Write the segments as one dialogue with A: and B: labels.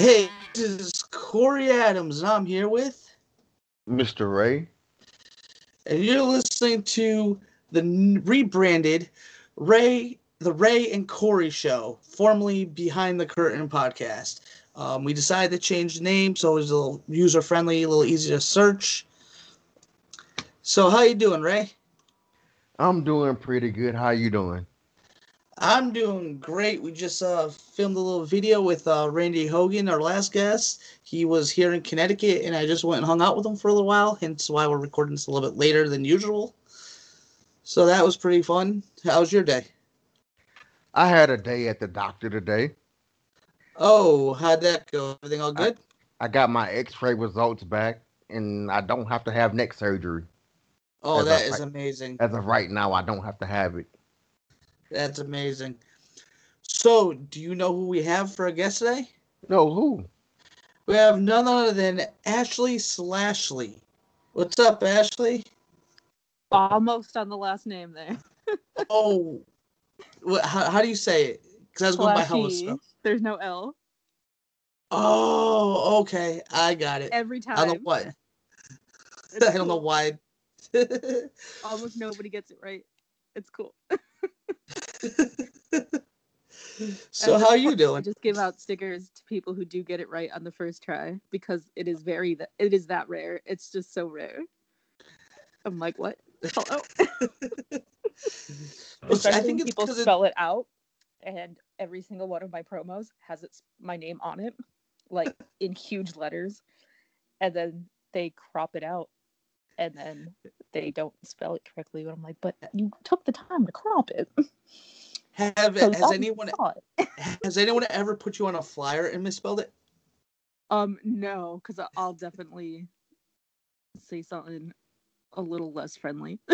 A: Hey, this is Cory Adams, and I'm here with,
B: Mr. Ray.
A: and you're listening to the rebranded Ray, the Ray and Cory Show, formerly Behind the Curtain podcast. Um, we decided to change the name so it was a little user friendly, a little easier to search. So, how you doing, Ray?
B: I'm doing pretty good. How you doing?
A: I'm doing great. We just uh, filmed a little video with uh, Randy Hogan, our last guest. He was here in Connecticut, and I just went and hung out with him for a little while. Hence why we're recording this a little bit later than usual. So that was pretty fun. How was your day?
B: I had a day at the doctor today.
A: Oh, how'd that go? Everything all good?
B: I got my x-ray results back and I don't have to have neck surgery.
A: oh,
B: as
A: that
B: a-
A: is amazing.
B: As of right now, I don't have to have it.
A: That's amazing. So, do you know who we have for a guest today?
B: No, who?
A: We have none other than Ashley Slashley. What's up, Ashley?
C: Almost on the last name there.
A: Oh, what, how, how do you say it? Because I was going by how it's spelled.
C: There's no L.
A: Oh, okay. I got it.
C: Every time.
A: I don't know what.
C: It's
A: I don't know why.
C: Almost nobody gets it right. It's cool.
A: so how are you
C: point, I
A: doing?
C: just give out stickers to people who do get it right on the first try because it is very that it is that rare. It's just so rare. I'm like, what? Hello.
A: Well, I think
C: people
A: it's
C: people
A: 'cause it-
C: spell it out, and every single one of my promos has its my name on it, like in huge letters, and then they crop it out, and then they don't spell it correctly. But I'm like, but you took the time to crop it.
A: Have
C: So
A: has anyone has anyone ever put you on a flyer and misspelled it?
C: Um, no, because I'll definitely say something a little less friendly.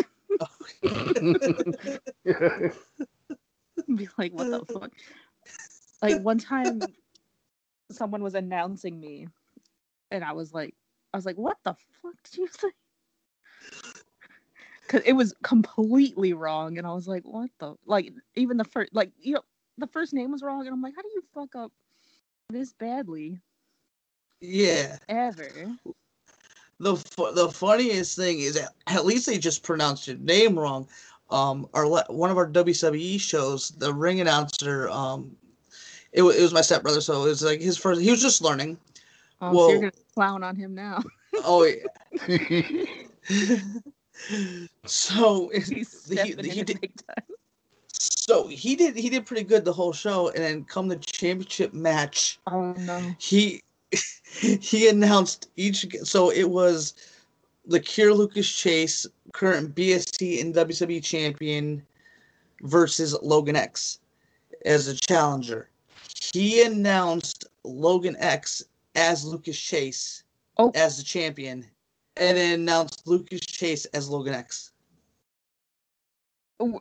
C: Be like, what the fuck? Like one time, someone was announcing me, and I was like, I was like, what the fuck did you say? Because it was completely wrong, and I was like, what the like? Even the first, like you know, the first name was wrong, and I'm like, how do you fuck up this badly
A: yeah.
C: ever?
A: The fu- the funniest thing is that at least they just pronounced your name wrong. Um, our one of our WWE shows, the ring announcer, um, it, wa- it was my stepbrother, so it was like his first. He was just learning.
C: Oh, so you're gonna clown on him now.
A: Oh yeah. so
C: He's
A: he, he did so he did he did pretty good the whole show, and then come the championship match,
C: Oh no.
A: he he announced each. So it was the Cure Lucas Chase, current BSC and WWE champion, versus Logan X as a challenger. He announced Logan X as Lucas Chase
C: Oh.
A: as the champion, and then announced Lucas Chase as Logan X.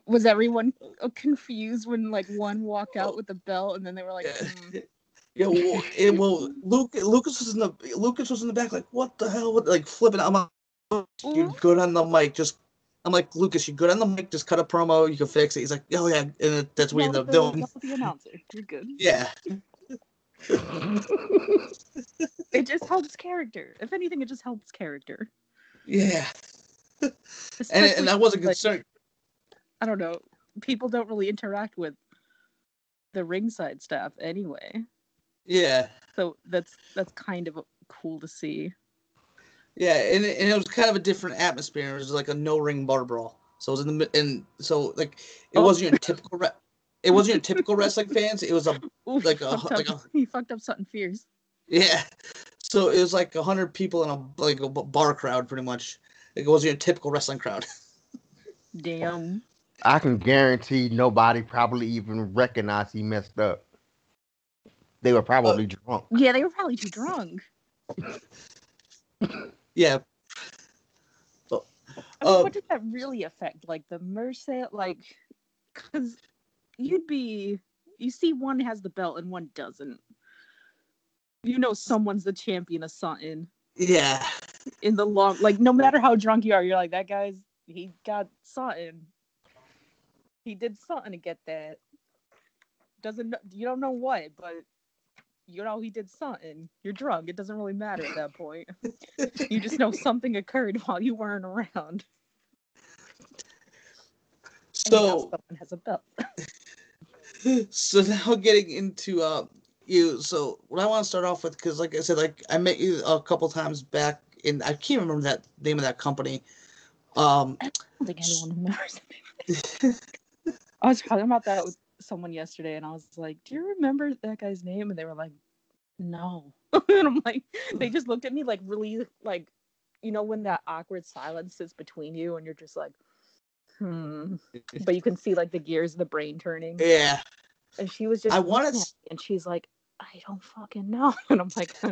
C: Was everyone confused when like one walked out with the belt and then they were like,
A: Yeah.
C: "Hmm,
A: Yeah, well, it, well, Luke, Lucas was in the Lucas was in the back, like, what the hell? What, like flipping. I'm like, you're good on the mic. Just, I'm like, Lucas, you're good on the mic. Just cut a promo. You can fix it. He's like, oh yeah, and that's what
C: yell
A: ended up doing.
C: the announcer. You're good.
A: Yeah,
C: It just helps character. If anything, it just helps character.
A: yeah, and and I wasn't
C: like,
A: concerned.
C: I don't know. People don't really interact with the ringside staff anyway,
A: Yeah,
C: so that's that's kind of cool to see.
A: yeah, and it, and it was kind of a different atmosphere. It was like a no ring bar brawl. So it was in the and so like it
C: Oh.
A: wasn't your typical. Re- it wasn't your typical wrestling fans. It was a
C: Oof,
A: Like a-
C: fucked
A: like
C: up- he fucked up something fierce.
A: Yeah. So it was like a hundred people in a like a bar crowd, pretty much. Like, it wasn't your typical wrestling crowd.
C: Damn.
B: I can guarantee nobody probably even recognized he messed up. They were probably drunk.
C: Yeah, they were probably too drunk.
A: yeah. But,
C: I mean,
A: uh,
C: what did that really affect? Like the merch sale, like, because you'd be, you see, one has the belt and one doesn't. You know, someone's the champion of something
A: yeah.
C: in the long, like, no matter how drunk you are, you're like, that guy's, he got something. He did something to get that. Doesn't, you don't know what, but you know he did something. You're drunk. It doesn't really matter at that point. you just know something occurred while you weren't around.
A: So
C: someone has a belt.
A: so now getting into uh you so what I want to start off with because like I said like I met you a couple times back in I can't remember that name of that company. Um
C: I don't think anyone remembers. I was talking about that with someone yesterday, and I was like, "Do you remember that guy's name?" And they were like, "No." and I'm like, they just looked at me like really like, you know, when that awkward silence is between you, and you're just like, hmm. But you can see like the gears of the brain turning.
A: yeah.
C: And she was just.
A: I wanna
C: looking at
A: s-
C: me, and she's like, "I don't fucking know," and I'm like.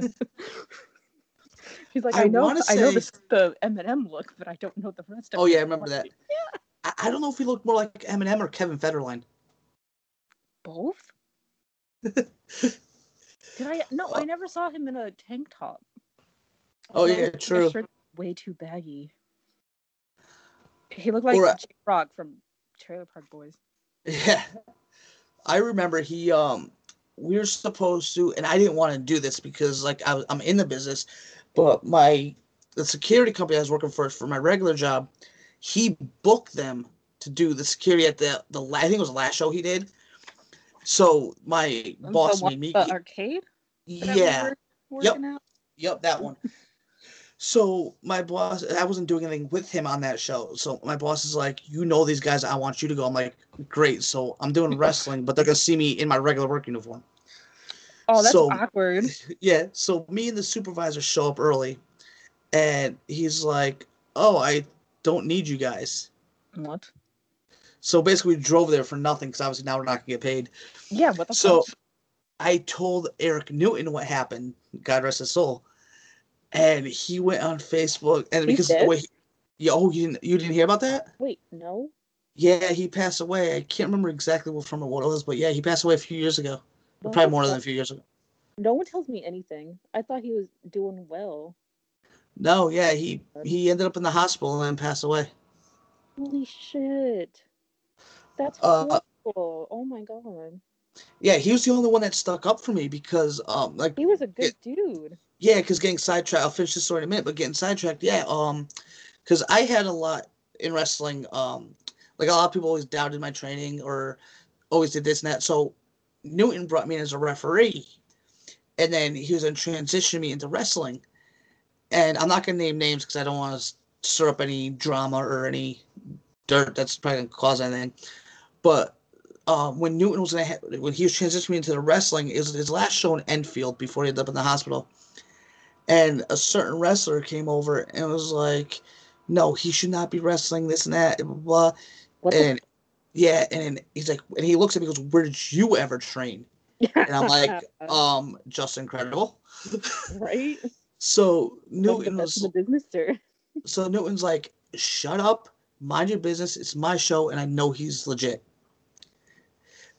C: She's like,
A: I
C: I, know,
A: wanna
C: I know
A: say-
C: this the Eminem look, but I don't know the rest of
A: Oh yeah, I remember
C: like,
A: that. I, I don't know if he looked more like Eminem or Kevin Federline.
C: Both? Did I? No, I never saw him in a tank top.
A: Oh, yeah, true.
C: way too baggy. He looked like
A: Or, uh,
C: J Rock from Trailer Park Boys.
A: Yeah. I remember he um we were supposed to and I didn't want to do this because like I, I'm in the business, but my the security company I was working for for my regular job, he booked them to do the security at the the I think it was the last show he did. So my boss
C: the,
A: made me
C: the arcade.
A: yeah. Yep.
C: working at?
A: Yep, that one. So my boss, I wasn't doing anything with him on that show. So my boss is like, "You know these guys. I want you to go." I'm like, "Great." So I'm doing wrestling, but they're gonna see me in my regular work uniform.
C: Oh, that's
A: So-
C: awkward.
A: Yeah. So me and the supervisor show up early, and he's like, "Oh, I don't need you guys."
C: What?
A: So basically, we drove there for nothing because obviously now we're not gonna get paid.
C: Yeah. What the
A: So
C: fuck?
A: I told Eric Newton what happened. God rest his soul. And he went on Facebook, and because wait, yeah, oh, you didn't you didn't hear about that?
C: Wait, no.
A: Yeah, he passed away. I can't remember exactly what from what it was, but yeah, he passed away a few years ago.
C: What
A: probably more than a few years ago.
C: No one tells me anything. I thought he was doing well.
A: No, yeah, he he ended up in the hospital and then passed away.
C: Holy shit. That's
A: Uh,
C: horrible. Oh my god.
A: Yeah, he was the only one that stuck up for me because um like
C: He was a good dude.
A: yeah, because getting sidetracked. I'll finish this story in a minute, but getting sidetracked. Yeah, um, because I had a lot in wrestling. Um, like a lot of people always doubted my training or always did this and that. So Newton brought me in as a referee, and then he was going to transition me into wrestling. And I'm not going to name names because I don't want to stir up any drama or any dirt that's probably going to cause anything. But um, when Newton was gonna ha- when he was transitioning into the wrestling, it was his last show in Enfield before he ended up in the hospital and a certain wrestler came over and was like, "No, he should not be wrestling this and that." Blah, blah, And yeah, and he's like, and he looks at me and goes, "Where did you ever train?" And I'm like, "Um, Justin Credible."
C: right?
A: So
C: One of the
A: Newton was,
C: in the business, sir.
A: so Newton's like, "Shut up, mind your business. It's my show, and I know he's legit."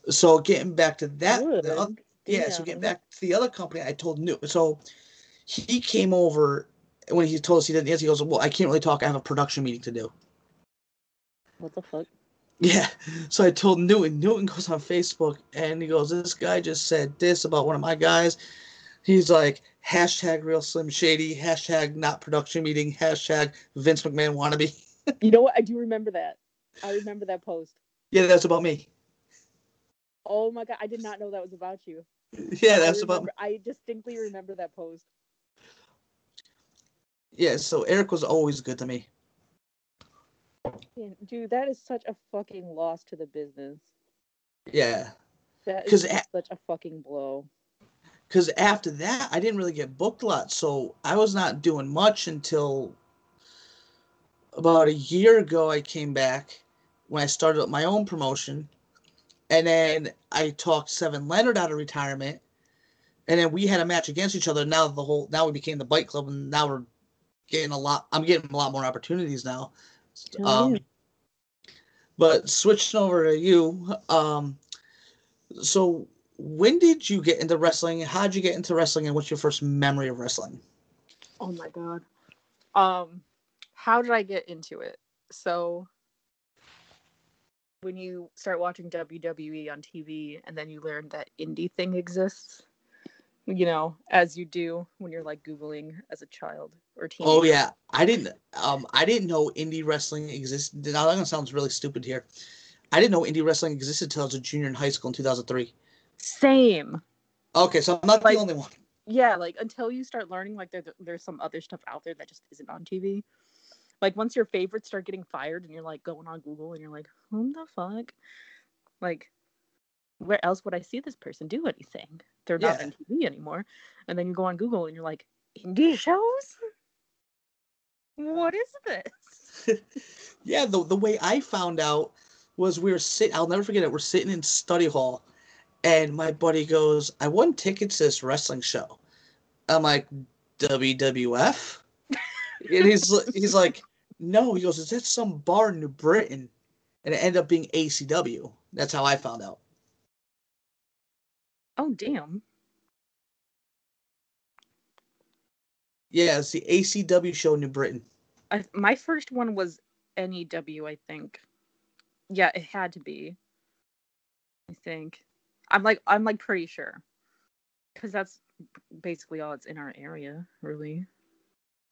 A: So getting back to that, the
C: Good.
A: oth- yeah, so getting back to the other company, I told Newton. So he came over when he told us he didn't answer. He goes, "Well, I can't really talk. I have a production meeting to do."
C: What the fuck?
A: Yeah. So I told Newton. Newton goes on Facebook and he goes, "This guy just said this about one of my guys." He's like, hashtag real slim shady, hashtag not production meeting, hashtag Vince McMahon wannabe.
C: You know what? I do remember that. I remember that post.
A: Yeah, that's about me.
C: Oh my god, I did not know that was about you.
A: Yeah,
C: I
A: that's about.
C: I distinctly remember that post.
A: Yeah, so Eric was always good to me.
C: Dude, that is such a fucking loss to the business.
A: Yeah.
C: That is
A: a-
C: such a fucking blow.
A: Because after that, I didn't really get booked a lot. So I was not doing much until about a year ago. I came back when I started up my own promotion. And then I talked Seven Leonard out of retirement. And then we had a match against each other. Now the whole now we became the Bike Club, and now we're getting a lot. I'm getting a lot more opportunities now.
C: Hell
A: Um,
C: yeah.
A: but switching over to you, um, so when did you get into wrestling? How'd you get into wrestling, and what's your first memory of wrestling?
C: Oh my god. Um, how did I get into it? So when you start watching WWE on TV and then you learn that indie thing exists, you know, as you do when you're like Googling as a child or teen.
A: Oh yeah, I didn't. Um, I didn't know indie wrestling existed. Now that sounds really stupid here. I didn't know indie wrestling existed until I was a junior in high school in 2003.
C: Same.
A: Okay, so I'm not
C: Like-
A: the only one.
C: Yeah, like until you start learning like there, there's some other stuff out there that just isn't on TV. Like once your favorites start getting fired and you're like going on Google and you're like, who the fuck? Like, where else would I see this person do anything? They're not
A: Yeah.
C: on TV anymore. And then you go on Google and you're like, indie shows? What is this?
A: yeah, the the way I found out was we were sitting. I'll never forget it. We're sitting in study hall, and my buddy goes, "I won tickets to this wrestling show." I'm like, WWF, and he's he's like, "No." He goes, "Is that some bar in New Britain?" And it ended up being ACW. That's how I found out.
C: Oh damn.
A: Yeah, it's the ACW show in New Britain.
C: I, my first one was NEW, I think. Yeah, it had to be. I think. I'm like I'm like pretty sure. Cuz that's basically all it's in our area, really.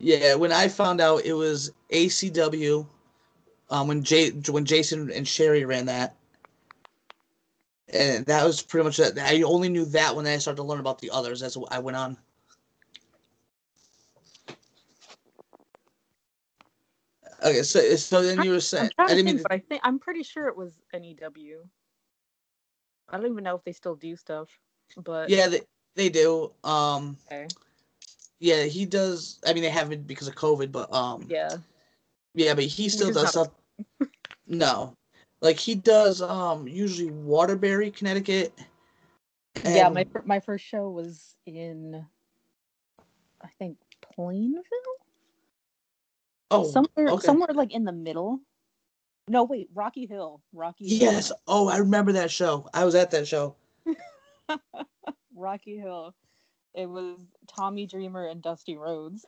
A: Yeah, when I found out it was ACW, um, when Jay, when Jason and Sherry ran that, and that was pretty much that. I only knew that when I started to learn about the others as I went on. Okay, so so then you were saying
C: I'm
A: I didn't
C: think,
A: mean
C: but I think I'm pretty sure it was NEW. I don't even know if they still do stuff, but
A: yeah they they do um
C: okay.
A: Yeah he does I mean they haven't because of COVID but um
C: yeah.
A: Yeah, but he still does
C: not
A: stuff. no, like he does um usually Waterbury, Connecticut.
C: yeah, my my first show was in I think Plainville?
A: oh
C: somewhere
A: okay.
C: somewhere like in the middle. No, wait, Rocky Hill. Rocky Hill.
A: yes. Oh, I remember that show. I was at that show.
C: Rocky Hill. It was Tommy Dreamer and Dusty Rhodes.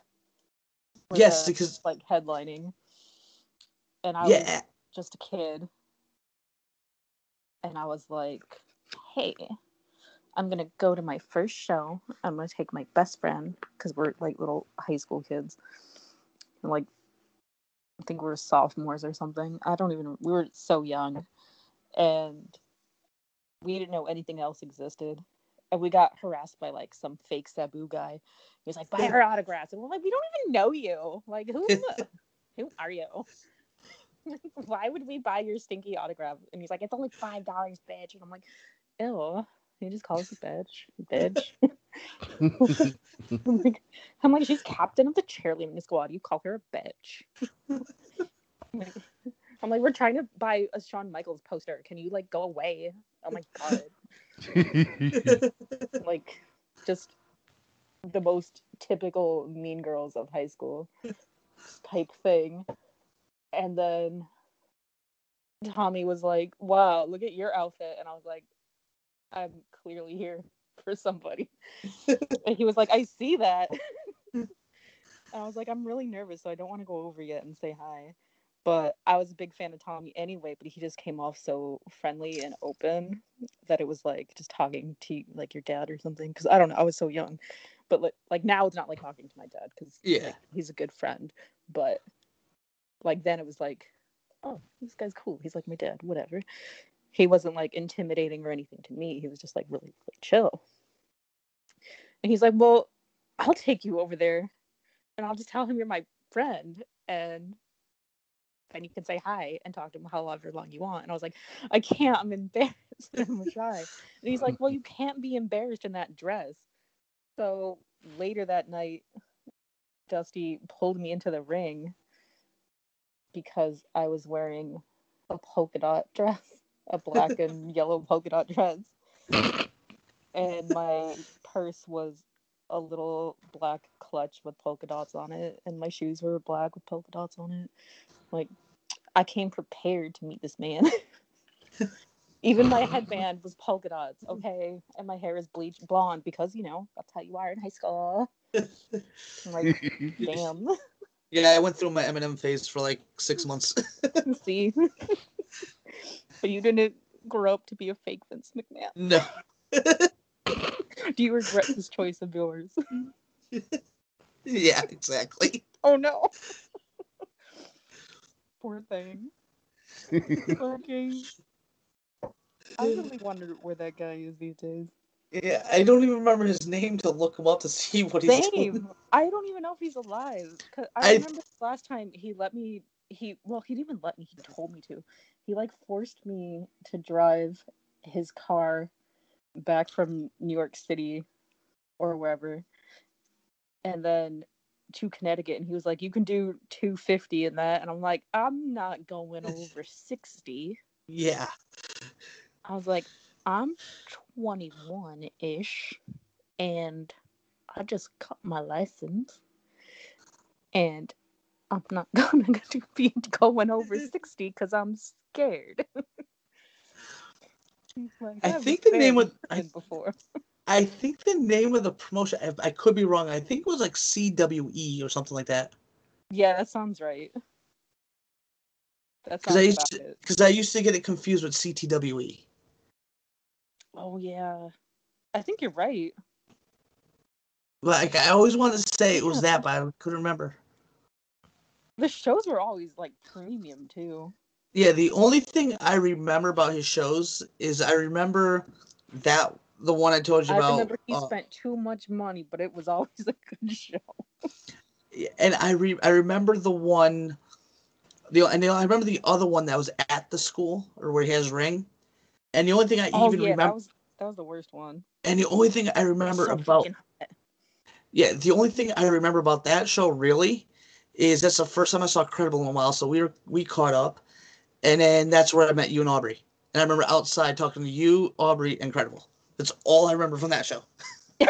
A: Yes,
C: the,
A: because
C: like headlining. And I was just a kid. And I was like, hey, I'm going to go to my first show. I'm going to take my best friend because we're like little high school kids. And like, I think we're sophomores or something. I don't even, we were so young. And we didn't know anything else existed. And we got harassed by like some fake Sabu guy. He was like, buy our autographs. And we're like, we don't even know you. Like, who, who are you? Why would we buy your stinky autograph? And he's like, it's only five dollars, bitch. And I'm like, ew. He just calls us bitch, bitch. I'm like, I'm like, she's captain of the cheerleading squad. You call her a bitch. I'm like, we're trying to buy a Shawn Michaels poster. Can you like go away? Oh my god. like, just the most typical mean girls of high school type thing. And then Tommy was like, Wow, look at your outfit. And I was like, I'm clearly here for somebody. and he was like, I see that. and I was like, I'm really nervous, so I don't want to go over yet and say hi. But I was a big fan of Tommy anyway, but he just came off so friendly and open that it was like just talking to like your dad or something. Cause I don't know, I was so young. But like, like now it's not like talking to my dad because
A: Yeah.
C: he's a good friend. But like then it was like, oh, this guy's cool. He's like my dad, whatever. He wasn't like intimidating or anything to me. He was just like really like, chill. And he's like, well, I'll take you over there and I'll just tell him you're my friend and then you can say hi and talk to him however long you want. And I was like, I can't, I'm embarrassed. I'm shy. And he's like, Well, you can't be embarrassed in that dress. So later that night, Dusty pulled me into the ring because I was wearing a polka dot dress, a black and yellow polka dot dress. And my purse was a little black clutch with polka dots on it, and my shoes were black with polka dots on it. Like, I came prepared to meet this man. Even my headband was polka dots, okay? And my hair is bleached blonde because, you know, that's how you are in high school. I'm like, damn.
A: Yeah, I went through my Eminem phase for like six months.
C: See? but you didn't grow up to be a fake Vince McMahon.
A: no.
C: Do you regret this choice of yours?
A: Yeah, exactly.
C: Oh no. Poor thing. Fucking. I really wonder where that guy is these days.
A: Yeah, I don't even remember his name to look him up to see what he's doing.
C: I don't even know if he's alive. 'Cause I,
A: I-
C: remember the last time he let me. He well, he didn't even let me. He told me to. He like forced me to drive his car back from New York City or wherever, and then to Connecticut. And he was like, "You can do 250 in that," and I'm like, "I'm not going over 60."
A: Yeah.
C: I was like, I'm 21 ish, and I just got my license, and I'm not gonna be going over 60 because I'm scared. Like,
A: I think the name was I-
C: before.
A: I think the name of the promotion, I, I could be wrong. I think it was like CWE or something like that.
C: Yeah, that sounds right. That
A: Because I used to, because I used to get it confused with. CTWE.
C: Oh yeah, I think you're right.
A: Like I always wanted to say it was that, but I couldn't remember.
C: The shows were always like premium too.
A: Yeah, the only thing I remember about his shows is I remember that the one I told you
C: I
A: about.
C: remember he
A: uh,
C: spent too much money, but it was always a good show.
A: and I re- I remember the one, the and the, I remember the other one that was at the school or where he has ring, and the only thing I
C: Oh
A: even
C: yeah,
A: remember,
C: that was that was the worst one.
A: and the only thing I remember
C: So
A: about yeah, the only thing I remember about that show really is that's the first time I saw Credible in a while, so we were we caught up, and then that's where I met you and Aubrey, and I remember outside talking to you, Aubrey, and Credible. That's all I remember from that show.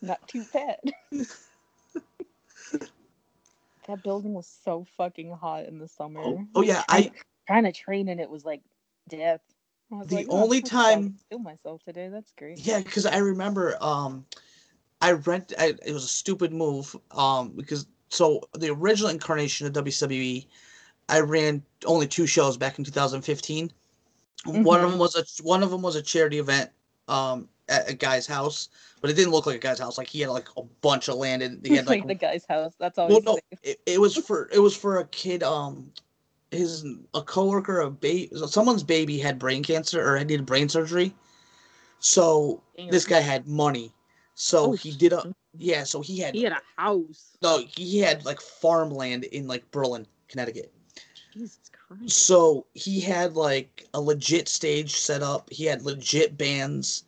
C: Not too bad. that building was so fucking hot in the summer.
A: Oh, oh yeah, I
C: trying to train and it was like death. Was
A: The
C: like, "Oh,
A: only
C: I guess I can
A: time-
C: kill myself today. That's great.
A: Yeah, because I remember um, I rent. I, it was a stupid move um because so the original incarnation of WWE, I ran only two shows back in 2015. One of
C: Mhm.
A: them was a one of them was a charity event um at a guy's house, but it didn't look like a guy's house. Like he had like a bunch of land and he had
C: like
A: like
C: the guy's house. That's
A: all.
C: well
A: no it, it was for it was for a kid um his a coworker a baby someone's baby had brain cancer or had needed brain surgery so this guy had money so
C: Oh,
A: he did a yeah so he had
C: He had a house.
A: no he had like farmland in like berlin connecticut
C: Jesus Christ.
A: so he had like a legit stage set up he had legit bands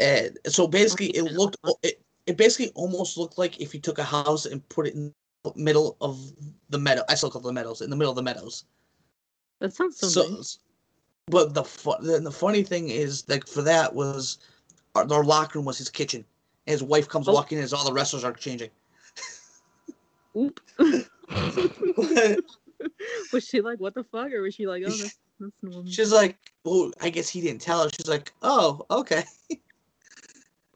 A: and so basically it looked it, it basically almost looked like if you took a house and put it in the middle of the meadow i still call it the meadows in the middle of the meadows
C: That sounds so,
A: so,
C: nice.
A: but the fu- then the funny thing is like for that was our, our locker room was his kitchen and his wife comes
C: Oh.
A: walking in as all the wrestlers are changing
C: Oop. was she like, what the fuck? Or was she like, oh, that's, that's normal?
A: she's like well i guess he didn't tell her she's like oh okay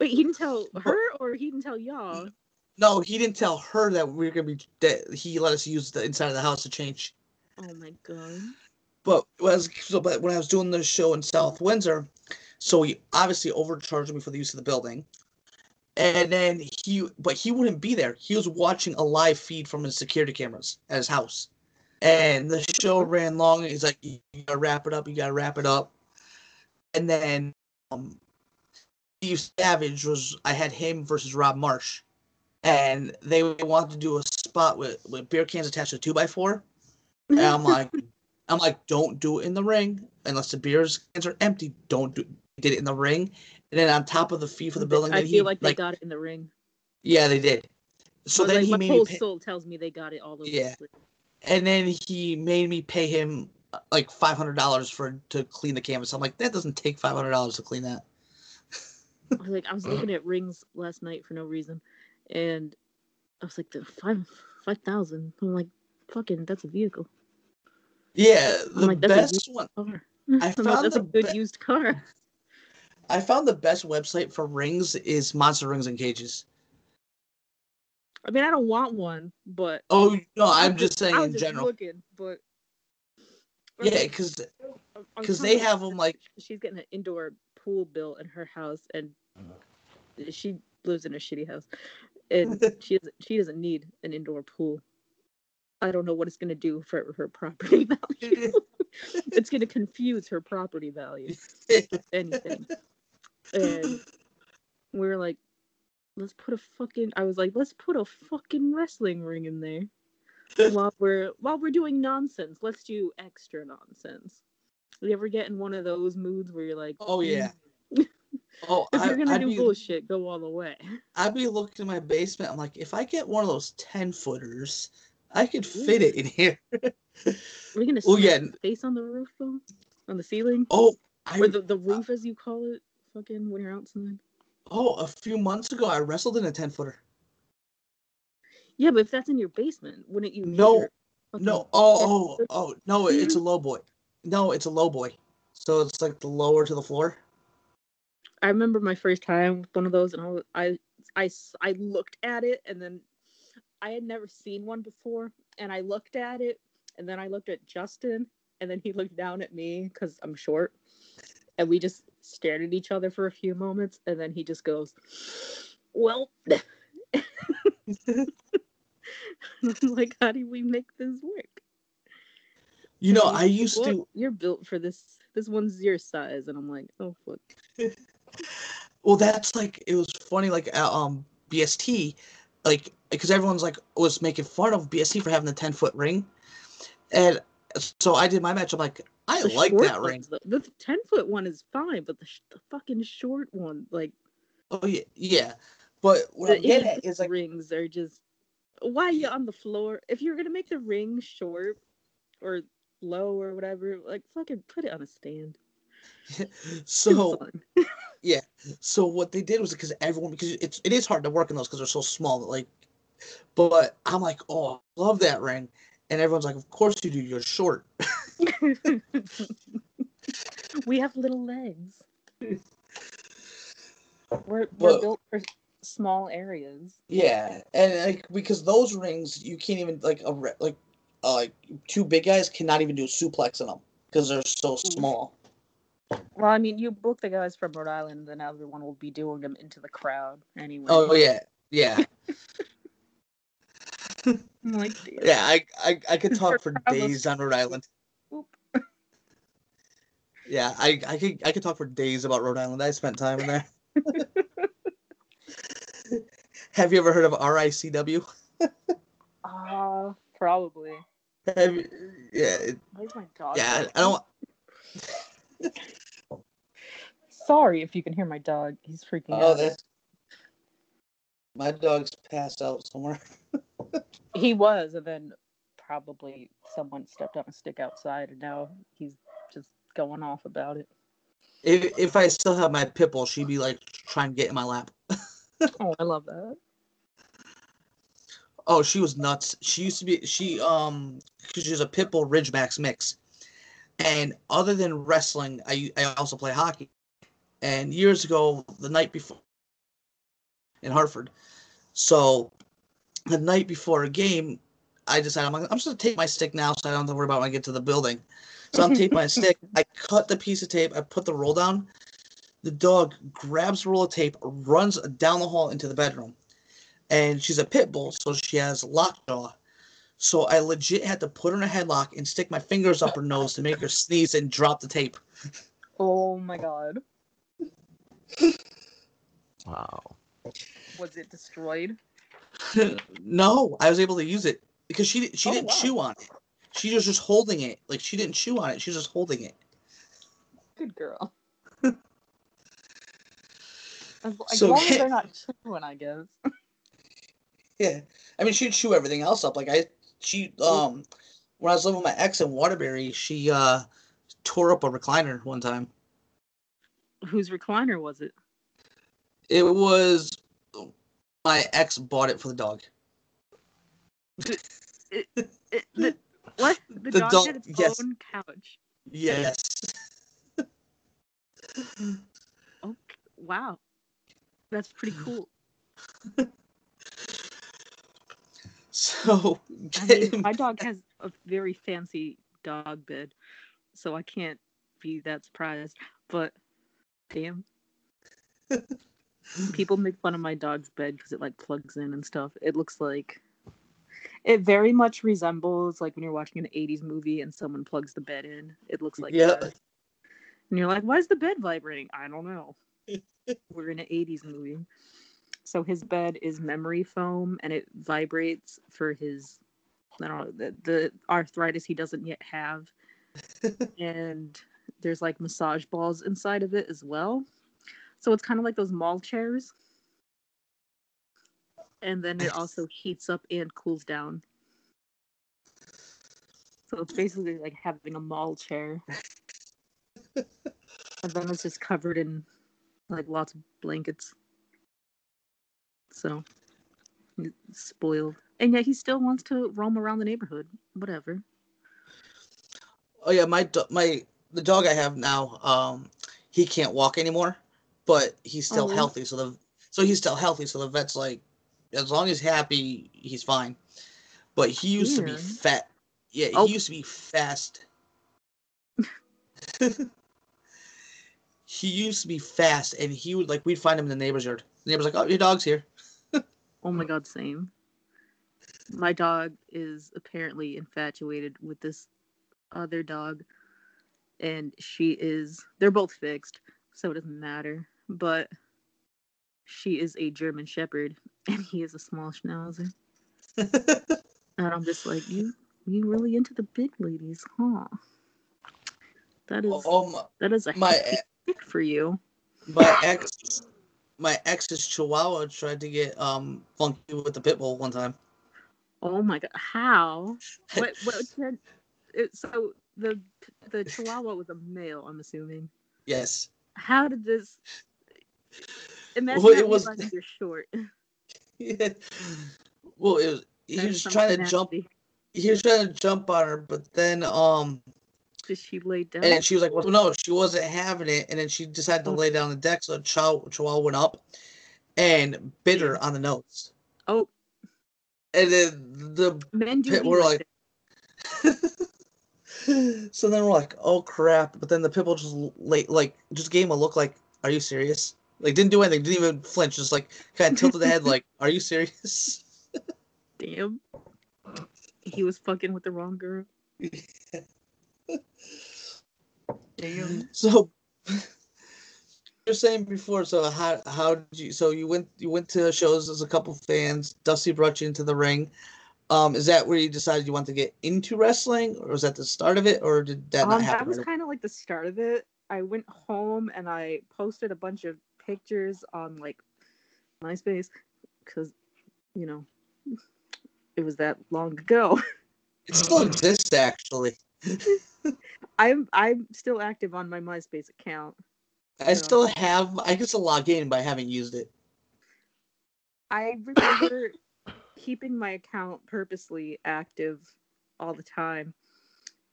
C: Wait, he didn't tell her or he didn't tell y'all?
A: No, he didn't tell her that we are gonna be that he let us use the inside of the house to change.
C: Oh my god.
A: But was so but when I was doing the show in South Windsor, so he obviously overcharged me for the use of the building. And then he but he wouldn't be there. He was watching a live feed from his security cameras at his house. And the show ran long he's like, You gotta wrap it up, you gotta wrap it up. And then um Steve Savage was I had him versus Rob Marsh. And they wanted to do a spot with, with beer cans attached to a two by four. And I'm like, I'm like, don't do it in the ring unless the beers cans are empty. Don't do did it in the ring, and then on top of the fee for the building.
C: I feel
A: he,
C: like they got it in the ring.
A: yeah, they did. So then
C: like,
A: he
C: my
A: made
C: whole
A: pay,
C: soul tells me they got it all over.
A: Yeah. And then he made me pay him like five hundred dollars for to clean the canvas. I'm like, that doesn't take five hundred dollars to clean that.
C: I was like I was looking at rings last night for no reason, and I was like the five five thousand. I'm like, fucking, that's a vehicle.
A: Yeah, the
C: like,
A: best one.
C: Car.
A: I
C: I'm like,
A: found
C: that's a good
A: be-
C: used car.
A: I found the best website for rings is Monster Rings and Cages.
C: I mean, I don't want one, but
A: Oh no, I'm just saying in
C: just
A: general.
C: looking, but
A: Yeah, because because they have them like
C: she's getting an indoor pool built in her house and she lives in a shitty house and she doesn't she doesn't need an indoor pool. I don't know what it's going to do for her property value. It's going to confuse her property value. Anything. And we were like let's put a fucking i was like let's put a fucking wrestling ring in there while we're while we're doing nonsense let's do extra nonsense you ever get in one of those moods where you're like
A: oh yeah. Mm. Oh,
C: if
A: I,
C: you're gonna
A: I'd
C: do
A: be,
C: bullshit go all the way
A: I'd be looking in my basement. I'm like, if I get one of those ten footers, I could fit it in here.
C: are you gonna
A: Oh, yeah.
C: face on the roof though on the ceiling
A: Oh, I
C: or the, the roof as you call it fucking when you're outside
A: oh a few months ago I wrestled in a ten footer.
C: yeah but if that's in your basement wouldn't you
A: No, No, oh, oh, oh, no, it's a low boy. No, it's a low boy. So it's like the lower to the floor.
C: I remember my first time with one of those, and I, was- I looked at it, and then I had never seen one before, and I looked at it, and then I looked at Justin, and then he looked down at me because I'm short, and we just stared at each other for a few moments, and then he just goes, "Well," I'm like, "How do we make this work?"
A: You know, I used
C: "Well,
A: to.
C: You're built for this. This one's your size, and I'm like, "Oh fuck."
A: Well, that's like it was funny. Like uh, um BST, like because everyone's like was making fun of BST for having the ten foot ring, and so I did my match. I'm like, I
C: The
A: like that ring.
C: though. The ten foot one is fine, but the, sh- the fucking short one, like
A: Oh yeah, yeah. But what
C: the
A: I'm getting at is like,
C: rings, are just. Why are you on the floor? If you're gonna make the ring short or low or whatever, like fucking put it on a stand.
A: So
C: yeah,
A: so what they did was because everyone because it's it is hard to work in those because they're so small. Like, but I'm like, oh, I love that ring, and everyone's like, of course you do. You're short.
C: we have little legs. We're we're
A: But-
C: built for small areas.
A: Yeah, and like because those rings you can't even like a like uh, like two big guys cannot even do a suplex in them because they're so small.
C: Well, I mean, you book the guys from Rhode Island, then everyone will be doing them into the crowd anyway.
A: Oh yeah, yeah,
C: I'm like, damn.
A: yeah. I I, I could talk for days on Rhode Island. Yeah, I I could I could talk for days about Rhode Island. I spent time in there. Have you ever heard of RICW?
C: Uh, probably.
A: Have you, yeah,
C: Where's my dog?
A: yeah.
C: go?
A: I don't.
C: Sorry if you can hear my dog. He's freaking
A: Oh,
C: out.
A: Oh, that's my dog's passed out somewhere.
C: He was, and then probably someone stepped on a stick outside, and now he's just going off about it.
A: If if I still have my pit bull, she'd be like trying to get in my lap.
C: Oh, I love that.
A: Oh, she was nuts. She used to be she um because she's a pit bull Ridgebacks mix, and other than wrestling, I I also play hockey. And years ago, the night before in Hartford, so the night before a game, I decided I'm, like, I'm just gonna take my stick now, so I don't have to worry about when I get to the building. So I'm taking my stick. I cut the piece of tape. I put the roll down. The dog grabs the roll of tape, runs down the hall into the bedroom and she's a pit bull, so she has lockjaw. So I legit had to put her in a headlock and stick my fingers up her nose to make her sneeze and drop the tape.
C: Oh my god.
B: Wow.
C: Was it destroyed?
A: no, I was able to use it because she she
C: Oh,
A: didn't
C: wow.
A: chew on it. She was just holding it, like she didn't chew on it. She was just holding it.
C: Good girl. As,
A: So-
C: long as they're not chewing, I guess.
A: Yeah, I mean she'd chew everything else up. Like I, she um, when I was living with my ex in Waterbury, she uh tore up a recliner one time.
C: Whose recliner was it?
A: It was my ex bought it for the dog.
C: It, the, what? The,
A: The
C: dog,
A: dog-
C: had its
A: yes.
C: own couch.
A: Yes.
C: Oh, wow. That's pretty cool.
A: So
C: I mean, my dog has a very fancy dog bed, so I can't be that surprised. But damn. People make fun of my dog's bed because it like plugs in and stuff. It looks like it very much resembles like when you're watching an 80s movie and someone plugs the bed in. It looks like
A: Yeah.
C: that. And you're like, why is the bed vibrating? I don't know. We're in an 80s movie. So his bed is memory foam and it vibrates for his I don't know, the, the arthritis he doesn't yet have. and there's like massage balls inside of it as well. So it's kind of like those mall chairs. And then it also heats up and cools down. So it's basically like having a mall chair. and then it's just covered in like lots of blankets. So spoiled. And yet he still wants to roam around the neighborhood. Whatever.
A: Oh yeah, my do- my the dog I have now, um, he can't walk anymore, but he's still
C: Oh.
A: healthy. So the so he's still healthy. So the vet's like, as long as he's happy, he's fine. But he used to be fat. Yeah,
C: Oh.
A: he used to be fast. he used to be fast, and he would like we'd find him in the neighbor's yard. The neighbor's like, "Oh, your dog's here."
C: Oh my god, same. My dog is apparently infatuated with this other dog, and she is. They're both fixed, so it doesn't matter. But she is a German Shepherd, and he is a small Schnauzer. And I'm just like, you, you really into the big ladies, huh? That is
A: oh my,
C: that is a
A: my
C: pick for you.
A: my ex, my ex's Chihuahua tried to get um funky with the pit bull one time.
C: Oh my god, how? What? What? It, so the the Chihuahua was a male, I'm assuming.
A: Yes.
C: How did this? Imagine
A: Well, it was-
C: realizing you're short.
A: Yeah. Well, it was, he
C: That
A: was trying to
C: something
A: jump. He was trying to jump on her, but then um,
C: Did she lay down?
A: and she was like, "Well, no, she wasn't having it." And then she decided to
C: Oh.
A: lay down on the deck, so Chihuahua, Chihuahua went up and bit her on the nose.
C: oh,
A: And then the
C: men.
A: Pit- we're
C: like
A: like- so then we're like, "Oh crap!" But then the bull just late, like, just gave him a look like, "Are you serious?" Like, didn't do anything, didn't even flinch, just like kind of tilted the head, like, "Are you serious?"
C: Damn. He was fucking with the wrong girl. Damn.
A: So you're saying before, so how how did you so you went you went to shows as a couple fans, Dusty brought you into the ring. Um, is that where you decided you wanted to get into wrestling, or was that the start of it, or did that not
C: Um,
A: happen?
C: that was
A: right
C: kind of like the start of it. I went home and I posted a bunch of pictures on like MySpace because, you know, it was that long ago.
A: It still exists actually.
C: I'm I'm still active on my MySpace account.
A: I still have I can still log in, but I haven't used it.
C: I remember keeping my account purposely active all the time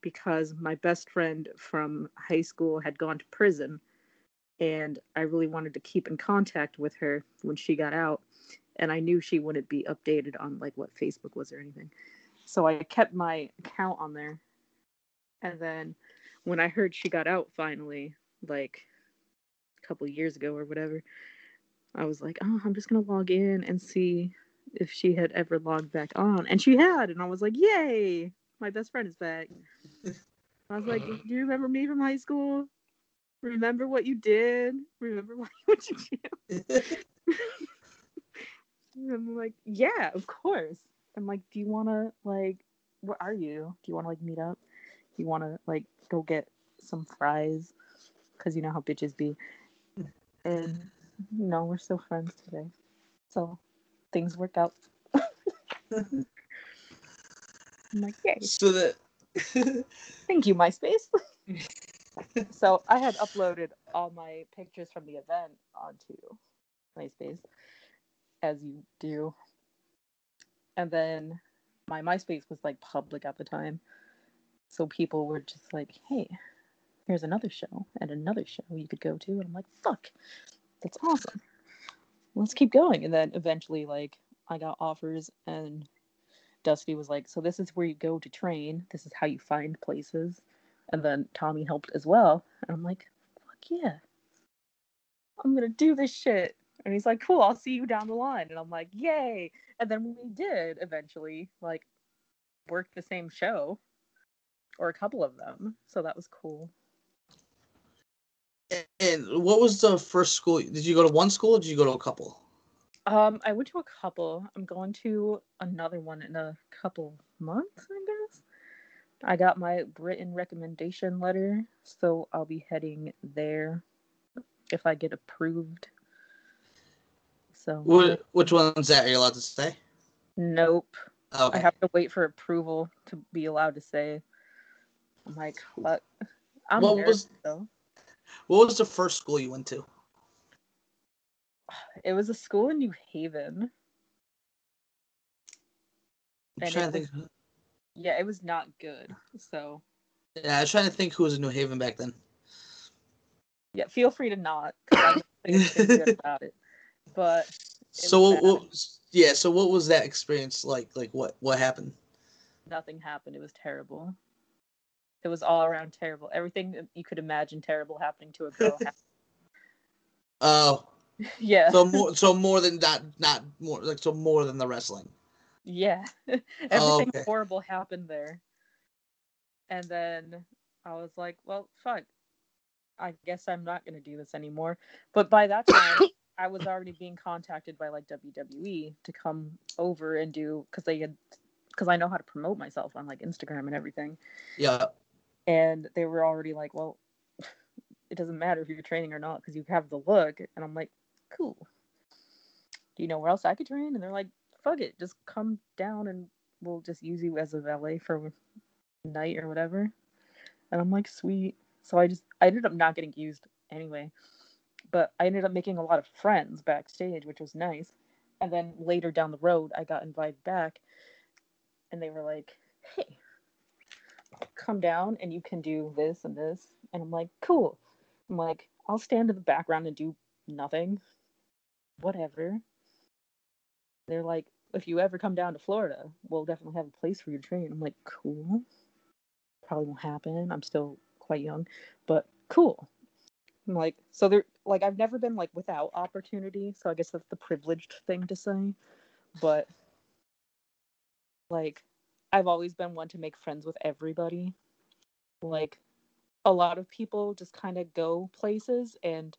C: because my best friend from high school had gone to prison and I really wanted to keep in contact with her when she got out and I knew she wouldn't be updated on like what Facebook was or anything. So I kept my account on there. And then when I heard she got out finally, like a couple years ago or whatever, I was like, oh, I'm just gonna log in and see if she had ever logged back on, and she had, and I was like, yay, my best friend is back. I was like, do you remember me from high school? Remember what you did? Remember what what you did? I'm like, yeah, of course. I'm like, do you wanna like, where are you? Do you wanna like meet up? Do you wanna like go get some fries? Cause you know how bitches be. And no, we're still friends today. So things work out. I'm like, yay.
A: so that
C: Thank you, MySpace. so I had uploaded all my pictures from the event onto MySpace, as you do. And then my MySpace was like public at the time. So people were just like, hey, here's another show and another show you could go to. And I'm like, fuck, that's awesome. Let's keep going. And then eventually, like, I got offers and Dusty was like, "So this is where you go to train. This is how you find places. And then Tommy helped as well. And I'm like, fuck yeah. I'm gonna do this shit. And he's like, cool, I'll see you down the line. And I'm like, yay. And then we did eventually like work the same show or a couple of them. So that was cool.
A: And what was the first school? Did you go to one school or did you go to a couple?
C: Um, I went to a couple. I'm going to another one in a couple months, I. I got my written recommendation letter, so I'll be heading there if I get approved. So
A: which one's that? Are you allowed to say?
C: nope.
A: Okay.
C: I have to wait for approval to be allowed to say. I'm like, what? I'm
A: What
C: nervous
A: was-
C: though.
A: What was the first school you went to?
C: It was a school in New Haven.
A: I'm
C: And
A: trying to think.
C: Yeah, it was not good. So
A: Yeah, I was trying to think who was in New Haven back then.
C: yeah, feel free to not. I good about it. But
A: So
C: was
A: what, what? Yeah. So what was that experience like? Like what? What happened?
C: nothing happened. It was terrible. It was all around terrible. Everything you could imagine terrible happening to a girl.
A: Oh,
C: yeah,
A: so more. So more than not. Not more. Like so more than the wrestling.
C: Yeah. Oh, everything
A: Oh, okay.
C: horrible happened there. And then I was like, well, fuck. I guess I'm not gonna do this anymore. But by that time, I was already being contacted by like WWE to come over and do because they had because I know how to promote myself on like Instagram and everything.
A: Yeah.
C: and they were already like, "Well, it doesn't matter if you're training or not because you have the look." And I'm like, "Cool. Do you know where else I could train?" And they're like, "Fuck it, just come down and we'll just use you as a valet for a night or whatever." And I'm like, "Sweet." So I just I ended up not getting used anyway, but I ended up making a lot of friends backstage, which was nice. And then later down the road, I got invited back, and they were like, "Hey." come down and you can do this and this. And I'm like, cool. I'm like, I'll stand in the background and do nothing. Whatever. They're like, if you ever come down to Florida, we'll definitely have a place for you to train. I'm like, cool. Probably won't happen. I'm still quite young, but cool. I'm like, so there, like, I've never been like without opportunity. So I guess that's the privileged thing to say. But like, I've always been one to make friends with everybody. Like a lot of people just kind of go places and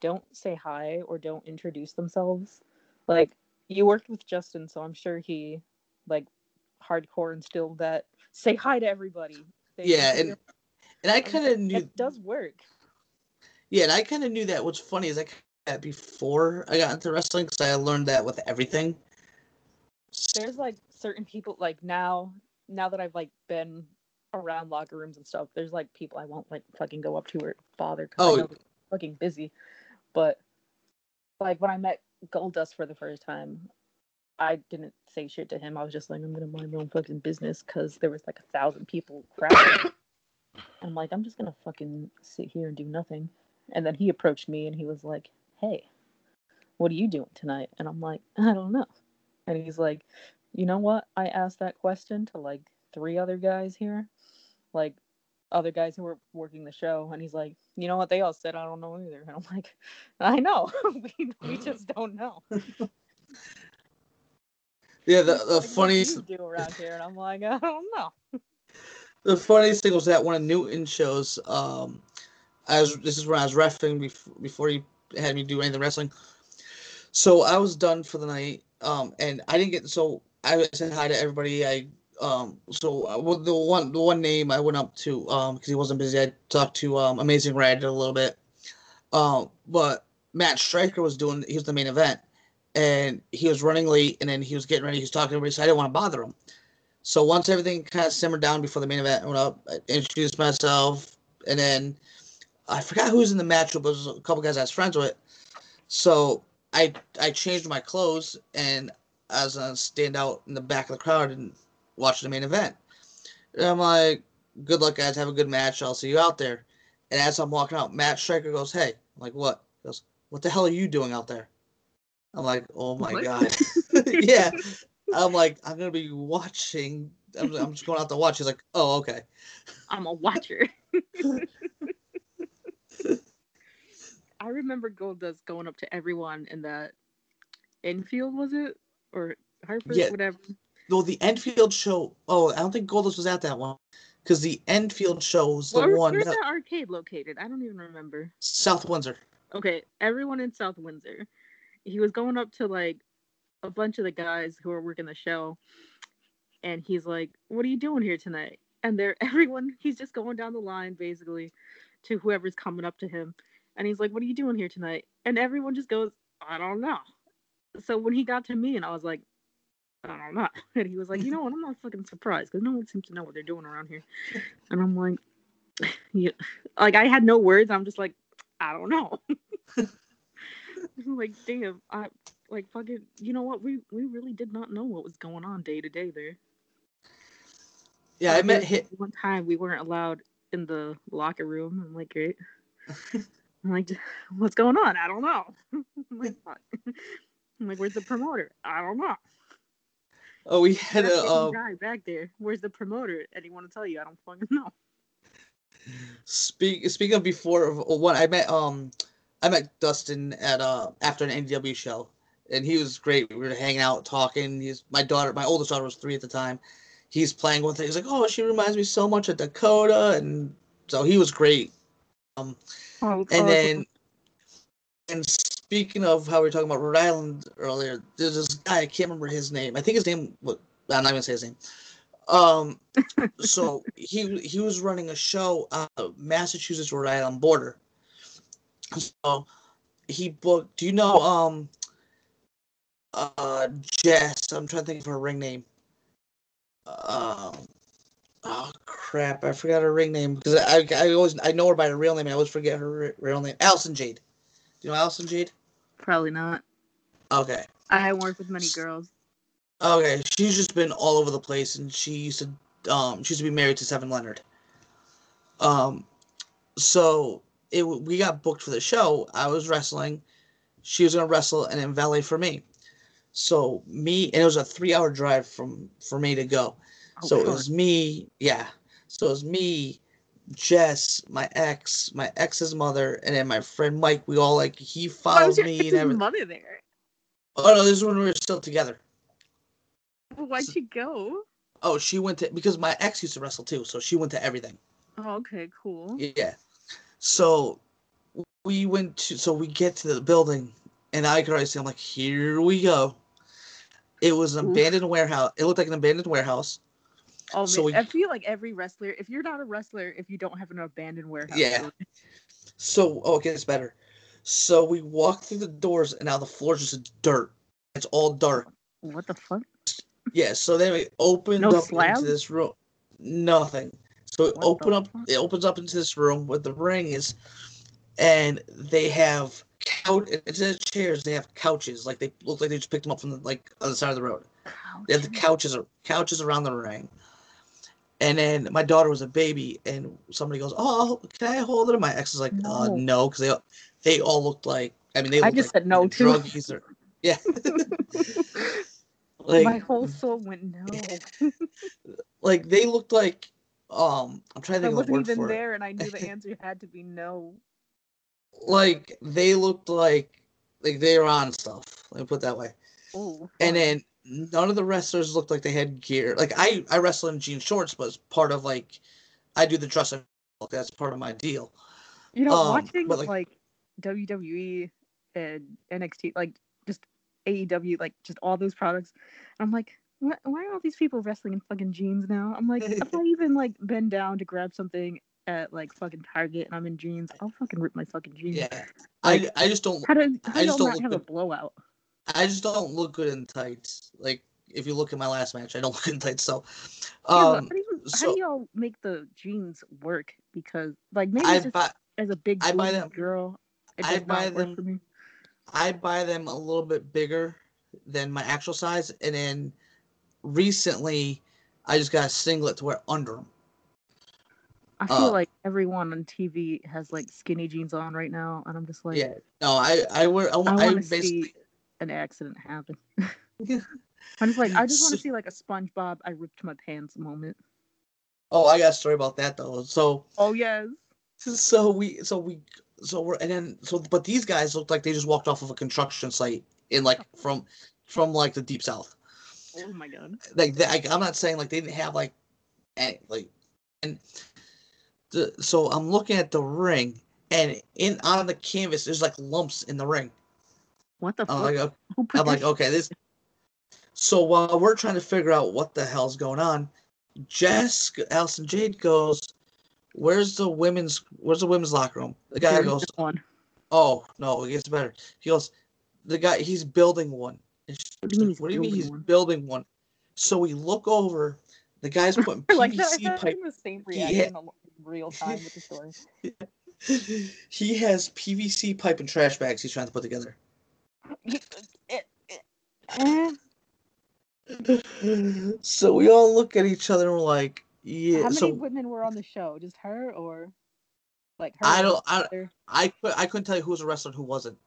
C: don't say hi or don't introduce themselves. Like you worked with Justin, so I'm sure he like hardcore instilled that say hi to everybody. They
A: Yeah, and and I kind of knew.
C: it does work.
A: Yeah, and I kind of knew that. What's funny is I that before I got into wrestling because I learned that with everything.
C: there's like certain people like now now that I've like been around locker rooms and stuff, there's like people I won't like fucking go up to or bother because
A: Oh.
C: I know they're fucking busy. But like when I met Goldust for the first time, I didn't say shit to him. I was just like, I'm gonna mind my own fucking business because there was like a thousand people crowded. I'm like, I'm just gonna fucking sit here and do nothing. And then he approached me and he was like, Hey, what are you doing tonight? And I'm like, I don't know. And he's like, you know what? I asked that question to like three other guys here, like other guys who were working the show. And he's like, you know what? They all said, I don't know either. And I'm like, I know. we, we just don't know.
A: Yeah, the the
C: like, "What do
A: funniest
C: do around here? And I'm like, I don't know.
A: the funniest thing was that one of Newton shows. Um, I was this is when I was refing before before he had me do any of the wrestling. So I was done for the night. Um, and I didn't get so I said hi to everybody. I um so uh, the one the one name I went up to um because he wasn't busy. I talked to um Amazing Red a little bit. Um, but Matt Striker was doing he was the main event, and he was running late, and then he was getting ready. He was talking to everybody, so I didn't want to bother him. So once everything kind of simmered down before the main event went up, I introduced myself, and then I forgot who was in the match, but was a couple guys I was friends with. So I I changed my clothes and I was gonna stand out in the back of the crowd and watch the main event. And I'm like, "Good luck, guys. Have a good match. I'll see you out there." And as I'm walking out, Matt Striker goes, "Hey," I'm like, "What?" He goes, "What the hell are you doing out there?" I'm like, "Oh my
C: What?
A: god." yeah. I'm like, I'm gonna be watching I'm, I'm just going out to watch. He's like, oh, okay.
C: I'm a watcher. I remember Goldust going up to everyone in that Enfield, was it? Or Harper,
A: Yeah.
C: whatever.
A: No, the Enfield show. Oh, I don't think Goldust was at that one because the Enfield show was the
C: Where,
A: one
C: where's
A: that,
C: that arcade located? I don't even remember.
A: South Windsor.
C: Okay, everyone in South Windsor. He was going up to like a bunch of the guys who are working the show, and he's like, "What are you doing here tonight?" And they're everyone. He's just going down the line basically to whoever's coming up to him, and he's like, "What are you doing here tonight?" And everyone just goes, "I don't know." So when he got to me, and I was like, "I don't know," and he was like, "You know what? I'm not fucking surprised because no one seems to know what they're doing around here." And I'm like, "Yeah," like I had no words. I'm just like, "I don't know." like damn i like fucking you know what we we really did not know what was going on day to day there
A: Yeah, I met hit.
C: one time we weren't allowed in the locker room i'm like great i'm like what's going on i don't know i'm like fuck i'm like where's the promoter i don't know
A: Oh, we had a. Uh,
C: guy back there where's the promoter anyone want to tell you i don't fucking know
A: speak speaking of before one, I met um, I met Dustin at uh after an NW show, and he was great. We were hanging out, talking. He's my daughter. My oldest daughter was three at the time. He's playing with her. He's like, "Oh, she reminds me so much of Dakota," and so he was great. Um,
C: oh,
A: and then, and speaking of how we were talking about Rhode Island earlier, there's this guy I can't remember his name. I think his name. What I'm not gonna say his name. Um, so he he was running a show on the Massachusetts Rhode Island border. So he booked. Do you know um uh Jess? I'm trying to think of her ring name. Um. Oh crap! I forgot her ring name because I, I always I know her by her real name. I always forget her real name. Allison Jade. Do you know Allison Jade?
C: Probably not
A: Okay.
C: i haven't worked with many girls
A: Okay, she's just been all over the place, and she used to um she used to be married to Seven Leonard. Um, so it we got booked for the show. I was wrestling, she was gonna wrestle, and then valet for me. So me, and it was a three-hour drive from for me to go.
C: Oh,
A: so it was me, yeah. So it was me, Jess, my ex, my ex's mother, and then my friend Mike. We all like he followed me and everything.
C: mother there
A: Oh no, this is when we were still together.
C: why'd
A: So-
C: she go
A: Oh, she went to because my ex used to wrestle too, so she went to everything.
C: oh okay cool
A: Yeah. So we went to so we get to the building and I could already see I'm like, here we go. It was an abandoned warehouse. It looked like an abandoned warehouse.
C: Oh,
A: So
C: man,
A: we-
C: I feel like every wrestler, if you're not a wrestler, if you don't have an abandoned warehouse,
A: Yeah. So oh, it gets better. So we walk through the doors and now the floor's just dirt. It's all dark.
C: what the fuck?
A: Yeah, so then we opened
C: No
A: up
C: slabs?
A: into this room. Nothing. So we
C: What
A: open up
C: fuck?
A: it opens up into this room where the ring is and they have couch instead of chairs, they have couches. Like they look like they just picked them up from the like on the side of the road. They have the couches couches around the ring. And then my daughter was a baby, and somebody goes, "Oh, can I hold it?" And my ex is like, "Uh,
C: No.
A: no," because they they all looked like. I mean, they.
C: I just
A: like
C: said no, too.
A: druggies or- yeah. like
C: My whole soul went no.
A: like they looked like um I'm trying to
C: I
A: think of the
C: wasn't even there, and I knew the answer had to be no.
A: Like they looked like like they were on stuff. Let me put it that way.
C: Oh,
A: And then none of the wrestlers looked like they had gear. Like I I wrestle in jean shorts, but it's part of like I do the dress up. That's part of my deal.
C: you know,
A: um,
C: watching
A: like-
C: like, WWE and NXT, like just AEW, like just all those products, I'm like, why, why are all these people wrestling in fucking jeans now? I'm like, if I even like bend down to grab something at like fucking Target and I'm in jeans, I'll fucking rip my fucking jeans.
A: Yeah.
C: Like,
A: I I just don't
C: How do how
A: I just don't
C: not have
A: look
C: a blowout?
A: I just don't look good in tights. Like if you look at my last match, I don't look in tights. So
C: Yeah,
A: um
C: how, do you, how
A: so
C: do y'all make the jeans work? Because like maybe
A: I
C: just
A: buy
C: as a big
A: I buy them-
C: girl,
A: I buy them-
C: for me.
A: I buy them a little bit bigger than my actual size, and then recently I just got a singlet to wear under them.
C: I feel
A: uh,
C: like everyone on TV has like skinny jeans on right now, and I'm just like,
A: yeah, no, I I wear I,
C: I
A: I basically
C: see an accident happen. I'm just like, I just want to see like a SpongeBob. I ripped my pants moment.
A: Oh, I got a story about that though. So
C: Oh yes.
A: so we so we so we're and then so but these guys looked like they just walked off of a construction site in like oh. from from like the deep south.
C: Oh my god.
A: Like they, I, I'm not saying like they didn't have like any like and the so I'm looking at the ring and in on the canvas there's like lumps in the ring.
C: What the fuck?
A: like, I'm like okay this. So while we're trying to figure out what the hell's going on, Jess Allison Jade goes, "Where's the women's Where's the women's locker room?" The guy goes,
C: one.
A: Oh no, it gets better. He goes, the guy he's building one.
C: What do you mean
A: like,
C: he's
A: what do you mean
C: building
A: he's
C: one?"
A: building one? So we look over. The guy's putting
C: like that,
A: PVC
C: I'm
A: pipe.
C: the same
A: Yeah.
C: reaction in real time with the story.
A: he has PVC pipe and trash bags he's trying to put together.
C: Eh,
A: so we all look at each other and we're like, yeah.
C: How many
A: so
C: women were on the show? Just her or like her?
A: I don't. I. I. I couldn't tell you who was a wrestler and who wasn't.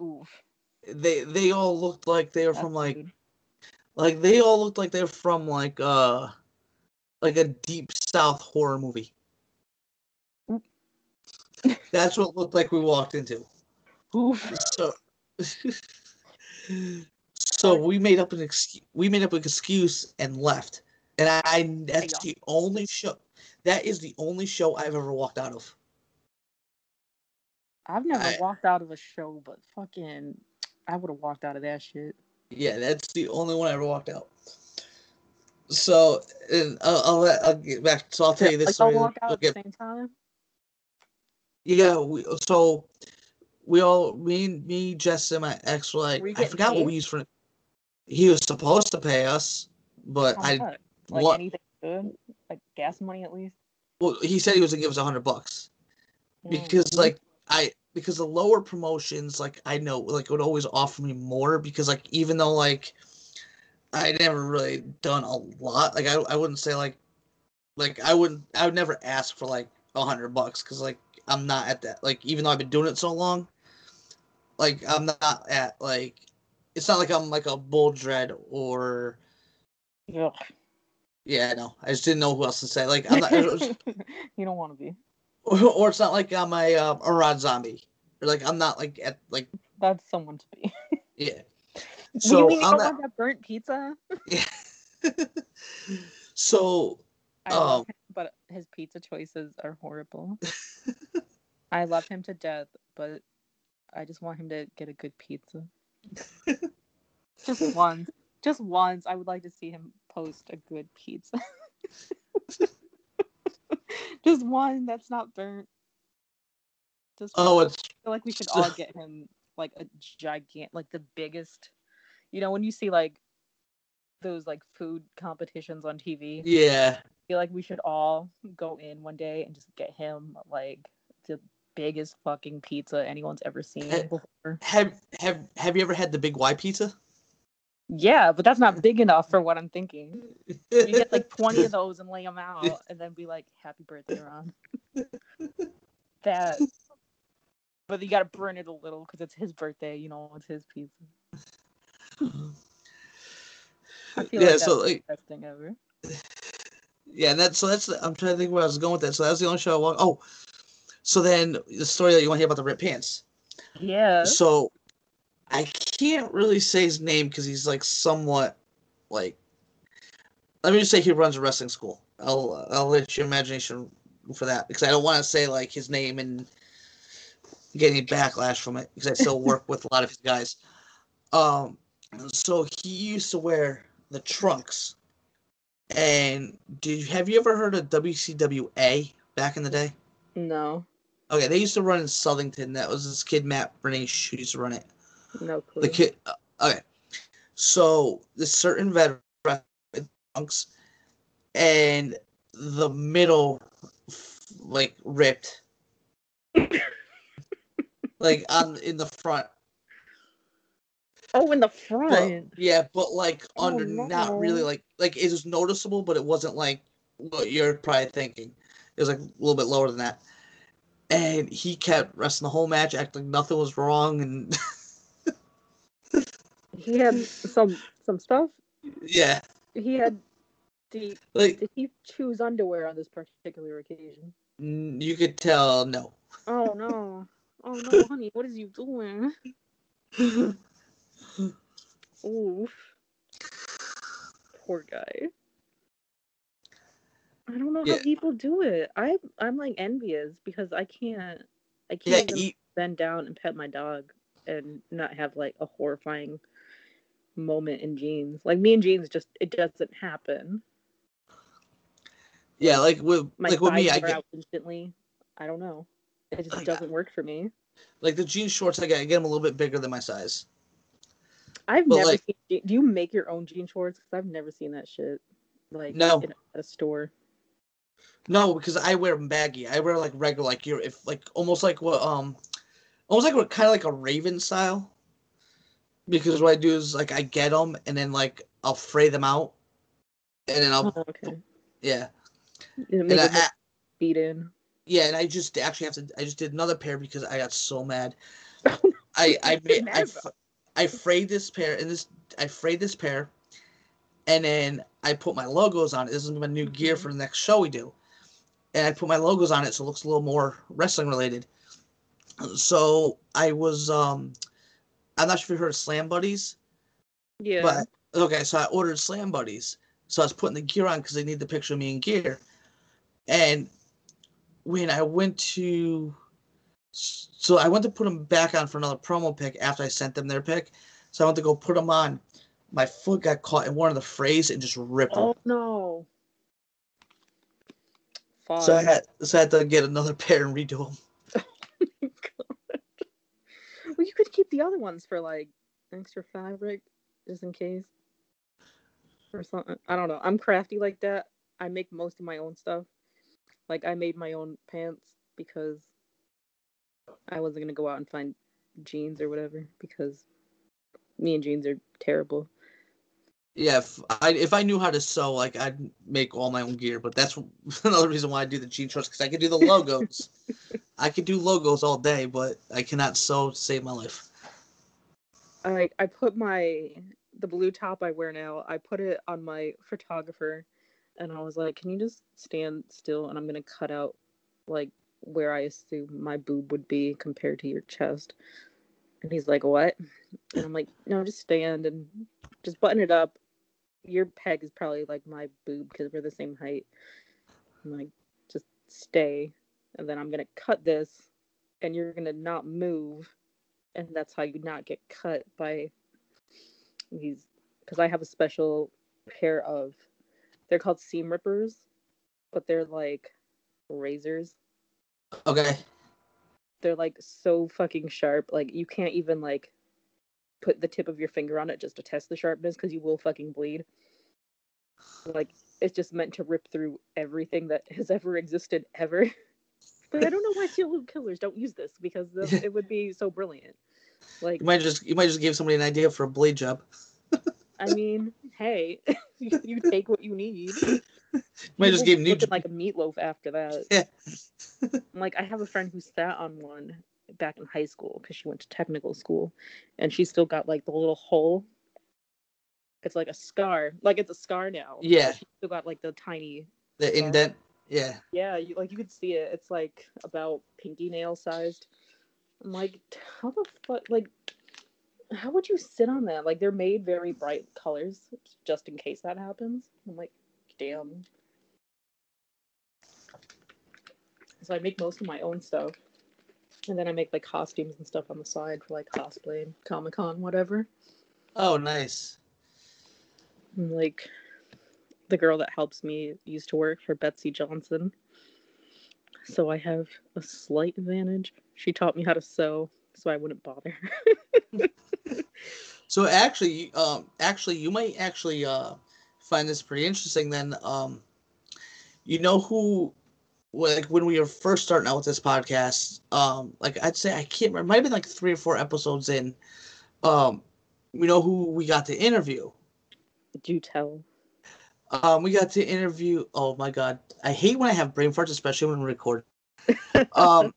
C: Oof,
A: They they all looked like they were
C: that's
A: from like
C: rude.
A: like they all looked like they were from like uh like a deep south horror movie. That's what it looked like we walked into.
C: Oof.
A: So so we made up an excuse we made up an excuse and left. And I, I that's the only show that is the only show I've ever walked out of.
C: I've never
A: I-
C: walked out of a show, but fucking, I would have walked out of that shit.
A: Yeah, that's the only one I ever walked out. So, and I'll, I'll, I'll get back. So I'll tell you this
C: like. I'll walk out at the same time.
A: yeah, we, so we all, me, me, Jess, and my ex were like, I forgot what we used for. He was supposed to pay us, but I,
C: like
A: what?
C: anything good, like gas money at least.
A: well, he said he was gonna give us a hundred bucks because
C: Mm.
A: like I because the lower promotions like I know like it would always offer me more because like even though like I never really done a lot like I I wouldn't say like like I wouldn't I would never ask for like a hundred bucks because like I'm not at that like even though I've been doing it so long like I'm not at like it's not like I'm like a bull dread or
C: Ugh.
A: yeah no I just didn't know who else to say like I'm not
C: you don't want to be.
A: or, or it's not like I'm a um, a Ron Zombie or like I'm not like at like
C: That's someone to be.
A: yeah.
C: do you
A: So
C: mean
A: on
C: don't
A: that,
C: burnt pizza?
A: yeah. so Um,
C: him, but his pizza choices are horrible. I love him to death, but I just want him to get a good pizza. just once. Just once. I would like to see him post a good pizza. just one that's not burnt. Just
A: oh
C: one.
A: it's
C: I feel like we should all get him like a gigant, like the biggest. You know, when you see like those like food competitions on TV,
A: yeah
C: I feel like we should all go in one day and just get him like biggest fucking pizza anyone's ever seen
A: Eh.
C: before.
A: have have have you ever had the big Y pizza?
C: Yeah, but that's not big enough for what I'm thinking. You get like 20 of those and lay them out and then be like, happy birthday, Ron. that. But you gotta burn it a little because it's his birthday, you know, it's his pizza. I feel
A: yeah
C: like
A: so
C: that's
A: like
C: the best thing ever.
A: yeah and that's so that's the, I'm trying to think where I was going with that so that's the only show I walked oh so then the story that you want to hear about the ripped pants
C: Yeah.
A: So I can't really say his name because he's like somewhat like. Let me just say he runs a wrestling school. I'll I'll let your imagination for that because I don't want to say like his name and get any backlash from it because I still work with a lot of his guys. Um, so he used to wear the trunks. And did you, have you ever heard of WCWA back in the day?
C: No.
A: Okay, they used to run in Southington. That was this kid Matt Bernice who used to run it.
C: No clue.
A: The kid. uh, Okay, so the certain veteran trunks, and the middle, like ripped, like on in the front.
C: Oh, in the
A: But,
C: front.
A: yeah, but like
C: Oh,
A: under, not really like like it was noticeable, but it wasn't like what you're probably thinking. It was like a little bit lower than that. And he kept wrestling the whole match, acting like nothing was wrong, and
C: He had some some stuff.
A: Yeah,
C: He had. Did,
A: like
C: did he choose underwear on this particular occasion?
A: you could tell. No.
C: Oh no! Oh no, honey, what is you doing? Oof. Poor guy. I don't know
A: Yeah.
C: how people do it. I I'm like envious because I can't I can't even
A: he,
C: bend down and pet my dog and not have like a horrifying moment in jeans. Like me and jeans just it doesn't happen.
A: yeah, like with
C: My
A: like with me, I get
C: instantly. I don't know. It just
A: Like,
C: doesn't work for me.
A: like the jean shorts. I get, I get them a little bit bigger than my size.
C: I've
A: But,
C: never
A: like-
C: seen. Do you make your own jean shorts? Because I've never seen that shit. Like
A: No.
C: in, at a store.
A: No, because I wear baggy. I wear like regular, like you're if like almost like what um, almost like what kind of like a Raven style. Because what I do is like I get them and then like I'll fray them out, and then I'll
C: Oh, okay.
A: yeah, and I, I-
C: beat in.
A: yeah, and I just actually have to. I just did another pair because I got so mad. I I made
C: mad
A: I, I frayed this pair and this I frayed this pair, and then I put my logos on it. This is my new gear
C: Mhm.
A: for the next show we do, and I put my logos on it so it looks a little more wrestling related. So I was um, I'm not sure if you heard of Slam Buddies,
C: Yeah.
A: but okay, so I ordered Slam Buddies. So I was putting the gear on because they need the picture of me in gear, and when I went to so I went to put them back on for another promo pick after I sent them their pick. So I went to go put them on. My foot got caught in one of the frays and just ripped oh, them.
C: oh no. Fuck.
A: So I had so I had to get another pair and redo them.
C: well, you could keep the other ones for like extra fabric, just in case, or something. I don't know. I'm crafty like that. I make most of my own stuff. Like I made my own pants because I wasn't gonna go out and find jeans or whatever because me and jeans are terrible.
A: Yeah, if I if I knew how to sew, like I'd make all my own gear. But that's another reason why I do the jean shorts because I could do the logos. I could do logos all day, but I cannot sew to save my life.
C: I I put my the blue top I wear now. I put it on my photographer, and I was like, "Can you just stand still?" And I'm gonna cut out like where I assume my boob would be compared to your chest. And he's like, "What?" And I'm like, "No, just stand and just button it up. Your peg is probably like my boob because we're the same height." I'm like, "Just stay." And then I'm gonna cut this, and you're gonna not move and that's how you not get cut by these because I have a special pair of they're called seam rippers, but they're like razors.
A: Okay.
C: They're like so fucking sharp. Like you can't even like put the tip of your finger on it just to test the sharpness because you will fucking bleed. Like it's just meant to rip through everything that has ever existed ever. but I don't know why serial killers don't use this because the- it would be so brilliant. Like
A: You might just you might just give somebody an idea for a blade job.
C: I mean, hey, you, you take what you need. You
A: might just give new
C: looking like a meatloaf after that.
A: Yeah.
C: like I have a friend who sat on one back in high school because she went to technical school, and she still got like the little hole. It's like a scar, like it's a scar now.
A: Yeah.
C: she still got like the tiny.
A: the
C: Scar.
A: indent. Yeah.
C: Yeah, you like you could see it. It's like about pinky nail sized. I'm like, how the fuck? Like, how would you sit on that? Like, they're made very bright colors just in case that happens. I'm like, damn. So I make most of my own stuff, and then I make like costumes and stuff on the side for like cosplay, Comic Con, whatever.
A: Oh, nice.
C: And, like, the girl that helps me used to work for Betsey Johnson. So I have a slight advantage. She taught me how to sew, so I wouldn't bother.
A: So actually, um, actually, you might actually uh find this pretty interesting. Then, um, you know who, like when we were first starting out with this podcast, um, like I'd say I can't remember, might have been like three or four episodes in, um, we know who we got to interview.
C: Do tell.
A: Um, we got to interview. Oh my god, I hate when I have brain farts, especially when we record. Um,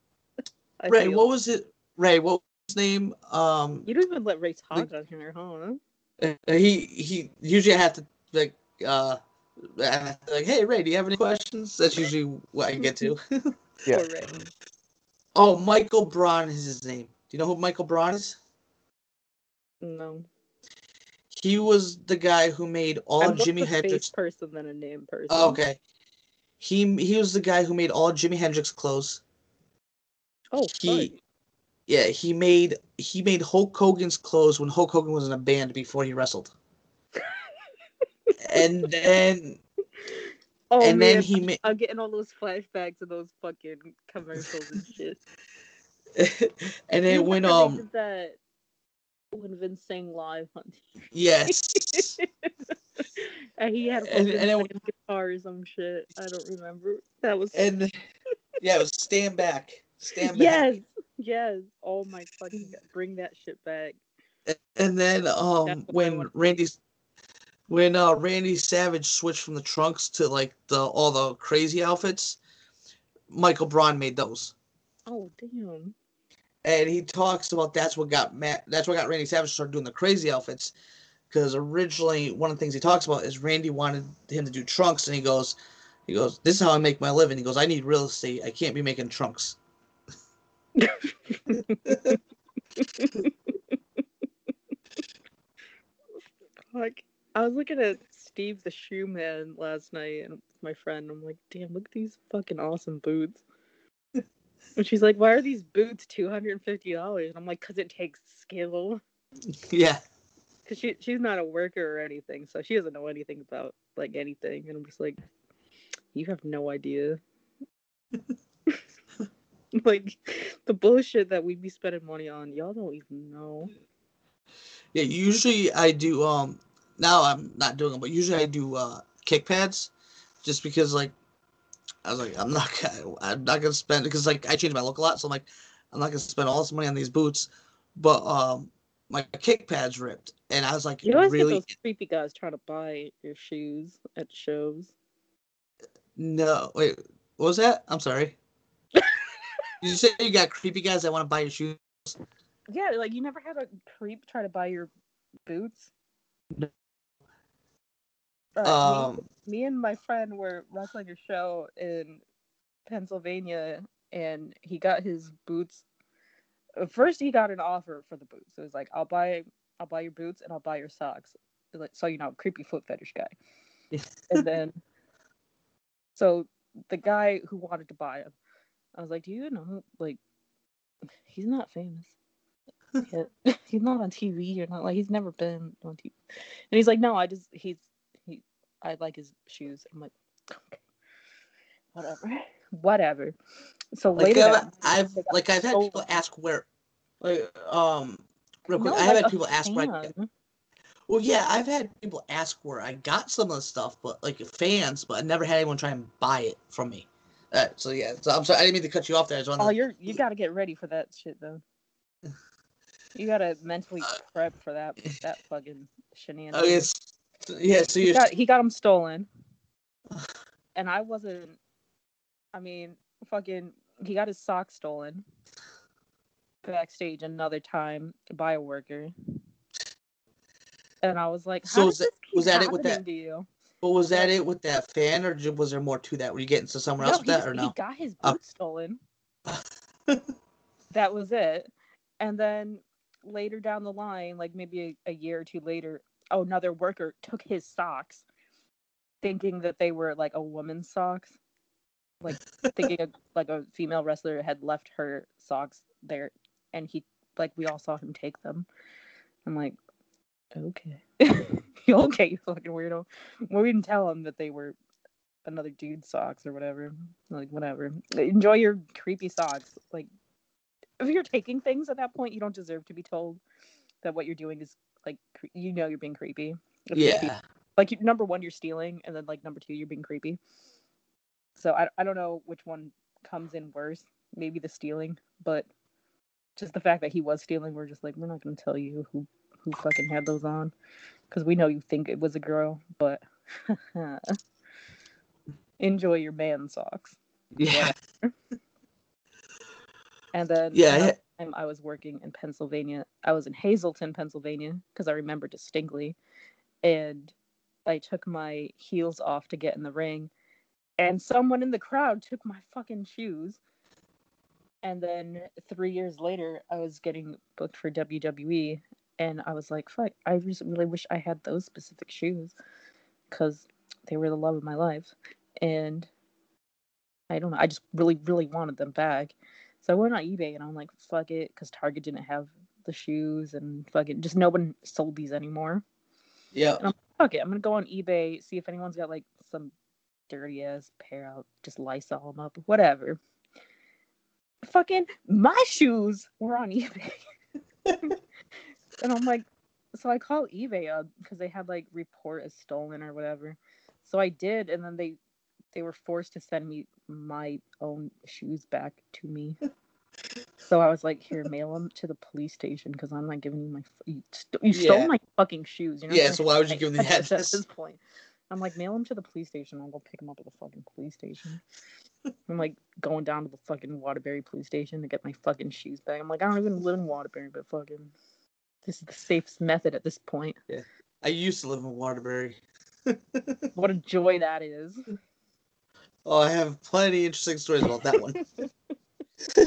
A: Ray,
C: feel-
A: what was it? Ray, what was his name? Um,
C: You don't even let Ray talk on here, huh?
A: Uh, he he usually I have to like uh I have to, like hey Ray, do you have any questions? That's usually what I get to.
B: Yeah.
A: Oh, Michael Braun is his name. Do you know who Michael Braun is?
C: No.
A: He was the guy who made all
C: I'm
A: Jimi
C: of a face
A: Hendrix.
C: person than a name person.
A: Oh, okay. He he was the guy who made all Jimi Hendrix clothes.
C: Oh,
A: He-
C: fuck.
A: Yeah, he made he made Hulk Hogan's clothes when Hulk Hogan was in a band before he wrestled. And then
C: Oh
A: and
C: man,
A: then he made
C: I'm getting all those flashbacks of those fucking commercials and shit.
A: and then when um
C: that when Vince sang live on TV.
A: yes
C: and he had
A: And- and then-
C: guitar or some shit. I don't remember. That was
A: and yeah it was stand back stand back
C: yes, yes. Oh my fucking god, bring that shit back.
A: and then um when. Randy's when uh Randy Savage switched from the trunks to like the all the crazy outfits Michael Braun made those.
C: Oh damn.
A: and he talks about that's what got Matt that's what got Randy Savage to start doing the crazy outfits because originally one of the things he talks about is Randy wanted him to do trunks and he goes he goes this is how I make my living. He goes I need real estate. I can't be making trunks.
C: Like I was looking at Steve the Shoe Man last night and my friend. I'm like, damn, look at these fucking awesome boots. And she's like, why are these boots two hundred and fifty dollars? And I'm like, cause it takes skill.
A: yeah
C: Cause she she's not a worker or anything, so she doesn't know anything about like anything. And I'm just like, you have no idea. like the bullshit that we'd be spending money on, y'all don't even know.
A: yeah usually I do um now I'm not doing them but usually I do uh kick pads just because like I was like I'm not gonna I'm not gonna spend because like I change my look a lot so I'm like I'm not gonna spend all this money on these boots but um my kick pads ripped and I was like
C: You always
A: really
C: get those creepy guys trying to buy your shoes at shows.
A: No, wait. What was that? I'm sorry. You say you got creepy guys that want to buy your shoes?
C: Yeah, like you never had a creep try to buy your boots. Uh,
A: Um,
C: me, me and my friend were wrestling a show in Pennsylvania, and he got his boots. uh, First, he got an offer for the boots. It was like, "I'll buy, I'll buy your boots, and I'll buy your socks." Like, so you know, creepy foot fetish guy. and then, so the guy who wanted to buy him, I was like, "Do you know, like, he's not famous." He's not on TV or not like he's never been on TV. And he's like, no, I just he's he I like his shoes. I'm like, okay, whatever, whatever. So
A: Like
C: later,
A: I've, I've like I've had
C: stolen.
A: people ask where, like um, real quick.
C: No,
A: I have
C: like
A: had people ask where. I, well, yeah, I've had people ask where I got some of the stuff, but like fans, but I never had anyone try and buy it from me. Uh, so yeah, so I'm sorry. I didn't mean to cut you off there. I just wanted
C: Oh, you're you got to get ready for that shit though. You gotta mentally
A: Uh,
C: prep for that that fucking shenanigans.
A: Oh yes, yeah. So
C: he got he got them stolen, and I wasn't. I mean, fucking, he got his socks stolen backstage another time by a worker, and I was like,
A: So
C: "How
A: was that- was that it with that-
C: To you?
A: But was that it with that fan, or was there more to that? Were you getting to somewhere
C: No,
A: else with that, or no?
C: He got his
A: Oh.
C: boots stolen. that was it. And then later down the line, like maybe a, a year or two later, oh, Oh, another worker took his socks, thinking that they were like a woman's socks, like thinking a, like a female wrestler had left her socks there, and he like we all saw him take them. I'm like, okay, okay, you fucking weirdo. Well, we didn't tell him that they were another dude's socks or whatever. Like whatever. Enjoy your creepy socks. Like if you're taking things at that point, you don't deserve to be told that what you're doing is like cre- you know you're being creepy. If
A: Yeah,
C: like you- number one you're stealing and then like number two you're being creepy so I, I don't know which one comes in worse maybe the stealing but just the fact that he was stealing we're just like we're not going to tell you who who fucking had those on because we know you think it was a girl but enjoy your man socks
A: yeah,
C: and then
A: yeah.
C: Another,
A: had-
C: time I was working in Pennsylvania. I was in Hazleton, Pennsylvania, because I remember distinctly. And I took my heels off to get in the ring. And someone in the crowd took my fucking shoes. And then three years later, I was getting booked for WWE. And I was like, fuck, I just really wish I had those specific shoes because they were the love of my life. And I don't know, I just really, really wanted them back. So I went on eBay and I'm like, fuck it, because Target didn't have the shoes and fucking just no one sold these anymore.
A: Yeah.
C: And I'm fuck it, I'm gonna go on eBay, see if anyone's got like some dirty ass pair out, just Lysol them up, whatever. Fucking my shoes were on eBay. and I'm like, so I call eBay up because they had like report as stolen or whatever. So I did, and then they they were forced to send me my own shoes back to me. so I was like, here, mail them to the police station because I'm not giving you my. You, st- you stole my fucking shoes. You're not
A: Yeah, so why would you give them the
C: address? at this point? I'm like, mail them to the police station. I'll go pick them up at the fucking police station. I'm like going down to the fucking Waterbury police station to get my fucking shoes back. I'm like, I don't even live in Waterbury, but fucking, this is the safest method at this point. Yeah.
A: I used to live in Waterbury.
C: What a joy that is.
A: Oh, I have plenty interesting stories about that one.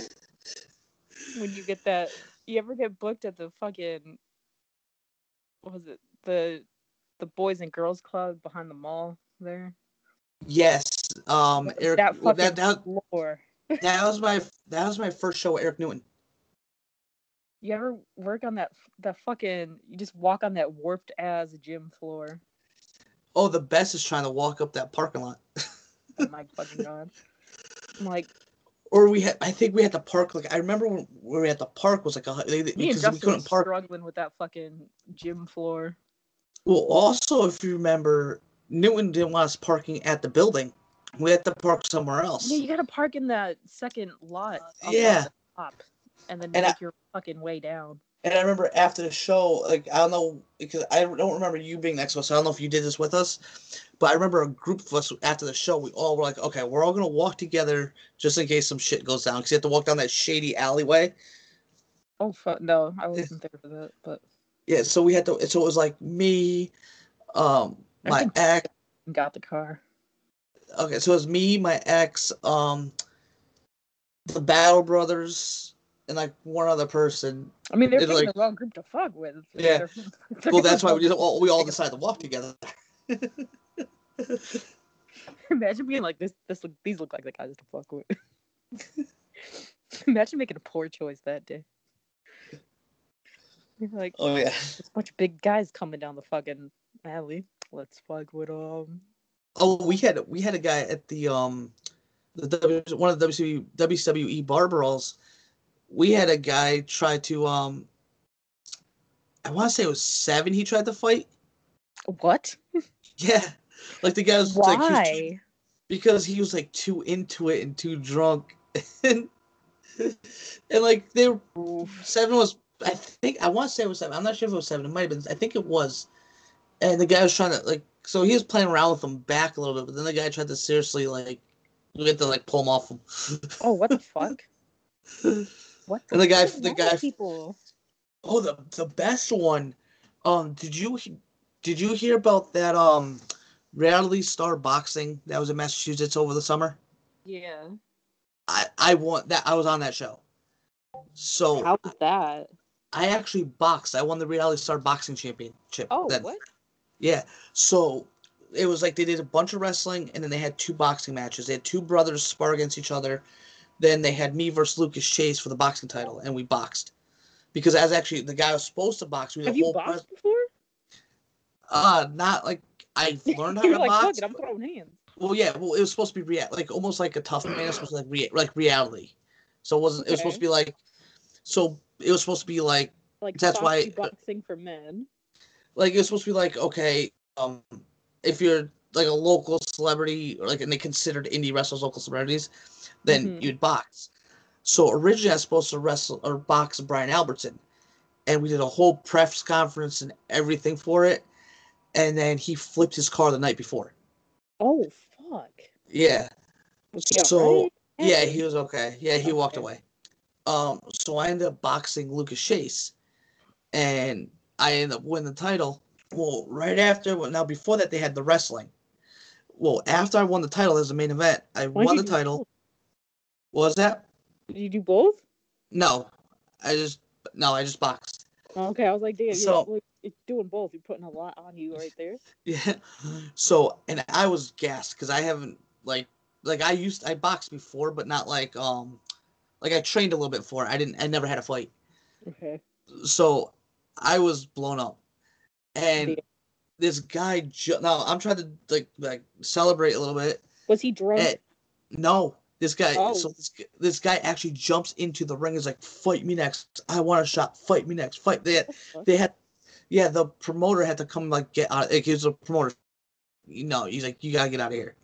C: when you get that you ever get booked at the fucking what was it the the boys and girls club behind the mall there
A: yes. Um Eric
C: that fucking
A: that, that,
C: floor
A: that was my that was my first show with Eric Newton.
C: you ever work on that that fucking you just walk on that warped ass gym floor
A: Oh, the best is trying to walk up that parking lot.
C: oh my fucking god i'm like
A: Or we had, I think we had to park. Like I remember when we were at the park was like a they,
C: me and
A: because we couldn't
C: were
A: park.
C: struggling with that fucking gym floor
A: Well, also if you remember, Newton didn't want us parking at the building. We had to park somewhere else.
C: yeah you gotta park in that second lot
A: Yeah.
C: top and then
A: And I-
C: make your fucking way down
A: And I remember after the show, like I don't know because I don't remember you being next to us. So I don't know if you did this with us, but I remember a group of us after the show. We all were like, okay, we're all gonna walk together just in case some shit goes down because you have to walk down that shady alleyway.
C: oh fuck no i wasn't there for that but
A: Yeah, so we had to. So it was like me, um, my ex.
C: got the car
A: Okay, so it was me, my ex, um, the Battle Brothers, and like one other person.
C: I mean, they're picking
A: like-
C: the wrong group to fuck with.
A: Yeah.
C: They're- they're
A: Well, that's why we just all, we all decided to walk together.
C: Imagine being like this. This look. These look like the guys to fuck with. Imagine making a poor choice that day. You're like,
A: Oh yeah.
C: there's a bunch of big guys coming down the fucking alley. Let's fuck with them.
A: Oh, we had we had a guy at the um the w, one of the WCW, WWE bar brawls. We had a guy try to um I want to say it was seven. He tried to fight.
C: What?
A: Yeah, like the guy was like he was too-
C: Why?
A: because he was like too into it and too drunk, and and like they were seven was I think I want to say it was seven. I'm not sure if it was seven. It might have been. I think it was. And the guy was trying to like so he was playing around with him back a little bit, but then the guy tried to seriously like we had to like pull him off him.
C: Oh, what the fuck? What?
A: And the guy- the guy-
C: People.
A: oh, the the best one. Um, did you did you hear about that um reality star boxing that was in Massachusetts over the summer?
C: Yeah.
A: I I want that. I was on that show. So
C: How was that?
A: I actually boxed. I won the reality star boxing championship.
C: Oh,
A: then.
C: what?
A: Yeah. So it was like they did a bunch of wrestling and then they had two boxing matches. They had two brothers spar against each other. Then they had me versus Lucas Chase for the boxing title and we boxed. Because as actually the guy was supposed to box, we
C: Have
A: the
C: you
A: whole
C: boxed before?
A: uh not like I learned how to
C: like,
A: box.
C: it, I'm throwing hands.
A: Well, yeah, well, it was supposed to be like almost like a tough man. It was supposed to be like rea- like reality. So it wasn't. It was supposed to be like. So it was supposed to be like
C: Like
A: That's why-
C: boxing for men.
A: like it was supposed to be like okay, um, if you're like a local celebrity or like and they considered indie wrestlers local celebrities, then
C: Mhm.
A: you'd box. So originally I was supposed to wrestle or box Brian Albertson, and we did a whole press conference and everything for it, and then he flipped his car the night before.
C: Oh fuck.
A: Yeah. So,
C: alright?
A: Yeah, he was okay. Yeah, he walked away. Um, so I ended up boxing Lucas Chase, and I ended up winning the title. Well, right after, well, now before that, they had the wrestling. Well, after I won the title as a main event, I
C: Why'd
A: won the title.
C: both?
A: What was that?
C: Did you do both?
A: No, I just no, I just boxed.
C: Okay, I was like, damn,
A: So-
C: you're, you're doing both. You're putting a lot on you right there.
A: Yeah. So and I was gassed because I haven't like like I used I boxed before, but not like um like I trained a little bit for it. I didn't I never had a fight.
C: Okay.
A: So I was blown up. And. This guy ju- now I'm trying to like like celebrate a little bit.
C: Was he drunk?
A: And no, this guy
C: Oh.
A: so this, this guy actually jumps into the ring is like fight me next. I want a shot. Fight me next. Fight. They had, they had yeah, the promoter had to come like get out. He was a promoter. You know, he's like, you gotta get out of here.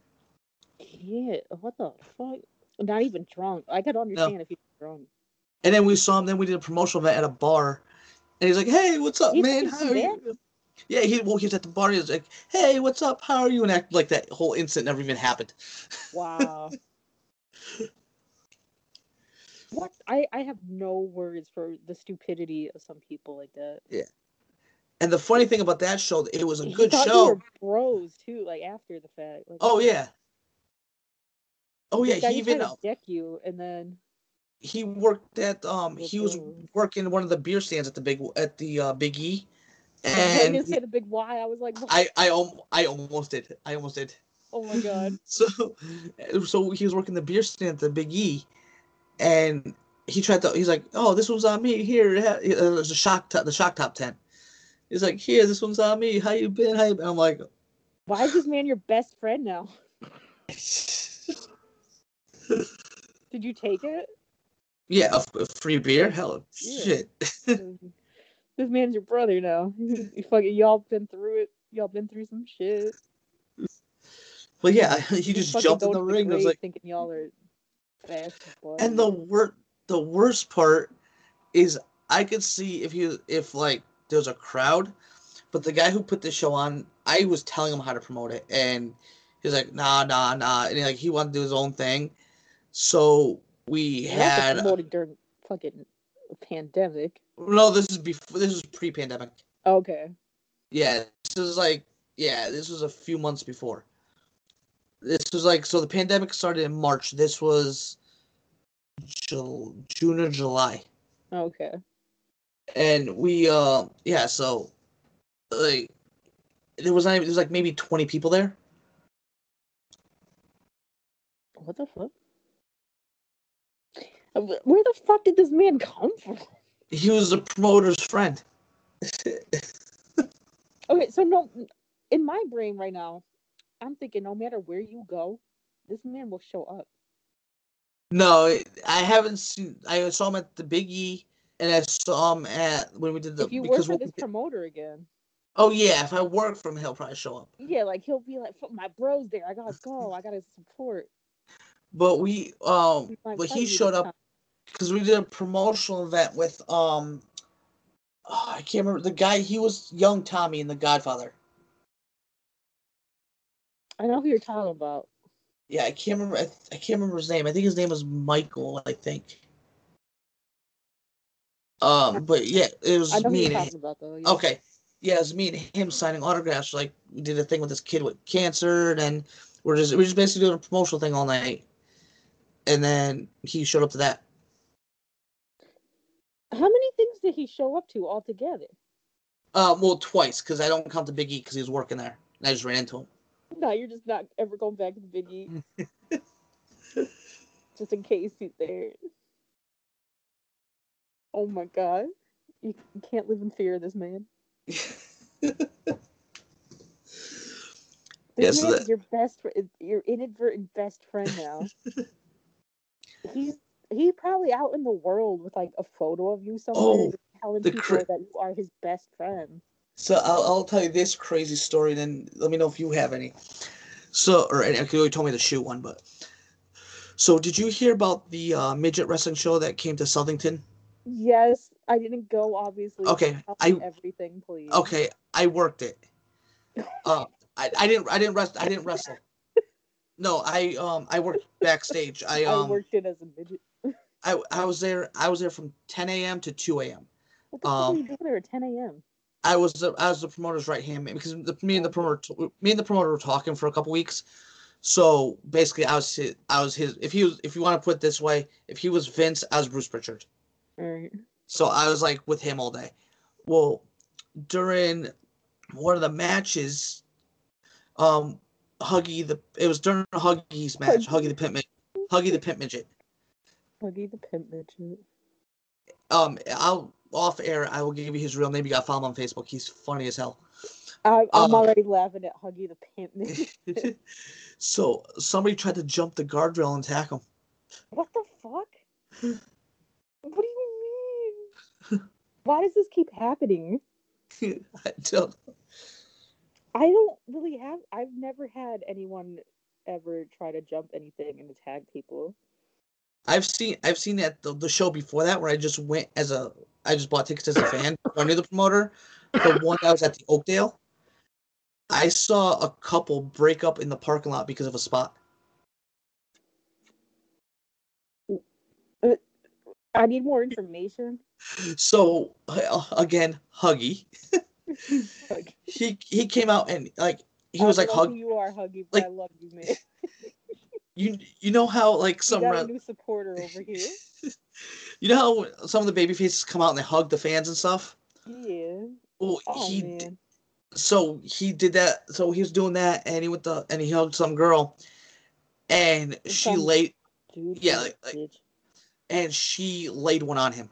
C: Yeah. What the fuck? Not even drunk. I could understand if he's drunk.
A: And then we saw him. Then we did a promotional event at a bar, and he's like, "Hey, what's up,
C: He's
A: man? How are you?" Yeah, he well, he was at the bar. He was like, "Hey, what's up? How are you?" And act like that whole incident never even happened.
C: Wow. what? I I have no words for the stupidity of some people like that. Yeah.
A: And the funny thing about that show, it was a good show.
C: bros too, like after the fact. Like,
A: Oh yeah. Oh yeah, he even
C: deck you, and then
A: he worked at um he was working one of the beer stands at the big at the uh, Big E,
C: and said a big Y. I was like,
A: I I al- I almost did I almost did.
C: oh my god.
A: So so he was working the beer stand at the Big E, and he tried to he's like oh this one's on me here uh, there's a shock top the shock top tent. He's like here this one's on me how you been how you been? I'm like
C: Why is this man your best friend now? Did you take it?
A: yeah a, free beer hell
C: Yeah.
A: shit.
C: this man's your brother now. You fucking y'all been through it. Y'all been through some shit.
A: But yeah, he
C: You
A: just jumped in the ring. I was like,
C: thinking y'all are fast
A: and the wor- the worst part is I could see if he if like there's a crowd, but the guy who put the show on, I was telling him how to promote it, and he's like, nah, nah, nah, and he, like he wanted to do his own thing. So we had
C: promoted during fucking pandemic.
A: no, this is before this was pre-pandemic.
C: Okay.
A: Yeah, this is like yeah, this was a few months before. This was like so the pandemic started in March. This was Jul- June or July.
C: Okay.
A: and we uh yeah so like there was not even, there was like maybe 20 people there
C: What the fuck? Wh- Where the fuck did this man come from?
A: he was the promoter's friend
C: Okay, so no, in my brain right now, I'm thinking no matter where you go, this man will show up.
A: no i haven't seen i saw him at the big e and i saw him at when we did the
C: if you work for this
A: we
C: promoter again,
A: oh yeah if i work from him he'll probably show up
C: yeah, like he'll be like, my bro's there. I gotta go. I gotta support.
A: But we um but he showed up because we did a promotional event with um oh, i can't remember the guy he was young tommy in the godfather
C: I know who you're talking about.
A: Yeah, I can't remember. I, I can't remember his name. I think his name was Michael. I think. Um, but yeah, it was
C: I know who
A: me and
C: about though. yeah.
A: okay, yeah, it was me and him signing autographs. Like we did a thing with this kid with cancer, and we're just we're just basically doing a promotional thing all night. And then he showed up to that.
C: How many things did he show up to altogether?
A: Um, well, twice because I don't count the Big E because he was working there. And I just ran into him.
C: No, you're just not ever going back to the Big E. just in case he's there. Oh my god. You, you can't live in fear of this man.
A: Yeah,
C: This
A: so
C: man
A: that-
C: is your best your inadvertent best friend now. He's he probably out in the world with like a photo of you somewhere
A: Oh,
C: telling
A: the
C: people
A: cra-
C: that you are his best friend.
A: So I'll, I'll tell you this crazy story, then let me know if you have any. So, or any, you already told me to shoot one, but so did you hear about the uh, midget wrestling show that came to Southington?
C: Yes, I didn't go obviously.
A: Okay, I-
C: everything, please.
A: Okay, I worked it. Uh, I, I didn't I didn't rest I didn't wrestle. No, I um I worked backstage. I
C: I
A: um
C: worked it as a midget.
A: I I was there. I was there from 10 a.m. to 2 a.m.
C: What the
A: Um,
C: you doing there at 10 a.m.?
A: I was the I was the promoter's right hand man because the, me and the promoter me and the promoter were talking for a couple weeks. So basically, I was his, I was his. If he was, if you want to put it this way, if he was Vince, I was Bruce Pritchard.
C: Alright.
A: So I was like with him all day. Well, during one of the matches, um, Huggy the it was during Huggy's match, Huggy the Pimp Midget, Huggy the Pimp Midget.
C: Huggy the Pimp Midget.
A: Um, I'll off air. I will give you his real name. You got to follow him on Facebook. He's funny as hell.
C: I, I'm
A: Uh,
C: already laughing at Huggy the Pimp Midget.
A: so somebody tried to jump the guardrail and attack him.
C: what the fuck? what do you mean? Why does this keep happening?
A: I don't.
C: I don't really have. I've never had anyone ever try to jump anything and attack people.
A: I've seen I've seen that the, the show before that where I just went as a I just bought tickets as a fan. I knew the promoter. The one that was at the Oakdale. I saw a couple break up in the parking lot because of a spot.
C: I need more information.
A: So uh, again, Huggy. He he came out and like he
C: I
A: was like hug
C: you are, Huggy, but
A: like-
C: I love you, man.
A: you you know how like some
C: you got a new supporter over here.
A: you know how some of the baby faces come out and they hug the fans and stuff.
C: Yeah.
A: Well,
C: Oh
A: he
C: man.
A: so he did that. So he was doing that, and he went the and he hugged some girl, and she laid
C: Dude.
A: yeah, like- like- and she laid one on him.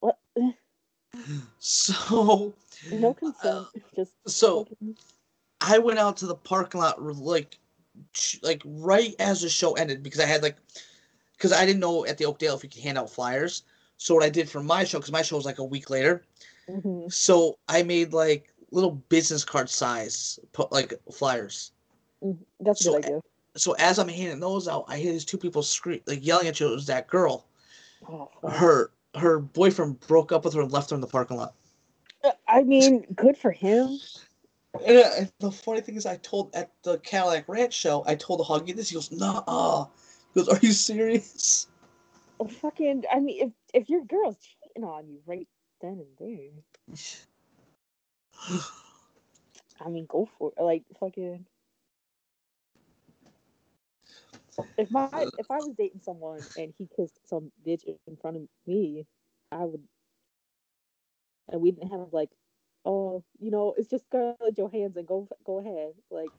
C: What?
A: So
C: No consent. Just
A: so
C: fucking-
A: I went out to the parking lot like like right as the show ended because I had like because I didn't know at the Oakdale if you could hand out flyers. So what I did for my show because my show was like a week later.
C: Mhm.
A: So I made like little business card size put like flyers.
C: Mhm. That's
A: So,
C: good idea.
A: So as I'm handing those out, I hear these two people scream like yelling at you. It was that girl.
C: Oh.
A: Her her boyfriend broke up with her and left her in the parking lot.
C: Uh, I mean, good for him.
A: Yeah, and the funny thing is, I told at the Cadillac Ranch show, I told Huggy this. He goes, "Nah." He goes, "Are you serious?"
C: Oh, fucking. I mean, if if your girl's cheating on you right then and there, I mean, go for it. Like fucking. If my if I was dating someone and he kissed some bitch in front of me, I would. And we didn't have like, oh, you know, it's just Scarlett Johansson. Go go ahead, like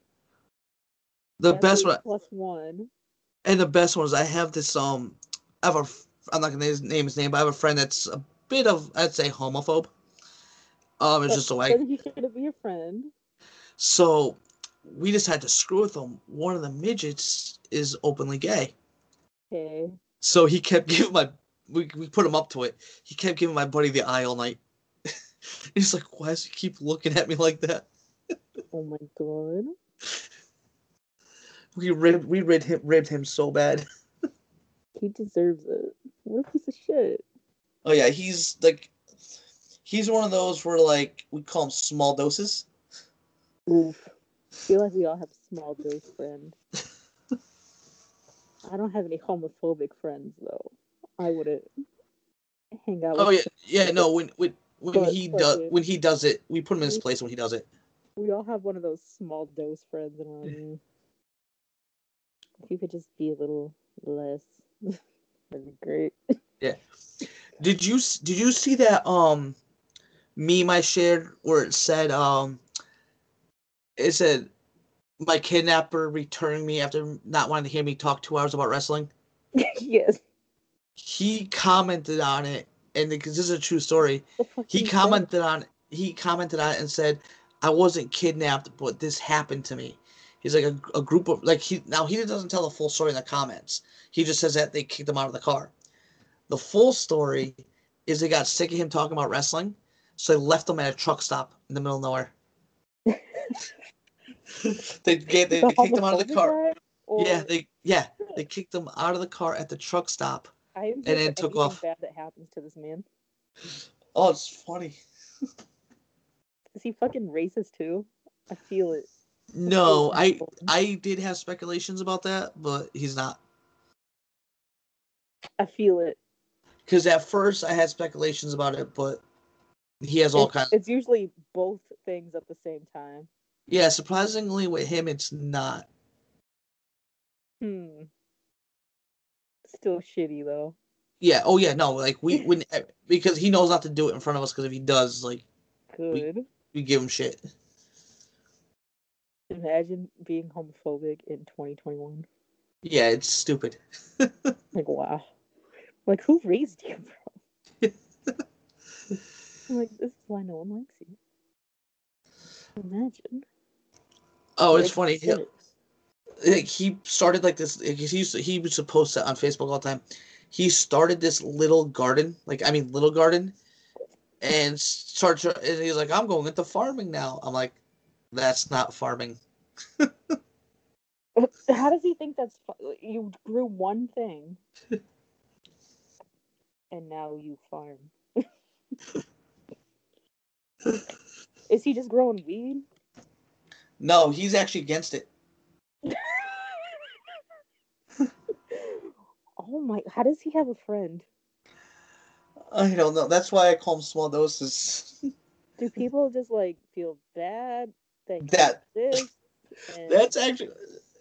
A: The best one,
C: plus one.
A: and the best one is I have this. Um, I have a I'm not gonna name his name, his name, but I have a friend that's a bit of, I'd say, homophobe. Um, it's
C: But
A: just like
C: he should be your friend.
A: so. We just had to screw with him. One of the midgets is openly gay.
C: Okay.
A: So he kept giving my we, we put him up to it. He kept giving my buddy the eye all night. He's like, why does he keep looking at me like that?
C: Oh my god.
A: We ribbed we ribbed him ribbed him so bad.
C: He deserves it. What a piece of shit.
A: Oh yeah, he's like he's one of those where like we call him small doses.
C: Oof. feel like we all have small dose friends. I don't have any homophobic friends though. I wouldn't hang out oh, with
A: Oh yeah, yeah. No, when when when
C: But-
A: he does
C: it-
A: when he does it, we put him in his place when he does it.
C: we all have one of those small dose friends around me. If you could just be a little less, that'd be great. Yeah.
A: Did you did you see that um meme I shared where it said um it said my kidnapper returning me after not wanting to hear me talk two hours about wrestling?
C: yes.
A: He commented on it, and because this is a true story, he commented on he commented on it and said, "I wasn't kidnapped, but this happened to me." He's like a, a group of like he now he doesn't tell the full story in the comments. He just says that they kicked him out of the car. The full story is they got sick of him talking about wrestling, so they left him at a truck stop in the middle of nowhere. they gave, they
C: The
A: kicked him out of the car.
C: Or-
A: Yeah, they yeah they kicked him out of the car at the truck stop.
C: I am
A: and then took off.
C: Bad that happens to this man.
A: Oh, it's funny.
C: Is he fucking racist too? I feel it.
A: No, I I did have speculations about that, but he's not.
C: I feel it.
A: Because at first I had speculations about it, but he has all
C: it's,
A: kinds.
C: it's usually both things at the same time.
A: Yeah, surprisingly with him, it's not.
C: Hmm. Still shitty though.
A: Yeah. Oh yeah. No. Like we when because he knows not to do it in front of us. Because if he does, like
C: Good.
A: we give him shit.
C: Imagine being homophobic in 2021.
A: Yeah, it's stupid.
C: Like wow. Like who raised you, bro? I'm like this is why no one likes you. Imagine.
A: Oh, it's
C: Like,
A: funny. Like he started like this. He used to, he was supposed to on Facebook all the time. He started this little garden, like I mean, little garden, and starts. And he's like, "I'm going into farming now." I'm like, "That's not farming."
C: How does he think that's you grew one thing and now you farm? Is he just growing weed?
A: No, he's actually against it.
C: Oh my! How does he have a friend?
A: I don't know. That's why I call him small doses.
C: Do people just like feel bad that and-
A: That's actually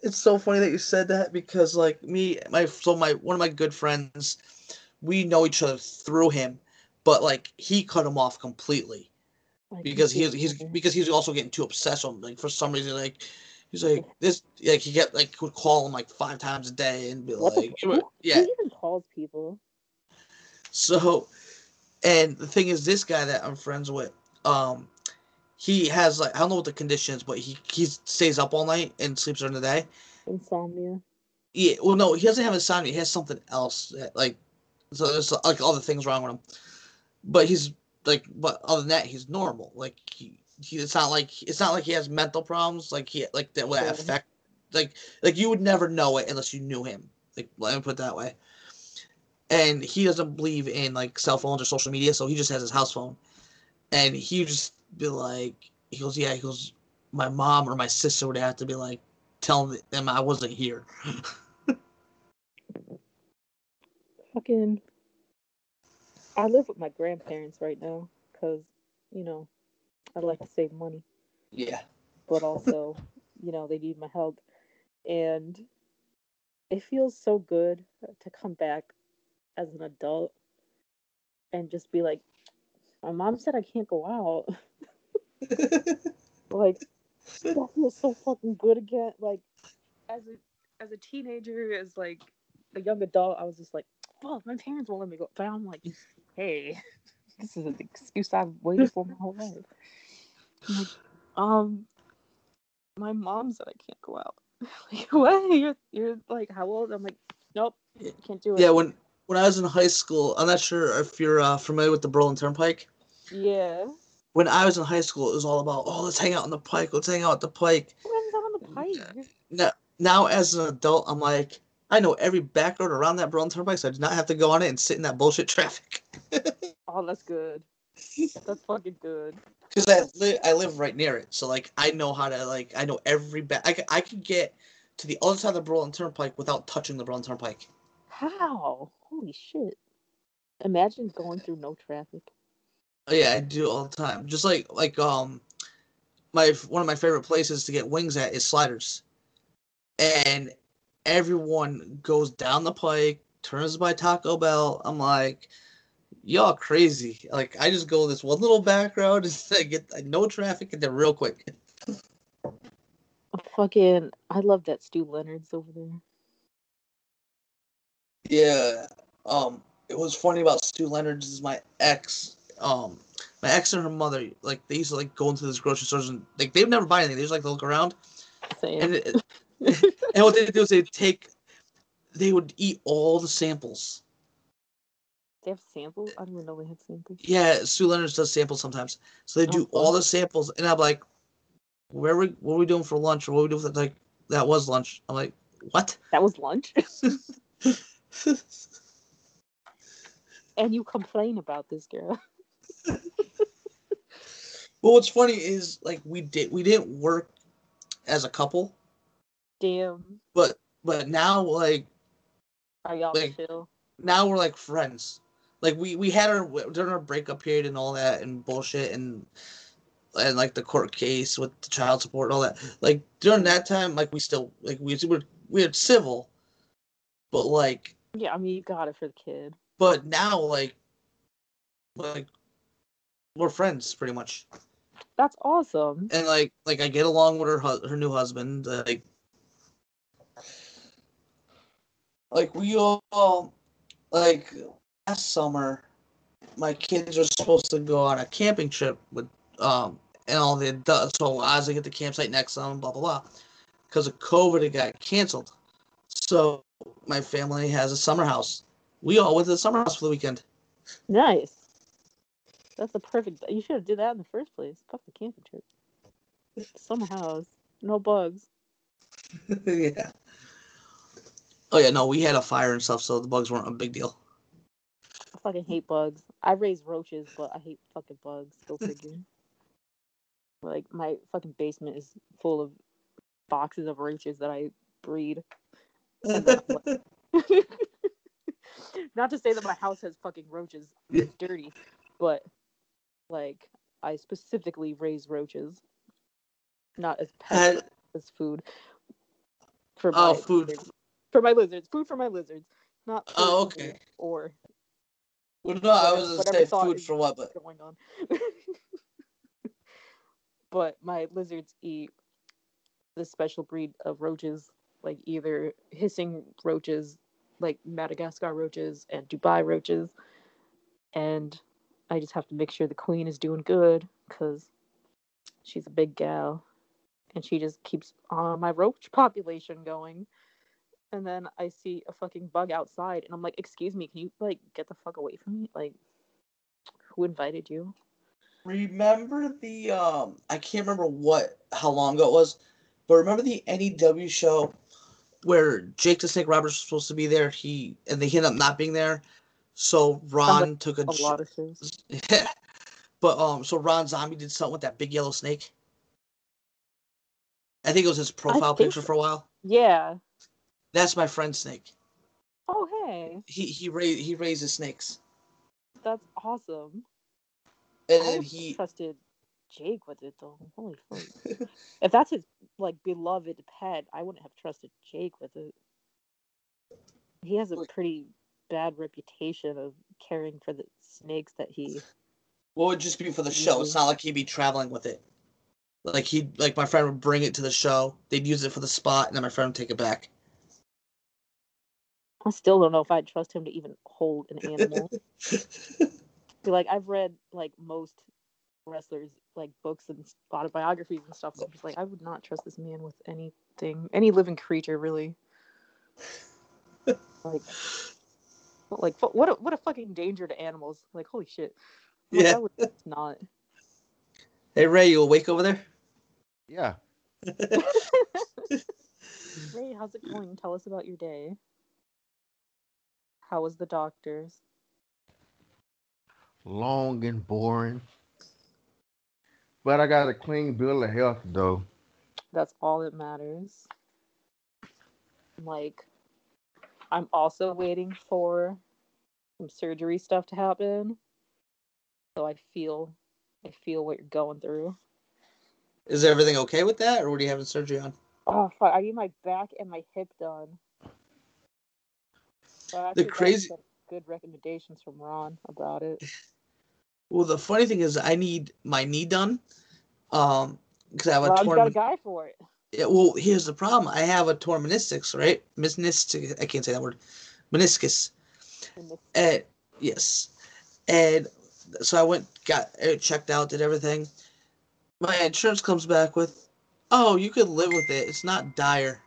A: it's so funny that you said that because like me my so my one of my good friends we know each other through him but like he cut him off completely because he's
C: he's
A: he's because he's also getting too obsessed with him like for some reason like he's like this like he get like would call him like five times a day and be
C: What
A: like
C: who,
A: yeah
C: Who even calls people?
A: so and the thing is this guy that I'm friends with um he has like I don't know what the condition is but he he stays up all night and sleeps during the day
C: Insomnia.
A: Yeah, well, no, he doesn't have insomnia. He has something else. That, like, so there's like other things wrong with him. But he's like, but other than that, he's normal. Like, he, he it's not like it's not like he has mental problems. Like he like that would affect. Like, like you would never know it unless you knew him. Like, let me put it that way. And he doesn't believe in like cell phones or social media, so he just has his house phone. And he just be like, he goes, yeah, he goes, my mom or my sister would have to be like, telling them I wasn't here.
C: Fucking. I live with my grandparents right now because, you know, I like to save money.
A: Yeah.
C: but also, you know, they need my help. And it feels so good to come back as an adult and just be like, my mom said I can't go out. like, that feels so fucking good again. Like, as a as a teenager, as like a young adult, I was just like, fuck, my parents won't let me go. But I'm like, hey, this is an excuse I've waited for my whole life. Like, um, my mom said I can't go out. like, what? You're you're like how old? I'm like, nope, can't do it.
A: yeah, when when I was in high school, I'm not sure if you're uh, familiar with the Berlin Turnpike.
C: Yeah.
A: When I was in high school, it was all about, oh, let's hang out on the pike. Let's hang out at the pike.
C: Out on the pike?
A: Now, now as an adult, I'm like, I know every back road around that Berlin Turnpike, so I did not have to go on it and sit in that bullshit traffic.
C: Oh, that's good. That's fucking good.
A: Because I live, I live right near it, so like I know how to like I know every back. I, I could get to the other side of the Berlin Turnpike without touching the Berlin Turnpike.
C: How? Holy shit. Imagine going through no traffic.
A: Oh, Yeah, I do all the time. Just like like um, my one of my favorite places to get wings at is Sliders, and everyone goes down the pike, turns by Taco Bell. I'm like, y'all crazy. Like I just go this one little back road and I get like, no traffic and then real quick.
C: Fucking, I love that Stew Leonard's over there.
A: Yeah. Um, it was funny about Stew Leonard's is my ex. Um, my ex and her mother like they used to like go into this grocery stores and like they'd never buy anything. They just like to look around.
C: Same.
A: and it, and what they do is they take they would eat all the samples
C: they have samples? I don't even know they had samples.
A: yeah Stew Leonard's does samples sometimes so they
C: Oh,
A: do
C: fun.
A: all the samples and i'm like where we what are we doing for lunch or what are we doing for like that was lunch i'm like what
C: That was lunch? and you complain about this girl.
A: well what's funny is like we did we didn't work as a couple
C: Damn.
A: but but now like
C: Are y'all
A: Like-
C: chill?
A: now we're like friends Like we we had our during our breakup period and all that and bullshit and and like the court case with the child support and all that. Like during that time, like we still like we were we were civil, but like
C: Yeah, I mean you got it for the kid.
A: but now like like we're friends pretty much
C: That's awesome.
A: and like like i get along with her hu- her new husband like like we all like last summer my kids were supposed to go on a camping trip with um and all the adults so as i was like at the campsite next them blah blah blah because of covid it got canceled so my family has a summer house we all went to the summer house for the weekend
C: Nice. That's the perfect. You should have did that in the first place. Fuck the camping trip. Summer house, no bugs.
A: yeah. Oh yeah, no, we had a fire and stuff, so the bugs weren't a big deal.
C: I fucking hate bugs. I raise roaches, but I hate fucking bugs. Go figure. like my fucking basement is full of boxes of roaches that I breed. And then, like- Not to say that my house has fucking roaches. It's dirty, but like I specifically raise roaches, not as pets, as food. For
A: oh,
C: my
A: food.
C: lizards. for my lizards. Food for my lizards, not.
A: Oh, okay.
C: Or
A: Well, no, I was
C: Whatever
A: gonna say food for what, but
C: going on. but my lizards eat this special breed of roaches, like either hissing roaches, like Madagascar roaches and Dubia roaches. And I just have to make sure the queen is doing good because she's a big gal and she just keeps uh, my roach population going. And then I see a fucking bug outside and I'm like, excuse me, can you like get the fuck away from me? Like, who invited you?
A: remember the um, I can't remember what how long ago it was, but remember the NEW show where Jake the Snake Roberts was supposed to be there. He and they ended up not being there, so Ron took a,
C: A
A: j-
C: lot of shows.
A: But um, so Ron Zombie did something with that big yellow snake. I think it was his profile picture
C: so.
A: for a while.
C: Yeah.
A: That's my friend Snake.
C: Oh hey,
A: He he raised he raises snakes,
C: that's awesome.
A: and then he
C: trusted Jake with it though. Holy fuck. if that's his like beloved pet, I wouldn't have trusted Jake with it. He has a pretty bad reputation of caring for the snakes that he
A: what would just be for the show. It's not like he'd be traveling with it. Like he like my friend would bring it to the show. They'd use it for the spot, and then my friend would take it back.
C: I still don't know if I'd trust him to even hold an animal. Like I've read like most wrestlers like books and s- autobiographies and stuff. I'm just like I would not trust this man with anything, any living creature really. like, like what a what a fucking danger to animals. Like holy shit. Like,
A: Yeah.
C: I would not.
A: hey Ray, you awake over there?
B: Yeah.
C: Ray, how's it going? Tell us about your day. How was the doctors?
B: Long and boring. But I got a clean bill of health though.
C: That's all that matters. Like, I'm also waiting for some surgery stuff to happen. So I feel, I feel what you're going through.
A: Is everything okay with that, or what are you having surgery on?
C: Oh fuck! I need my back and my hip done. So I actually got
A: crazy-
C: good recommendations from Ron about it.
A: Well, the funny thing is, I need my knee done. Um, because I have a
C: Ron's
A: torn.
C: got a guy for it.
A: Yeah, well, here's the problem. I have a torn meniscus, right? Meniscus. I can't say that word. Meniscus.
C: This-
A: And yes, and so I went, got it checked out, did everything. My insurance comes back with, "Oh, you could live with it. It's not dire."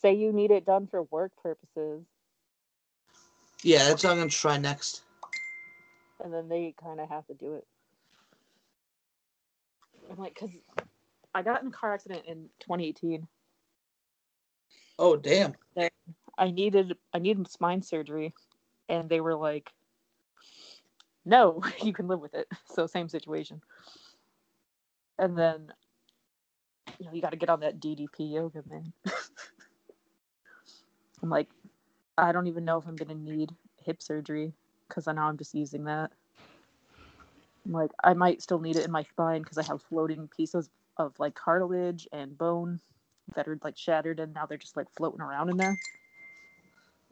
C: Say you need it done for work purposes,
A: Yeah, that's what I'm gonna try next.
C: and then they kind of have to do it. I'm like, cause I got in a car accident in 2018.
A: Oh, damn.
C: I needed I needed spine surgery, and they were like, "No, you can live with it." So same situation. And then, you know, you got to get on that DDP yoga, man. I'm like, I don't even know if I'm gonna need hip surgery. because I now I'm just using that. I'm like I might still need it in my spine because I have floating pieces of like cartilage and bone that are like shattered and now they're just like floating around in there.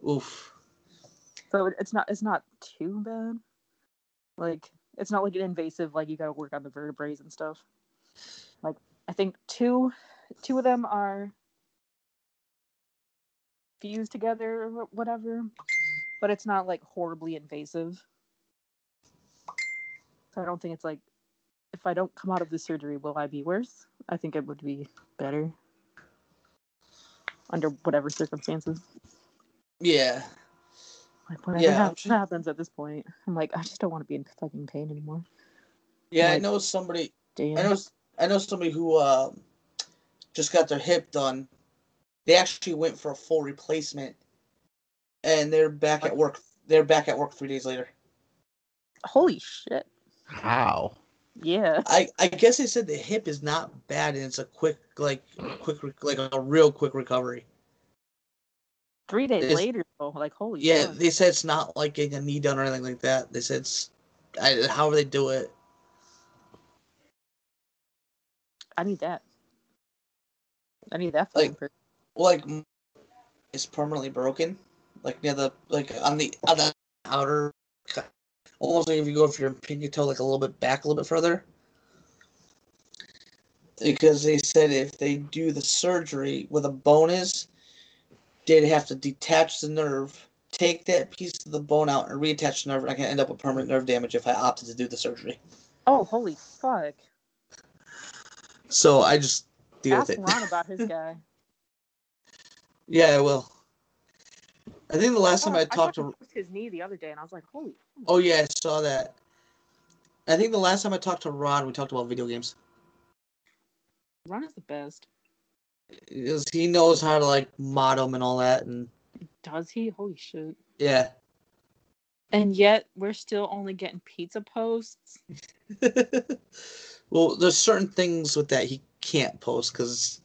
A: Oof.
C: So it's not it's not too bad. Like it's not like an invasive like you got to work on the vertebrae and stuff. Like I think two two of them are fused together or whatever, but it's not like horribly invasive. So I don't think it's like if I don't come out of the surgery, will I be worse? I think it would be better under whatever circumstances.
A: Yeah.
C: Like whatever
A: Yeah,
C: happens, happens at this point. I'm like, I just don't want to be in fucking pain anymore.
A: Yeah, I know somebody.
C: Damn.
A: I know. I know somebody who um, just got their hip done. They actually went for a full replacement, and they're back at work. They're back at work three days later.
C: Holy shit.
B: How?
C: Yeah.
A: I I guess they said the hip is not bad, and it's a quick like quick like a real quick recovery.
C: Three days
A: It's-
C: later, though, like holy
A: Yeah,
C: fuck.
A: they said it's not like getting a knee done or anything like that. They said it's I, however they do it.
C: I need that. I need that fucking
A: Like-
C: per-
A: like it's permanently broken, like near the like on the on the outer, almost like if you go for your pinky toe like a little bit back a little bit further. Because they said if they do the surgery with a bone is, they'd have to detach the nerve, take that piece of the bone out, and reattach the nerve. And I can end up with permanent nerve damage if I opted to do the surgery.
C: Oh, holy fuck.
A: So I just deal
C: Ask
A: with it.
C: Ron about his guy.
A: Yeah, I will. I think the last time
C: Oh,
A: I talked to
C: his knee the other day, and I was like, holy.
A: Oh yeah, I saw that. I think the last time I talked to Ron, we talked about video games.
C: Ron is the best.
A: Because he knows how to like mod them and all that, and
C: Does he? Holy shit.
A: yeah.
C: And yet, we're still only getting pizza posts.
A: well, there's certain things with that he can't post because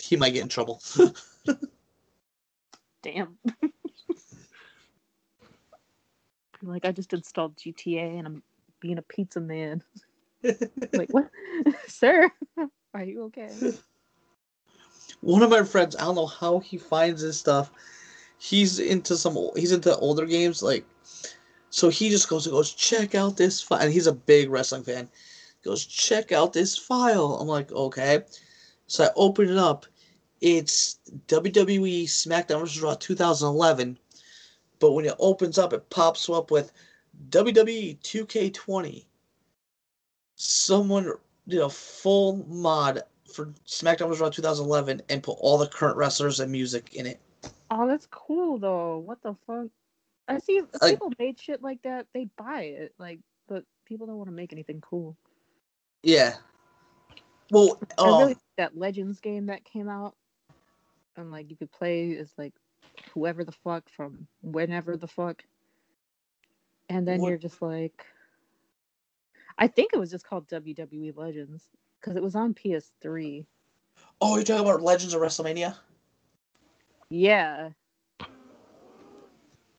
A: he might get in trouble.
C: Damn. like, I just installed GTA and I'm being a pizza man. like, what? Sir, are you okay?
A: One of my friends, I don't know how he finds this stuff. He's into some. He's into older games, like. So he just goes and goes check out this file, and he's a big wrestling fan. Goes check out this file. I'm like, okay. So I open it up. It's WWE SmackDown vs. Raw 2011, but when it opens up, it pops up with WWE 2K20. Someone did a full mod for SmackDown vs. Raw 2011 and put all the current wrestlers and music in it.
C: Oh, that's cool though. What the fuck? I see if
A: Like-
C: people made shit like that, they buy it. Like, but people don't want to make anything cool.
A: Yeah. Well,
C: I
A: um,
C: really like that Legends game that came out, and like you could play as like whoever the fuck from whenever the fuck, and then
A: What-
C: you're just like, I think it was just called WWE Legends because it was on PS3.
A: oh, you're talking about Legends of WrestleMania?
C: Yeah,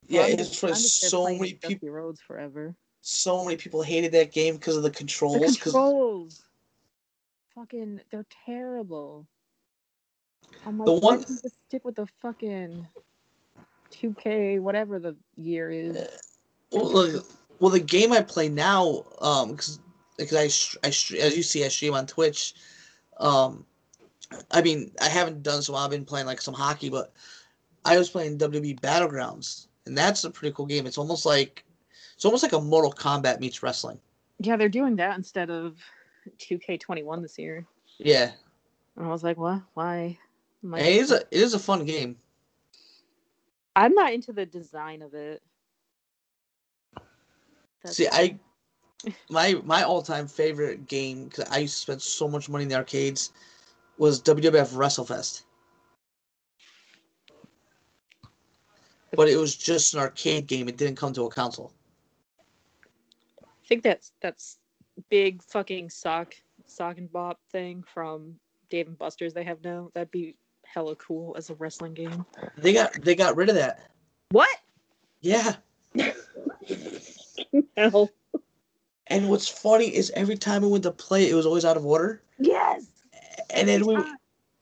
A: Yeah,
C: I'm
A: it's for so many people.
C: Roads forever.
A: So many people hated that game because of the
C: The
A: controls,
C: fucking, they're terrible. I'm like,
A: The one-
C: just stick with the fucking 2K, whatever the year is.
A: Well, look, well, the game I play now, um, because because I, I as you see, I stream on Twitch. Um, I mean, I haven't done so. I've been playing like some hockey, but I was playing WWE Battlegrounds, and that's a pretty cool game. It's almost like it's almost like a Mortal Kombat meets wrestling.
C: Yeah, they're doing that instead of 2K21 this year.
A: Yeah,
C: And I was like, what? Why? Like,
A: it is a it is a fun game.
C: I'm not into the design of it. That's
A: See, I my my all time favorite game because I used to spend so much money in the arcades was WWF WrestleFest. But it was just an arcade game. It didn't come to a console.
C: I think that's that's big fucking sock sock and bop thing from Dave and Buster's they have now. That'd be hella cool as a wrestling game.
A: They got they got rid of that.
C: What?
A: Yeah.
C: hell?
A: And what's funny is every time we went to play, it was always out of order.
C: Yes.
A: And then we,
C: time.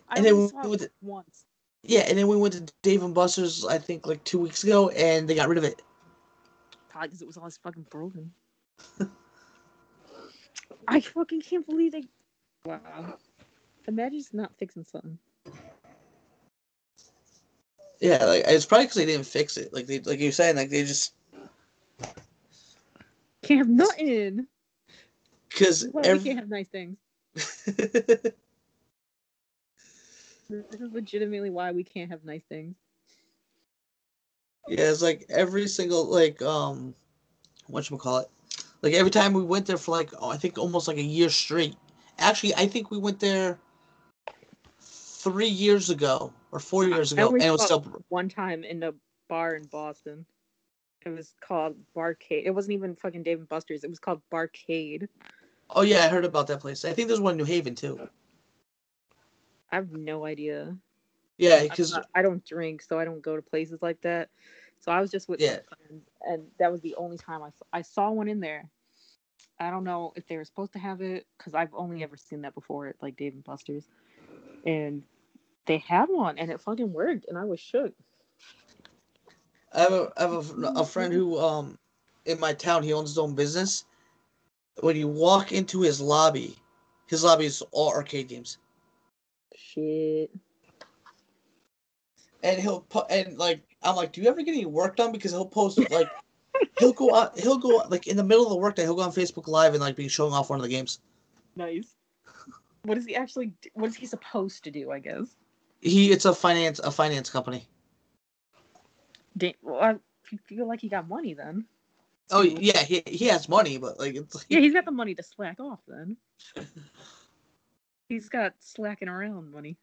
C: I
A: and then we went to-
C: once.
A: yeah, and then we went to Dave and Buster's. I think like two weeks ago, and they got rid of it.
C: Probably because it was always fucking broken. I fucking can't believe they. Wow. Imagine not fixing something.
A: Yeah, like it's probably because they didn't fix it. Like they, like you were saying, like they just
C: Can't have nothing.
A: because
C: Well, we can't have nice things. This is legitimately why we can't have nice things.
A: Yeah, it's like every single like um, what you call it? Like every time we went there for like oh, I think almost like a year straight. Actually, I think we went there three years ago or four years ago, and it was still
C: one time in a bar in Boston. It was called Barcade. It wasn't even fucking Dave and Buster's. It was called Barcade.
A: Oh yeah, I heard about that place. I think there's one in New Haven too.
C: I have no idea.
A: Yeah, because
C: I don't drink, so I don't go to places like that. So I was just with
A: Yeah.
C: friends, and that was the only time I saw, I saw one in there. I don't know if they were supposed to have it because I've only ever seen that before at like Dave and Buster's, and they had one and it fucking worked, and I was shook.
A: I have a, I have a, a friend who um in my town he owns his own business. When you walk into his lobby, his lobby is all arcade games,
C: Shit.
A: and he'll put and like I'm like, do you ever get any work done? Because he'll post like he'll go out he'll go like in the middle of the workday he'll go on Facebook Live and like be showing off one of the games.
C: Nice. What is he actually? What is he supposed to do? I guess.
A: He it's a finance a finance company.
C: Da- well, I feel like he got money then.
A: Oh yeah, he he has money, but like it's
C: Yeah, he's got the money to slack off then. he's got slacking around money.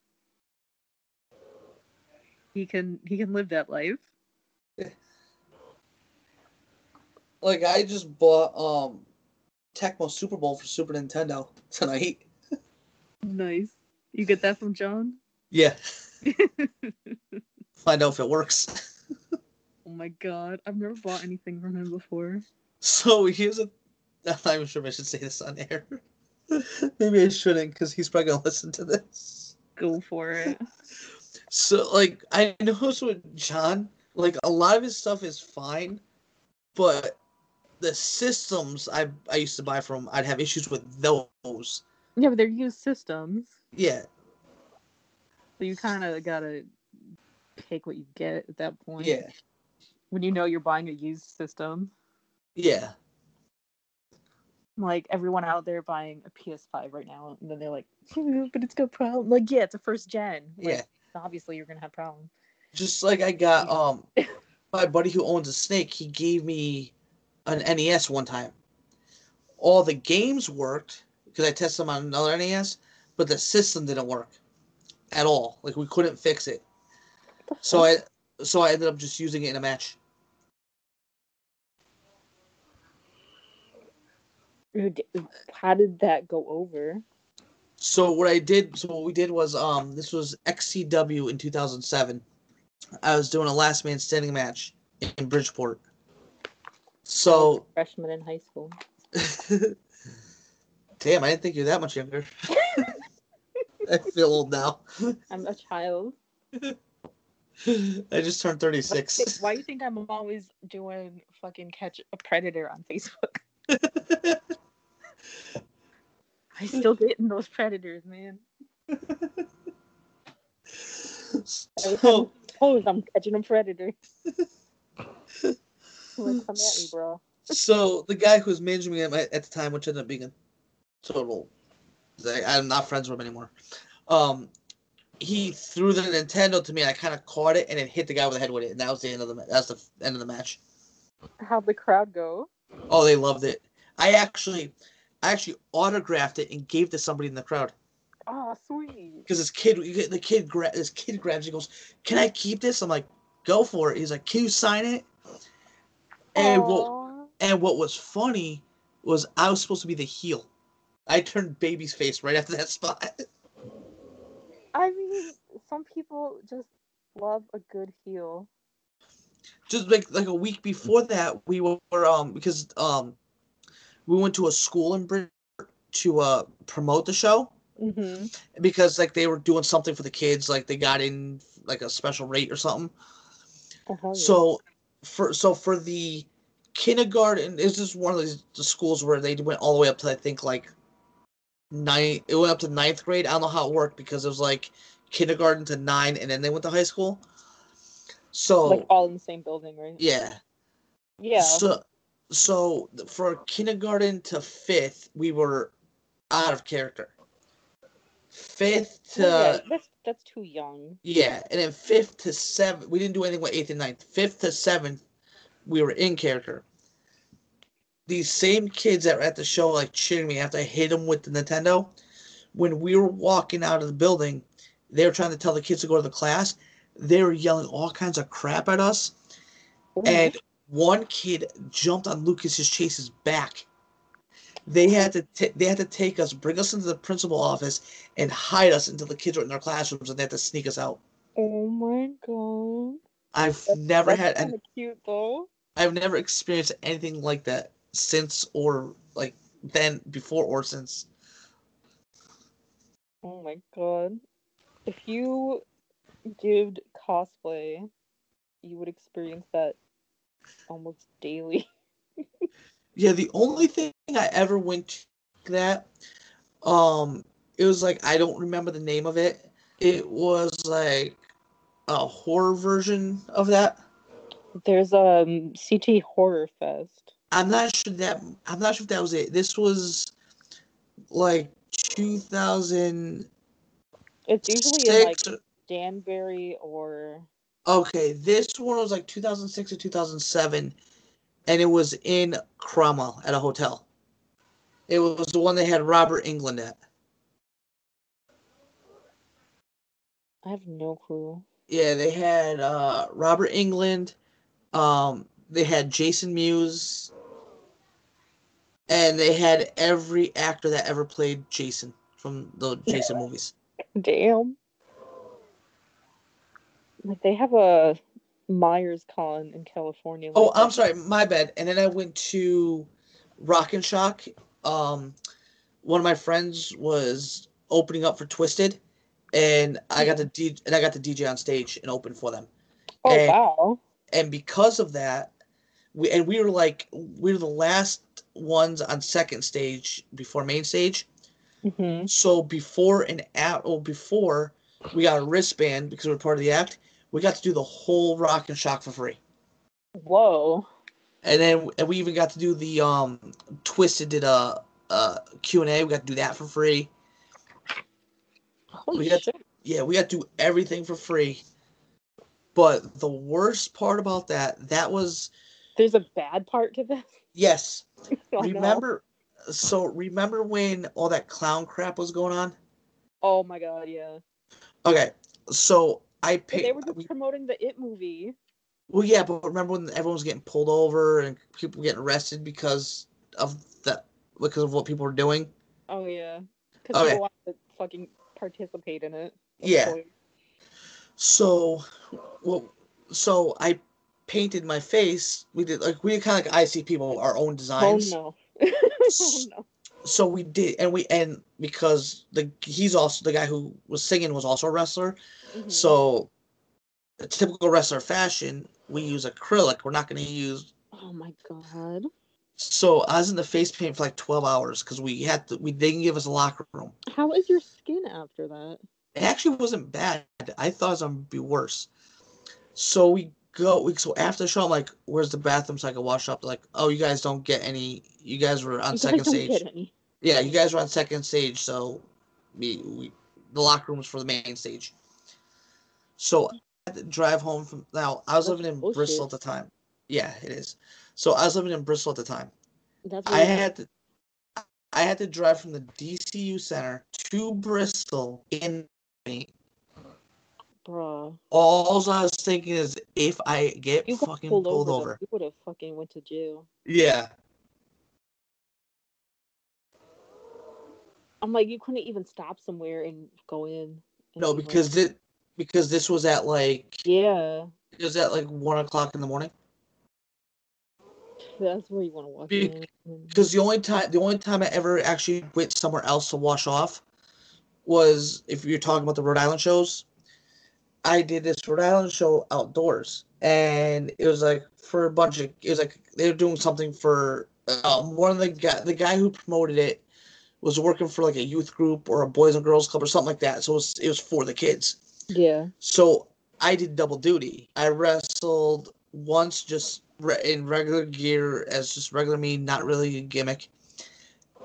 C: He can he can live that life.
A: like I just bought um Tecmo Super Bowl for Super Nintendo tonight.
C: Nice. You get that from John?
A: Yeah. Find out if it works.
C: Oh my god, I've never bought anything from him before.
A: So here's a. I'm sure if I should say this on air. Maybe I shouldn't because he's probably gonna listen to this.
C: Go for it.
A: So like I noticed with John, like a lot of his stuff is fine, but the systems I I used to buy from, I'd have issues with those.
C: Yeah, but they're used systems.
A: Yeah,
C: So you kind of gotta take what you get at that point.
A: yeah,
C: When you know you're buying a used system.
A: yeah.
C: like everyone out there buying a PS5 right now, and then they're like, "Hmm, but it's got problem. Like, yeah, it's a first gen. Like,
A: Yeah.
C: Obviously, you're gonna have problems.
A: Just like I got um my buddy who owns a snake, he gave me an NES one time. All the games worked because I tested them on another NES, but the system didn't work at all. Like we couldn't fix it. So I so I ended up just using it in a match.
C: How did that go over?
A: So what I did, so what we did was, um, this was XCW in 2007. I was doing a last man standing match in Bridgeport. So,
C: freshman in high school.
A: damn, I didn't think you're that much younger. I feel old now.
C: I'm a child.
A: I just turned 36.
C: Why do you think I'm always doing fucking catch a predator on Facebook? I still getting those predators, man.
A: so,
C: Oh, I'm catching a predator. come at me, bro.
A: so the guy who was managing me at, my, at the time, which ended up being a total, I'm not friends with him anymore. Um, he threw the Nintendo to me. And I kind of caught it and it hit the guy with the head with it, and that was the end of the ma- that's the end of the match.
C: How'd the crowd go?
A: Oh, they loved it. I actually, I actually autographed it and gave to somebody in the crowd
C: Oh, sweet.
A: because this kid, the kid, gra- this kid grabs. He goes, "Can I keep this?" I'm like, "Go for it." He's like, "Can you sign it?" And what and what was funny was I was supposed to be the heel. I turned baby's face right after that spot.
C: I mean, some people just love a good heel.
A: just like like a week before that, we were um because um we went to a school in Britain to uh promote the show
C: Mm-hmm.
A: because like they were doing something for the kids, like they got in like a special rate or something.
C: Oh,
A: So for so for the kindergarten, this is one of these the schools where they went all the way up to I think like nine. It went up to ninth grade. I don't know how it worked because it was like kindergarten to nine, and then they went to high school. So
C: like all in the same building, right?
A: yeah,
C: Yeah.
A: So so for kindergarten to fifth, we were out of character. Fifth to
C: yeah, that's that's too young.
A: yeah, and then fifth to seventh, we didn't do anything with eighth and ninth. Fifth to seventh, we were in character. These same kids that were at the show, like cheering me after I hit them with the Nintendo, when we were walking out of the building, they were trying to tell the kids to go to the class. They were yelling all kinds of crap at us,
C: Ooh.
A: and one kid jumped on Lucas's Chase's back. They had to ta- they had to take us, bring us into the principal office, and hide us until the kids were in their classrooms, and they had to sneak us out.
C: oh my god.
A: I've
C: That's,
A: never
C: that's
A: had, and
C: cute though.
A: I've never experienced anything like that since, or like then, before, or since.
C: Oh my god. If you did cosplay, you would experience that almost daily.
A: Yeah, the only thing I ever went to that, um, it was like I don't remember the name of it. It was like a horror version of that.
C: There's um CT Horror Fest.
A: I'm not sure that I'm not sure if that was it. This was like 2000.
C: It's usually like Danbury or
A: Okay, this one was like 2006 or 2007, and it was in Cromwell at a hotel. It was the one they had Robert Englund at.
C: I have no clue.
A: Yeah, they had uh, Robert Englund. Um, they had Jason Mewes, and they had every actor that ever played Jason from the Jason movies.
C: Damn. Like they have a Myers Con in California.
A: Oh,
C: like
A: I'm
C: that.
A: sorry, my bad. And then I went to Rock and Shock. Um, one of my friends was opening up for Twiztid, and I got to D- and I got to DJ on stage and open for them.
C: Oh
A: and-
C: wow.
A: And because of that, we and we were like we were the last ones on second stage before main stage.
C: hmm
A: So before and at or before we got a wristband because we were part of the act, we got to do the whole Rock and Shock for free.
C: Whoa.
A: and then and we even got to do the um Twiztid did a uh q&a we got to do that for free
C: Holy
A: We got-
C: shit.
A: yeah we got to do everything for free but the worst part about that that was
C: There's a bad part to this.
A: yes
C: Oh, no.
A: remember so remember when all that clown crap was going on
C: Oh my god, yeah.
A: okay so i paid
C: they were just promoting the It movie.
A: well yeah but remember when everyone was getting pulled over and people getting arrested because of that because of what people were doing
C: Oh yeah. Because
A: Okay.
C: people want to fucking participate in it.
A: Yeah. So, well, so I painted my face. We did like we kind of like IC people our own
C: Oh
A: designs.
C: no. oh no.
A: So we did, and we and because the he's also the guy who was singing was also a wrestler.
C: Mhm.
A: So, a typical wrestler fashion, we use acrylic. We're not going to use.
C: Oh my god.
A: So I was in the face paint for like twelve hours because we had to. We didn't give us a locker room.
C: How is your skin after that?
A: It actually wasn't bad. I thought it was gonna be worse. So we go. We so after the show, I'm like, "Where's the bathroom so I can wash up?" They're like, "Oh, you guys don't get any. You guys were on
C: You
A: second stage. Yeah, you guys were on second stage, so we, we the locker room was for the main stage. So I had to drive home from now. I was
C: That's
A: living in
C: bullshit.
A: Bristol at the time. Yeah, it is. So I was living in Bristol at the time.
C: That's
A: I had to I had to drive from the DCU center to Bristol in All I was thinking is if I get
C: You
A: fucking
C: pulled,
A: pulled,
C: over.
A: over.
C: You would have fucking went to jail.
A: Yeah.
C: I'm like, you couldn't even stop somewhere and go in. and
A: No,
C: be like-
A: because it because this was at like
C: yeah,
A: it was at like one o'clock in the morning.
C: That's where you want to
A: Be-
C: Mm.
A: because the only time the only time I ever actually went somewhere else to wash off was if you're talking about the Rhode Island shows. I did this Rhode Island show outdoors, and it was like for a bunch of it was like they were doing something for um, one of the guy the guy who promoted it was working for like a youth group or a boys and girls club or something like that. So it was it was for the kids.
C: Yeah.
A: So I did double duty. I wrestled once just re- in regular gear as just regular me, not really a gimmick.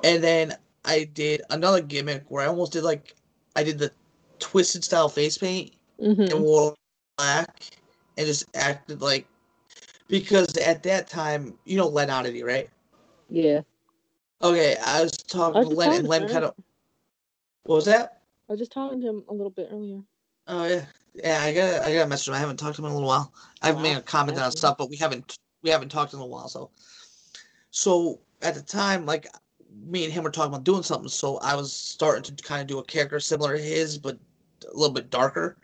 A: And then I did another gimmick where I almost did like I did the Twiztid style face paint
C: hmm
A: and wore black and just acted like because at that time you know Len Oddity, right?
C: Yeah.
A: Okay, I was talking
C: I
A: to Len and Len kind of what was that?
C: I was just talking to him a little bit earlier.
A: Oh yeah, yeah. I got I got a message. him. I haven't talked to him in a little while. I've made a comment on stuff, but we haven't we haven't talked in a while. So, so at the time, like me and him were talking about doing something. So I was starting to kind of do a character similar to his, but a little bit darker.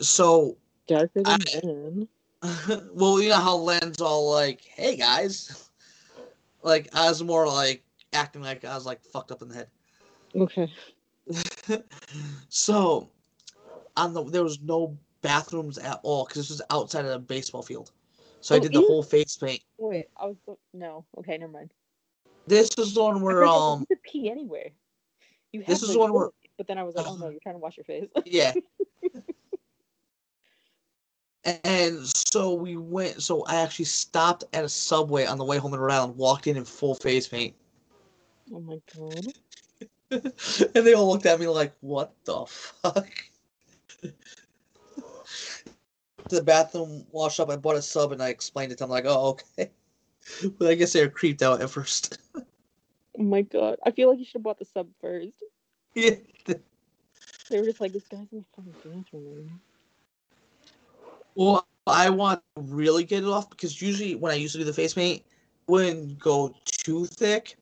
A: So,
C: Darker than
A: I- well, you know how Len's all like, "Hey guys," like I was more like acting like I was like fucked up in the head.
C: Okay.
A: so on the there was no bathrooms at all because this was outside of a baseball field. So I
C: Oh,
A: did the whole face paint.
C: Wait, I was no. Okay, never mind.
A: This was the one where um
C: you could pee anywhere. You
A: This
C: have
A: is one where-
C: But then I was like, oh no, you're trying to wash your face.
A: yeah. And so we went. So I actually stopped at a subway on the way home in Rhode Island, walked in in full face paint,
C: oh my god.
A: and they all looked at me like, "What the fuck?" the bathroom wash up. I bought a sub and I explained it to them like, "Oh, okay." But I guess they were creeped out at first.
C: Oh my god. I feel like you should have bought the sub first.
A: yeah.
C: They were just like, this guy's in the fucking bathroom.
A: Well, I want to really get it off because usually when I used to do the face paint, it wouldn't go too thick,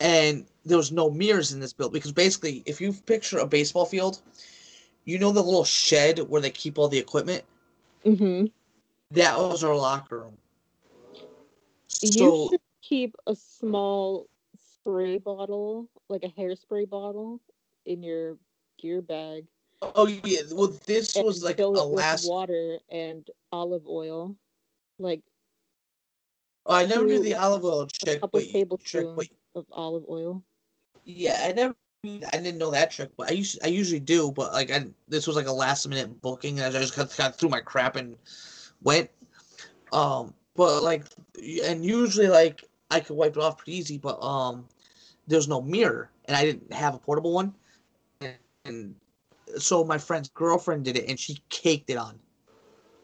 A: and there was no mirrors in this build because basically, if you picture a baseball field, you know the little shed where they keep all the equipment.
C: Mm-hmm.
A: That was our locker room.
C: You
A: So
C: should keep a small spray bottle, like a hairspray bottle, in your gear bag.
A: Oh yeah, well this
C: and
A: was like a
C: fill it with
A: last.
C: water and olive oil, like
A: Oh, I never knew the olive oil trick,
C: couple
A: but trick,
C: tablespoons of olive oil.
A: Yeah, I never, I didn't know that trick, but I used, I usually do, but like, I this was like a last minute booking, and I just kind of, threw my crap and went. Um, but like, and usually like I could wipe it off pretty easy, but um, there's no mirror, and I didn't have a portable one, and so my friend's girlfriend did it, and she caked it on.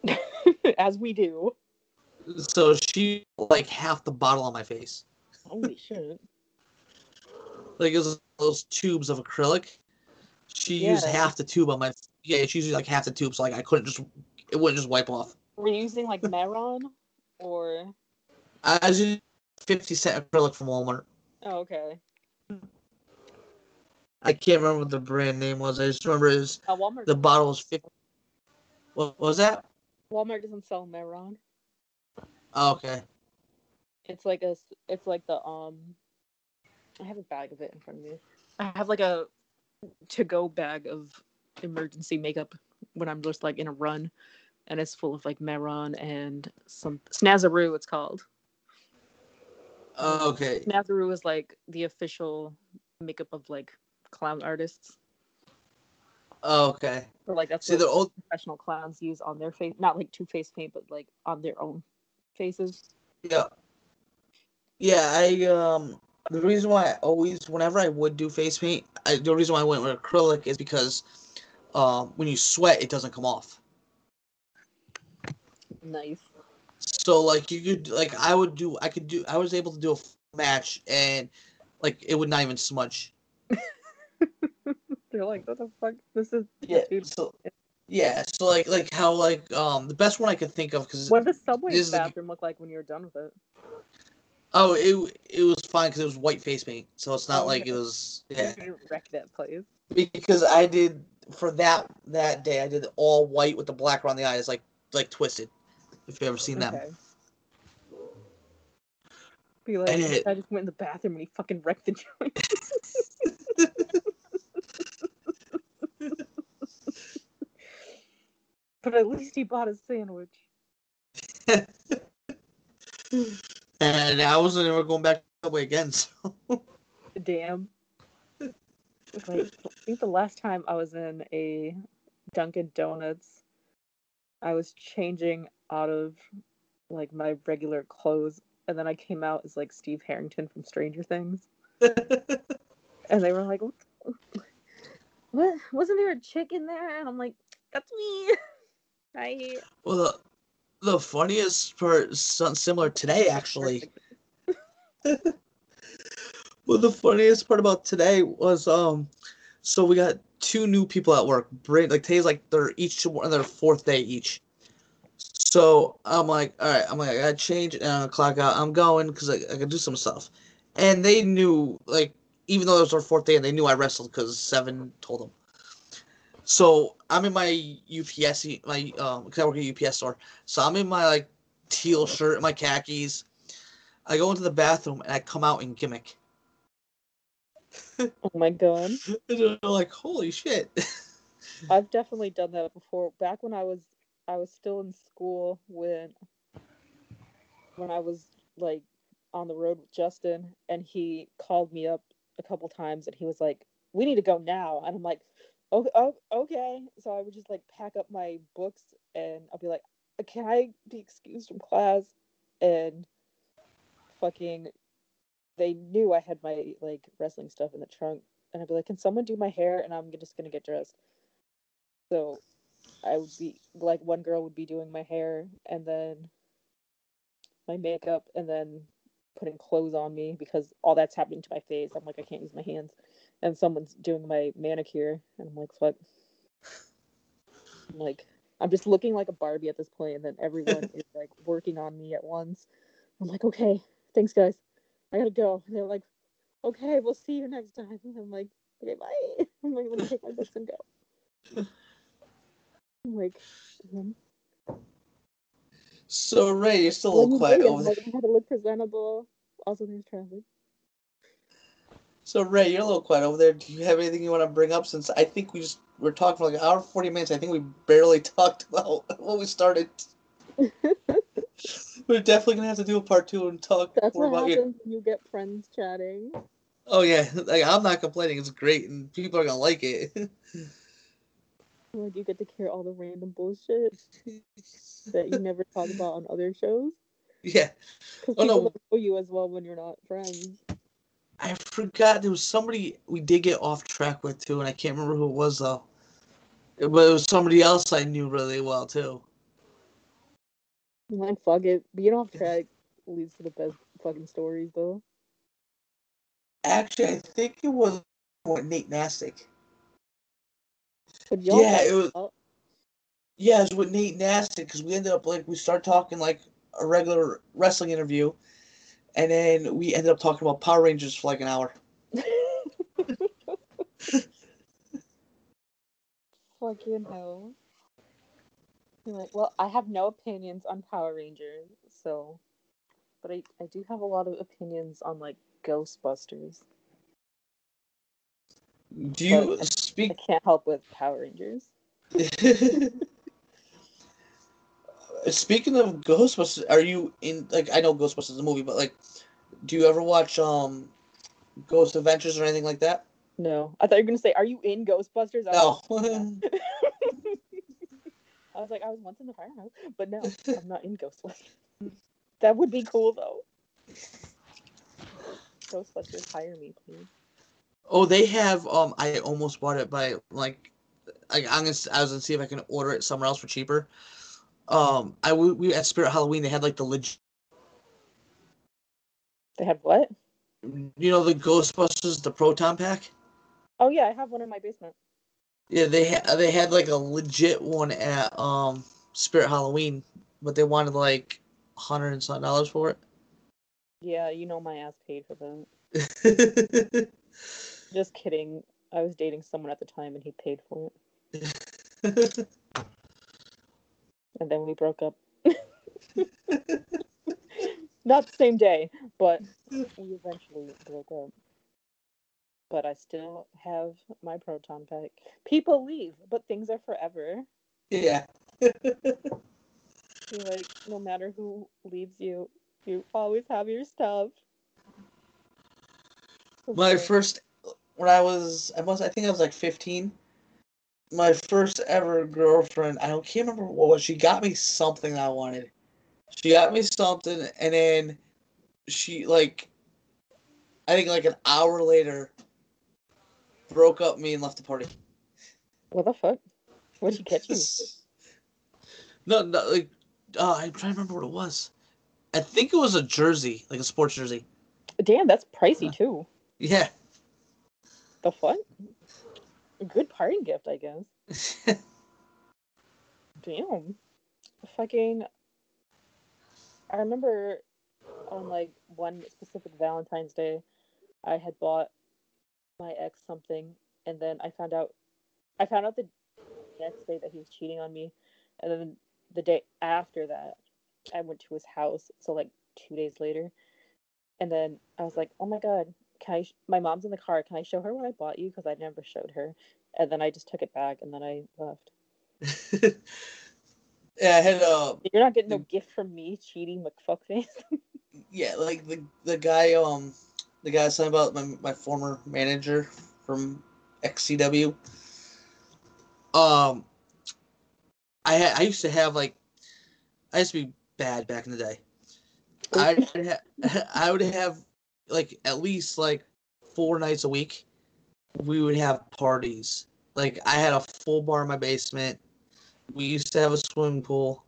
C: As we do.
A: So she like half the bottle on my face.
C: Holy shit.
A: like it was those tubes of acrylic. She used half the tube on my yeah. She used like half the tube, so like I couldn't just it wouldn't just wipe off.
C: Were you using like Mehron or
A: I was using fifty cent acrylic from Walmart.
C: oh okay.
A: I can't remember what the brand name was. I just remember it was,
C: Uh, Walmart
A: the bottle was fifty. What was that?
C: Walmart doesn't sell Mehron.
A: Oh, okay.
C: It's like a. it's like the um I have a bag of it in front of me. I have like a to go bag of emergency makeup when I'm just like in a run and it's full of like Mehron and some Snazaroo it's called.
A: Oh, okay.
C: Snazaroo is like the official makeup of like clown artists.
A: Oh, okay.
C: Or like that's
A: See,
C: what
A: the old
C: professional clowns use on their face not like two face paint, but like on their own faces.
A: yeah, yeah. I um the reason why I always whenever I would do face paint, I, the reason why I went with acrylic is because um when you sweat it doesn't come off.
C: Nice.
A: So like you could like I would do I could do I was able to do a match and like it would not even smudge.
C: They're like, what the fuck? This is
A: Yeah. So yeah. So like like how like um the best one I could think of because
C: What does Subway's
A: This is the-
C: bathroom look like when you're done with it?
A: oh it it was fine because it was white face paint so it's not
C: Oh,
A: like
C: okay.
A: it was yeah
C: wreck that place.
A: because I did for that that day I did all white with the black around the eyes like like Twiztid if you ever seen.
C: Okay. Be like,
A: it-
C: guy just went in the bathroom and he fucking wrecked the joint. but at least he bought a sandwich.
A: and I wasn't ever going back that way again. So
C: Damn. Like, I think the last time I was in a Dunkin' Donuts, I was changing out of like my regular clothes, and then I came out as like Steve Harrington from Stranger Things, and they were like, "What? what? Wasn't there a chick in there?" And I'm like, "That's me." I
A: well, the, the funniest part something similar today, actually. Well, the funniest part about today was um, so we got two new people at work. Bring like today's like they're each on their fourth day each. So I'm like, all right, I'm like, I gotta change and I'm clock out. I'm going because I, I gotta do some stuff. And they knew, like, even though it was our fourth day, and they knew I wrestled because Seven told them. So I'm in my UPS, my um, because I work at a UPS store. So I'm in my like teal shirt, and my khakis. I go into the bathroom and I come out in gimmick.
C: oh my god.
A: They're like, holy shit.
C: I've definitely done that before. Back when I was I was still in school when when I was like on the road with Justin and he called me up a couple times and he was like, "We need to go now." And I'm like, "Oh, oh okay." So I would just like pack up my books and I'll be like, "Can I be excused from class?" And fucking they knew I had my like wrestling stuff in the trunk and I'd be like, "Can someone do my hair?" and I'm just to get dressed. So I would be like one girl would be doing my hair and then my makeup and then putting clothes on me because all that's happening to my face. I'm like I can't use my hands. And someone's doing my manicure and I'm like fuck. I'm like I'm just looking like a Barbie at this point and then everyone is like working on me at once. I'm like, okay, thanks guys. I gotta go. And they're like, okay, we'll see you next time. And I'm like, okay, bye. I'm like, let me take my books and go. I'm like, um,
A: So Ray, you're still a little quiet over
C: like. I had to look presentable. Also, there's traffic.
A: So Ray, you're a little quiet over there. Do you have anything you want to bring up? Since I think we just we're talking for like an hour forty minutes. I think we barely talked about what we started. we're definitely gonna have to do a part two and talk
C: That's
A: more
C: what
A: about
C: happens
A: you.
C: when you get friends chatting.
A: Oh yeah, like I'm not complaining. It's great, and people are gonna like it.
C: Like you get to hear all the random bullshit that you never talk about on other shows.
A: yeah,
C: Because
A: Oh,
C: people
A: no.
C: don't know you as well when you're not friends.
A: I forgot there was somebody we did get off track with too, and I can't remember who it was though. But it was somebody else I knew really well too.
C: Like, fuck it. Being off track leads to the best fucking stories, though.
A: Actually, I think it was with Nate Nastic. Yeah, it was-
C: out-
A: Yeah, it was with Nate Nastic because we ended up like we started talking like a regular wrestling interview, and then we ended up talking about Power Rangers for like an hour.
C: Fucking hell. You're like, well, I have no opinions on Power Rangers, so. But I, I do have a lot of opinions on, like, Ghostbusters.
A: Do you
C: But I
A: speak?
C: can't help with Power Rangers.
A: Speaking of Ghostbusters, are you in like I know Ghostbusters is a movie, but like, do you ever watch um, Ghost Adventures or anything like that?
C: No. I thought you were going to say, are you in Ghostbusters? I
A: No.
C: I was like, I was once in the firehouse, but no, I'm not in Ghostbusters. That would be cool, though. Ghostbusters, hire me, please.
A: oh, they have um. I almost bought it by like, I, I'm gonna. I was gonna see if I can order it somewhere else for cheaper. Um, I we, we at Spirit Halloween they had like the legit.
C: They had what?
A: You know the Ghostbusters, the Proton Pack.
C: Oh, yeah, I have one in my basement.
A: Yeah, they ha- they had like a legit one at um Spirit Halloween, but they wanted like hundred and something dollars for it.
C: Yeah, you know my ass paid for that. Just kidding. I was dating someone at the time and he paid for it. And then we broke up. Not the same day, but we eventually broke up. But I still have my proton pack. People leave, but things are forever.
A: Yeah.
C: You're like, no matter who leaves you, you always have your stuff.
A: My first, when I was, I was, I think I was like 15. My first ever girlfriend, I don't can't remember what was. She got me something that I wanted. She got me something, and then she like, I think like an hour later, broke up me and left the party.
C: What the fuck? What'd you catch? you?
A: No, no, like, uh, I'm trying to remember what it was. I think it was a jersey, like a sports jersey.
C: Damn, that's pricey too.
A: Yeah.
C: The fuck? A good parting gift, I guess. Damn. Fucking. I remember on like one specific Valentine's Day, I had bought my ex something, and then I found out. I found out the next day that he was cheating on me, and then the day after that, I went to his house. So like two days later, and then I was like, "Oh my god, can I? Sh- my mom's in the car. Can I show her what I bought you? Because I never showed her." And then I just took it back, and then I left.
A: yeah, I had uh
C: You're not getting no gift from me, cheating McFuckface.
A: yeah, like the the guy um the guy I was talking about my my former manager from XCW. Um I had I used to have like I used to be bad back in the day. I ha- I would have like at least like four nights a week. We would have parties. Like I had a full bar in my basement. We used to have a swimming pool.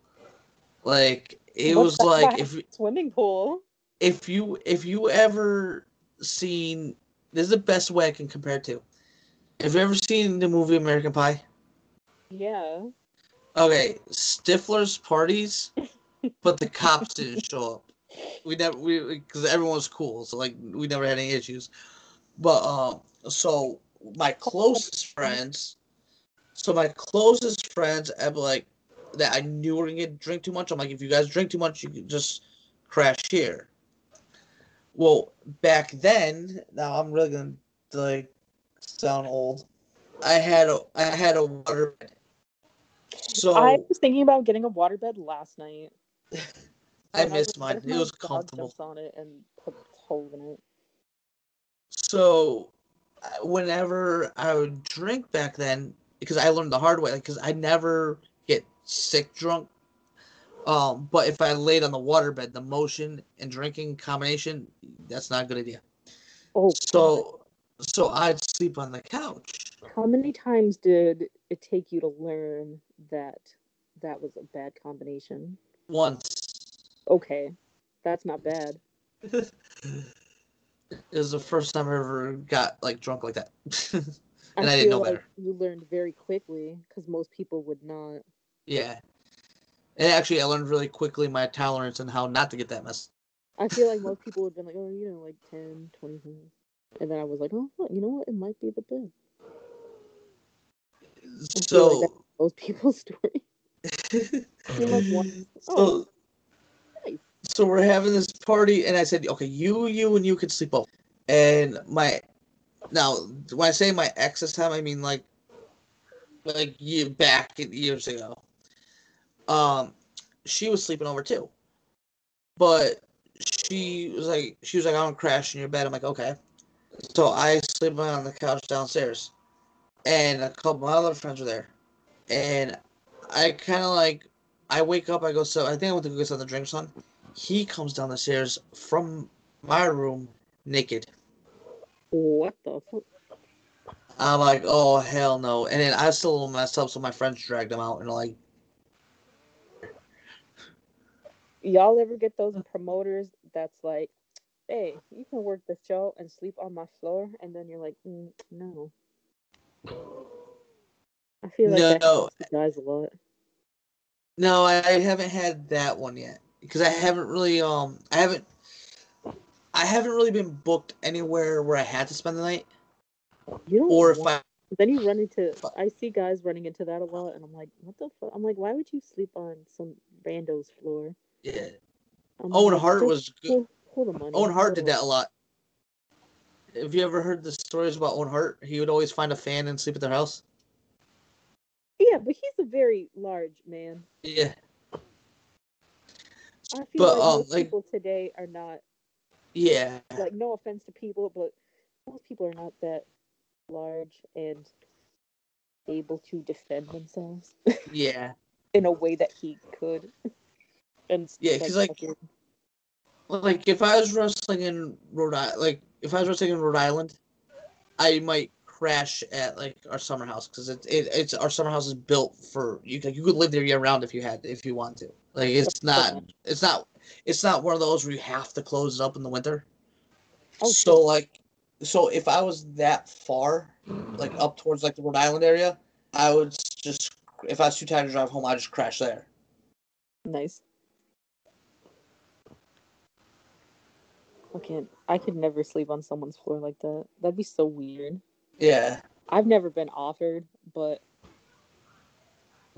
A: Like it
C: What's
A: was like if
C: swimming pool.
A: if you if you ever seen this is the best way I can compare it to. Have you ever seen the movie American Pie?
C: Yeah.
A: Okay, Stifler's parties, but the cops didn't show up. We never we because everyone was cool, so like we never had any issues. But um, so my closest friends, so my closest friends, I'm like that I knew we were gonna get drink too much. I'm like, if you guys drink too much, you can just crash here. Well, back then, now I'm really gonna like sound old. I had a I had a water bed. So
C: I was thinking about getting a waterbed last night.
A: I missed mine. It was comfortable.
C: on it and puts a hole in it.
A: So, whenever I would drink back then, because I learned the hard way, because I never get sick drunk. Um, but if I laid on the waterbed, the motion and drinking combination, that's not a good idea.
C: Oh,
A: So, so I'd sleep on the couch.
C: how many times did it take you to learn that that was a bad combination?
A: Once.
C: Okay, that's not bad.
A: it was the first time I ever got like drunk like that. and I, didn't know
C: like
A: better.
C: You learned very quickly because most people would not.
A: Yeah. And actually, I learned really quickly my tolerance and how not to get that mess.
C: I feel like most people would have been like, oh, you know, like 10, 20 times. And then I was like, oh, you know what? It might be the. I feel like
A: So,
C: Most people's story. Like one.
A: so,
C: Oh, nice.
A: So we're having this party, and I said, okay, you, you, and you can sleep over. And my, now when I say my ex this time, I mean like, like you back years ago. Um, she was sleeping over too, but she was like, she was like, I want to crash in your bed. I'm like, okay. So I sleep on the couch downstairs, and a couple of my other friends were there, and I kind of like, I wake up, I go, so I think I went to go get something to drink, son. He comes down the stairs from my room naked.
C: What the fuck?
A: I'm like, oh hell no! And then I still messed up, so my friends dragged him out and like,
C: Y'all ever get those promoters that's like, hey, you can work the show and sleep on my floor? And then you're like, mm, no. I feel like that
A: No.
C: happens guys a lot.
A: no, I haven't had that one yet because I haven't really, um, I haven't, I haven't really been booked anywhere where I had to spend the night,
C: You don't
A: or if I,
C: Then you run into. I see guys running into that a lot, and I'm like, what the fuck? I'm like, why would you sleep on some rando's floor?
A: yeah,
C: I'm
A: Owen
C: like,
A: Hart was good.
C: Hold.
A: Owen Hart did that a lot. Have you ever heard the stories about Owen Hart? He would always find a fan and sleep at their house.
C: Yeah, but he's a very large man.
A: Yeah.
C: I feel
A: But,
C: like
A: um,
C: most
A: like-
C: people today are not
A: Yeah.
C: like no offense to people, but most people are not that large and able to defend themselves
A: Yeah.
C: in a way that he could. And
A: Yeah, 'cause, like,
C: fucking-
A: Like if I was wrestling in Rhode Island, like if I was wrestling in Rhode Island, I might crash at like our summer house because it, it it's our summer house is built for you. Like you could live there year round if you had if you want to. Like it's not it's not it's not one of those where you have to close it up in the winter.
C: Oh,
A: so
C: shit.
A: like so if I was that far, like up towards like the Rhode Island area, I would just if I was too tired to drive home, I'd just crash there.
C: nice. I can't. I could never sleep on someone's floor like that. That'd be so weird.
A: Yeah.
C: I've never been offered, but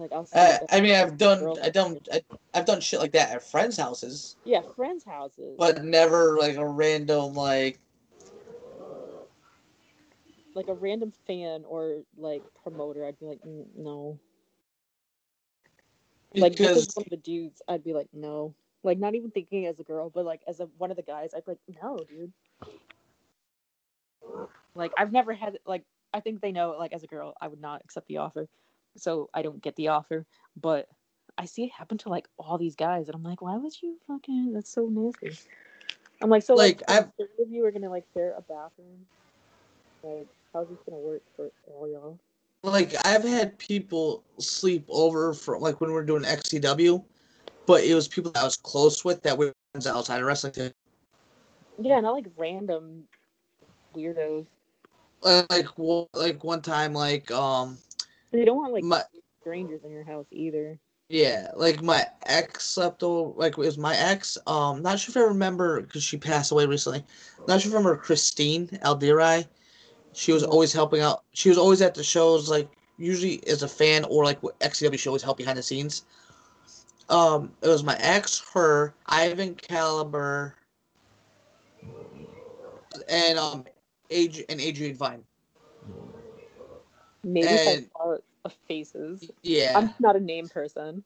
C: like I'll. sleep
A: I, mean, I've done, I done, I, I've done shit like that at friends' houses,
C: Yeah, friends' houses.
A: but never like a random like.
C: like a random fan or like promoter, I'd be like, "Mm, no. Like
A: Because
C: one of the dudes, I'd be like, no. Like not even thinking as a girl, but like as a one of the guys, I'd be like, no, dude. Like I've never had like I think they know like as a girl, I would not accept the offer, so I don't get the offer. But I see it happen to like all these guys, and I'm like, why would you fucking? That's so nasty. I'm like, so like,
A: Like, I've-
C: third of you are gonna like share a bathroom. Like, how's this gonna work for all y'all?
A: like I've had people sleep over for like when we are doing XCW, but it was people that I was close with that were friends outside of wrestling. too.
C: Yeah, not like random weirdos.
A: Like like one time, like um,
C: You don't want like
A: my
C: strangers in your house either.
A: yeah, like my ex slept over. Like it was my ex. Um, not sure if I remember because she passed away recently. Not sure if I remember Christine Aldirai. She was always helping out. She was always at the shows, like usually as a fan or like XCW. She always helped behind the scenes. Um, it was my ex, her, Ivan Caliber, and um, Adri- and Adrian Vine.
C: Maybe
A: And-
C: saw faces.
A: Yeah,
C: I'm not a name person.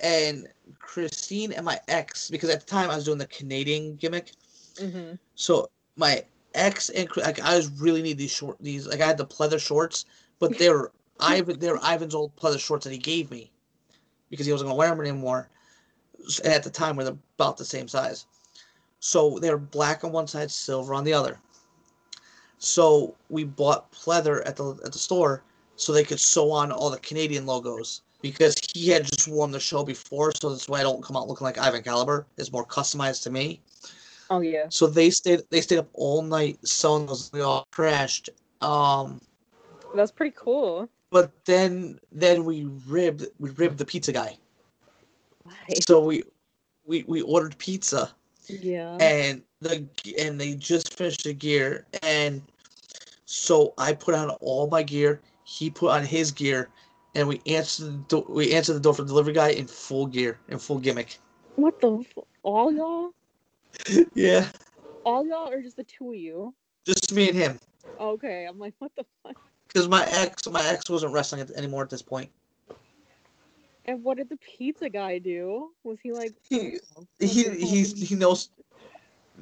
A: and Christine and my ex, because at the time I was doing the Canadian gimmick.
C: Mm-hmm.
A: So my ex and like I was really need these short these like I had the pleather shorts, but they were Ivan they're Ivan's old pleather shorts that he gave me because he wasn't gonna wear them anymore. And at the time we are about the same size, so they were black on one side, silver on the other. So we bought pleather at the at the store so they could sew on all the Canadian logos because he had just won the show before, so that's why I don't come out looking like Ivan Caliber. It's more customized to me.
C: Oh yeah.
A: So they stayed they stayed up all night sewing those. They all crashed. Um,
C: That's pretty cool.
A: but then then we ribbed we ribbed the pizza guy.
C: Why?
A: So we we we ordered pizza
C: Yeah.
A: and the and they just finished the gear and so I put on all my gear. He put on his gear, and we answered the do- we answered the door for the delivery guy in full gear in full gimmick.
C: What the? F- all y'all?
A: yeah,
C: All y'all, or just the two of you?
A: just me and him.
C: Okay. I'm like, what the fuck?
A: Because my ex my ex wasn't wrestling anymore at this point.
C: And what did the pizza guy do? Was he like?
A: He
C: "Oh,
A: he
C: fine."
A: he knows.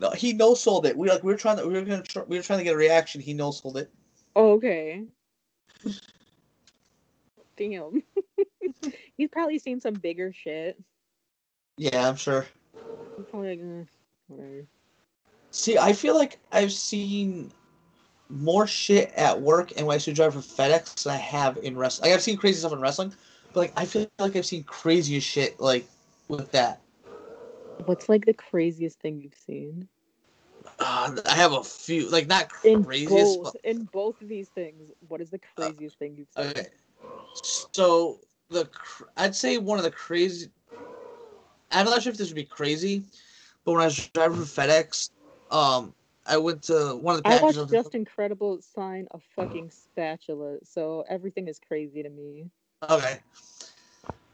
A: No, he no sold it. We like we were trying to we were gonna tr- we were trying to get a reaction. He no sold it.
C: Oh, okay. Damn. He's probably seen some bigger shit.
A: Yeah, I'm sure.
C: Probably like, eh, whatever.
A: See, I feel like I've seen more shit at work and when I used to drive for FedEx than I have in wrestling. Like I've seen crazy stuff in wrestling, but like I feel like I've seen crazier shit like with that.
C: What's like the craziest thing you've seen?
A: Uh, I have a few, like not
C: In
A: craziest,
C: both,
A: but
C: in both of these things, what is the craziest thing you've seen?
A: okay. So the cr- I'd say one of the crazy. I'm not sure if this would be crazy, but when I was driving for FedEx, um, I went to one of the
C: I
A: packages.
C: watched
A: of-
C: Justin Credible sign a fucking spatula, so everything is crazy to me.
A: Okay.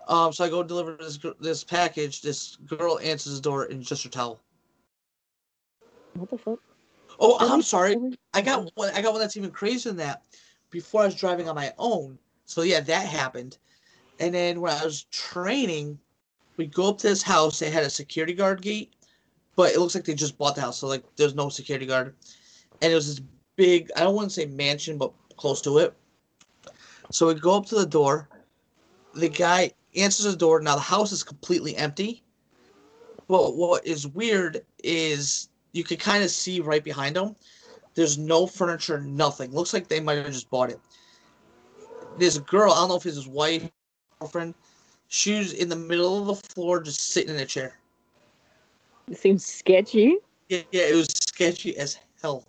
A: Um, so I go deliver this this package. This girl answers the door and it's just her towel.
C: What the fuck?
A: Oh,
C: Really?
A: I'm sorry.
C: Really?
A: I got one. I got one that's even crazier than that. Before I was driving on my own. So yeah, that happened. And then when I was training, we go up to this house. They had a security guard gate, but it looks like they just bought the house. So like, there's no security guard. And it was this big. I don't want to say mansion, but close to it. So we go up to the door. The guy answers the door. Now the house is completely empty. But what is weird is you can kind of see right behind him. There's no furniture, nothing. Looks like they might have just bought it. There's a girl, I don't know if it's his wife, girlfriend. She was in the middle of the floor, just sitting in a chair.
C: It seems sketchy.
A: Yeah, yeah, it was sketchy as hell.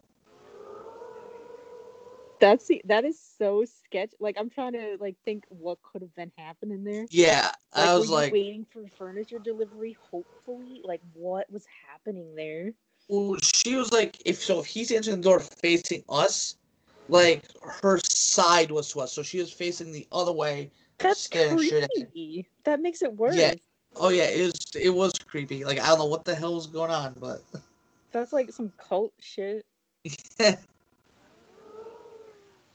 C: That's the, that is so sketch. Like I'm trying to like think what could have been happening there.
A: Yeah, I
C: were
A: was like,
C: waiting for furniture delivery. Hopefully, like what was happening there?
A: well, she was like, if so, if he's answering the door facing us, like her side was to us, so she was facing the other way.
C: That's
A: Scaring shit out of me.
C: creepy. That makes it worse.
A: Yeah. Oh yeah, it was it was creepy. Like I don't know what the hell was going on, but
C: That's like some cult shit.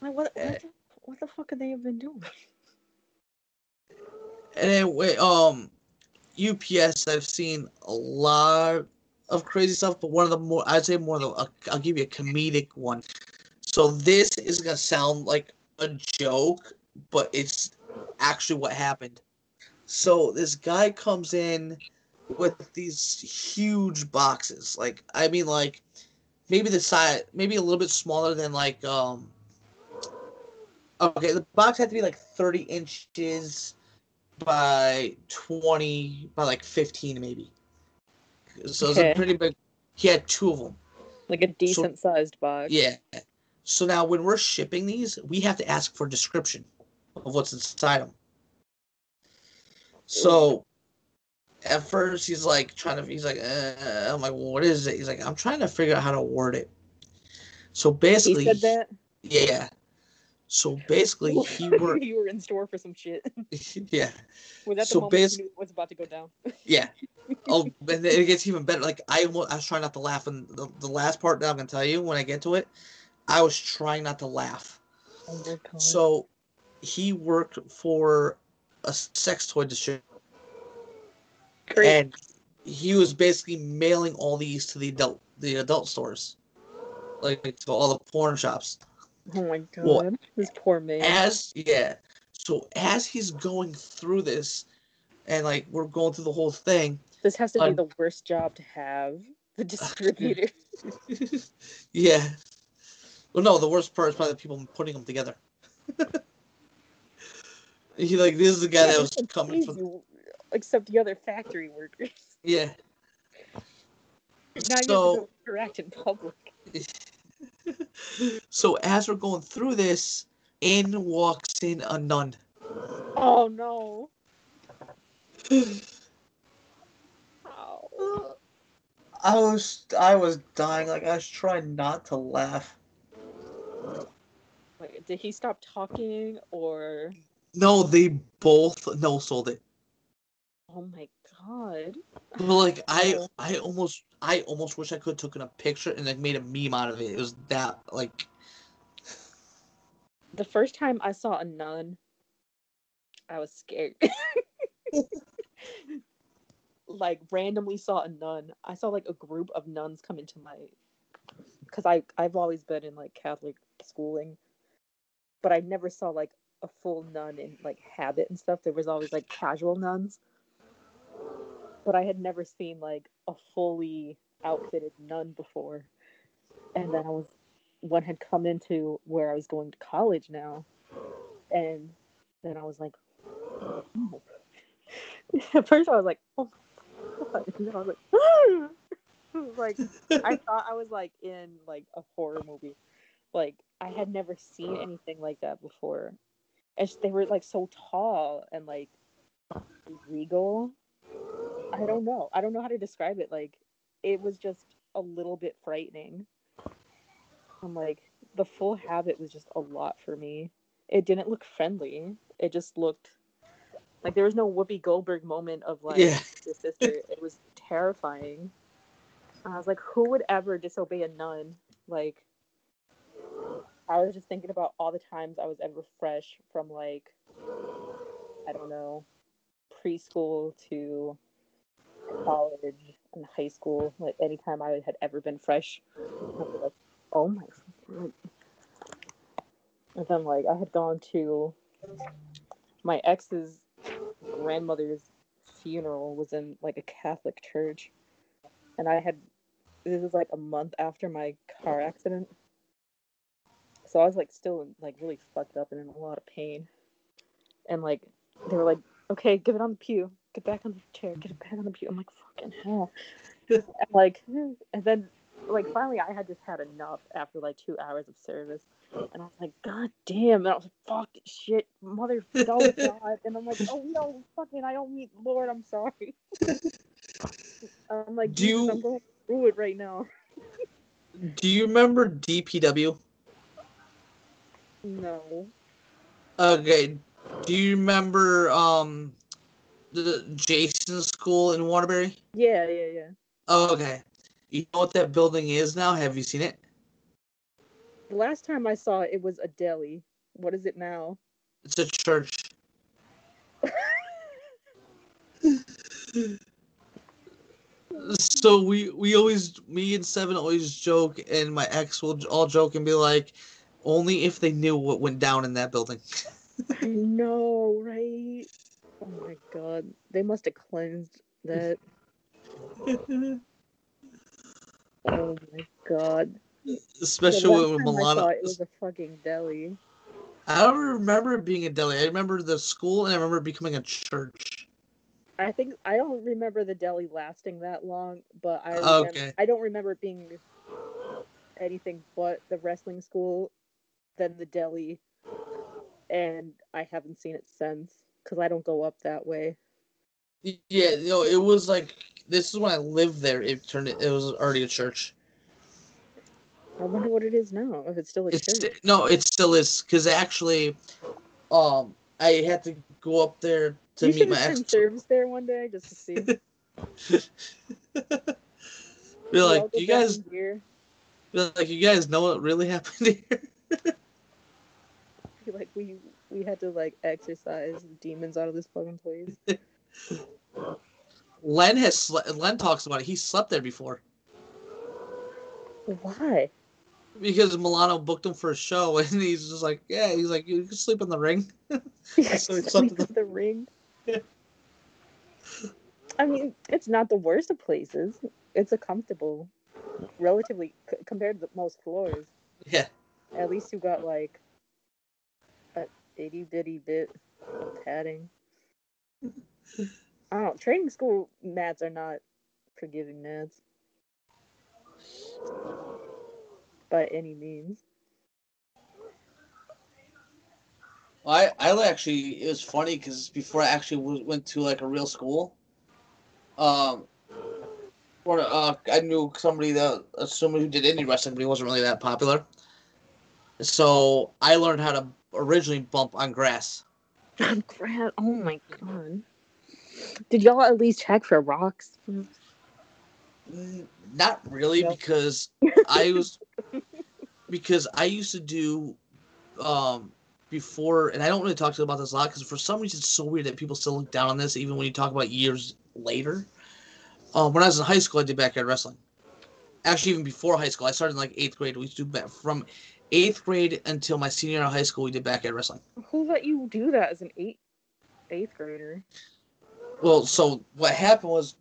C: Like what?
A: Eh.
C: What the, what the fuck could they have been doing?
A: And wait, um, UPS, I've seen a lot of crazy stuff, but one of the more, I'd say more of the, I'll give you a comedic one. So this is gonna sound like a joke, but it's actually what happened. So this guy comes in with these huge boxes, like I mean, like maybe the size, maybe a little bit smaller than like um. Okay, the box had to be like thirty inches by 20 by like 15 maybe. So it's
C: Okay.
A: a pretty big he had two of them
C: Like a decent sized box.
A: yeah. So now when we're shipping these we have to ask for a description of what's inside them so at first he's like trying to he's like uh, i'm like well, what is it? He's like i'm trying to figure out how to word it. So basically, He
C: said that.
A: yeah so basically he worked
C: you were in store for some shit.
A: yeah
C: Was that the
A: So
C: moment
A: bas-
C: you knew it was about to go down?
A: Yeah. Oh, and then it gets even better. Like I, almo- I was trying not to laugh, and the, the last part that I'm gonna tell you when I get to it, I was trying not to laugh.
C: Oh.
A: So, he worked for a sex toy distributor, and he was basically mailing all these to the adult, the adult stores, like to all the porn shops.
C: Oh my god.
A: well,
C: this poor man.
A: as yeah so as he's going through this and like we're going through the whole thing
C: this has to be
A: un-
C: the worst job to have. The distributor.
A: yeah well no the worst part is probably the people putting them together he like this is the guy that was
C: Yeah,
A: coming from
C: you- Except the other factory workers.
A: yeah
C: Now you
A: So-
C: have to go interact in public.
A: so as we're going through this in walks in a nun
C: Oh no. Ow.
A: i was i was dying like i was trying not to laugh
C: Wait, did he stop talking or
A: no they both no sold it
C: oh my god.
A: But like I. I almost I almost wish I could have taken a picture and like made a meme out of it. It was that like
C: The first time I saw a nun, I was scared. like randomly saw a nun. I saw like a group of nuns come into my because I I've always been in like Catholic schooling, but I never saw like a full nun in like habit and stuff. There was always like casual nuns, but I had never seen like a fully outfitted nun before. And then I was one had come into where I was going to college now, and then I was like, oh. at first I was like, oh, my God. and then I was like, was like I thought I was like in like a horror movie, like I had never seen anything like that before, and they were like so tall and like regal. I don't know. I don't know how to describe it. Like it was just a little bit frightening. I'm like, the full habit was just a lot for me. It didn't look friendly. It just looked Like there was no Whoopi Goldberg moment of like
A: Yeah.
C: your sister. It was terrifying. I was like, who would ever disobey a nun? Like, I was just thinking about all the times I was ever fresh from like, I don't know, preschool to college and high school. Like anytime I had ever been fresh, like, oh my. fucking- And then like I had gone to my ex's grandmother's funeral was in like a Catholic church, and I had this was like a month after my car accident, so I was like still like really fucked up and in a lot of pain, and like they were like, okay, give it on the pew, get back on the chair, get it back on the pew. I'm like fucking hell, and like and then like finally I had just had enough after like two hours of service. And I was like, God damn. And I was like, fuck, shit, mother, oh God. And I'm like, oh no, fucking, I don't mean, Lord, I'm sorry. I'm like,
A: Do you-
C: I'm going through it right now.
A: Do you remember DPW?
C: No.
A: Okay. Do you remember um the Jason School in Waterbury?
C: Yeah, yeah, yeah.
A: Oh, okay. You know what that building is now? Have you seen it?
C: The last time I saw it, it was a deli. What is it now?
A: It's a church. so we we always me and Seven always joke, and my ex will all joke and be like, "Only if they knew what went down in that building."
C: I know, right? Oh my god. They must have cleansed that. Oh my god.
A: Especially
C: last
A: when
C: time I saw
A: Milano.
C: it, was a fucking deli.
A: I don't remember it being a deli. I remember the school, and I remember it becoming a church.
C: I think I don't remember the deli lasting that long, but I oh, remember,
A: Okay.
C: I don't remember it being anything but the wrestling school, then the deli, and I haven't seen it since because I don't go up that way.
A: Yeah, you know, it was like this is when I lived there. It turned it. It was already a church.
C: I wonder what it is now. If it's still a
A: It's
C: church.
A: no, it still is because actually, um, I had to go up there to
C: you
A: meet my ex.
C: service there one day just to see.
A: Be like, you guys, be like, you guys know what really happened here.
C: Like we we had to like exercise demons out of this fucking place.
A: Len has sle- Len talks about it. He slept there before
C: Why?
A: because Milano booked him for a show, and he's just like, yeah, he's like, you can sleep in the ring. So it's
C: Sleep in the ring. I mean, it's not the worst of places. It's a comfortable, relatively c- compared to most floors.
A: Yeah,
C: At least you got like a itty bitty bit padding. I don't. Training school mats are not forgiving mats by any means.
A: I I actually it was funny because before I actually w- went to like a real school, um, or uh, I knew somebody that somebody who did indie wrestling, but he wasn't really that popular. So I learned how to originally bump on grass.
C: I'm glad. Oh my god. Did y'all at least check for rocks?
A: Mm, Not really
C: Nope.
A: because I was because I used to do um before and I don't really talk to them about this a lot because for some reason it's so weird that people still look down on this even when you talk about years later. Um, when I was in high school, I did backyard wrestling. Actually, even before high school, I started in like eighth grade. We used to do from eighth grade until my senior year of high school. We did backyard wrestling.
C: Who let you do that as an eight eighth grader?
A: Well, so what happened was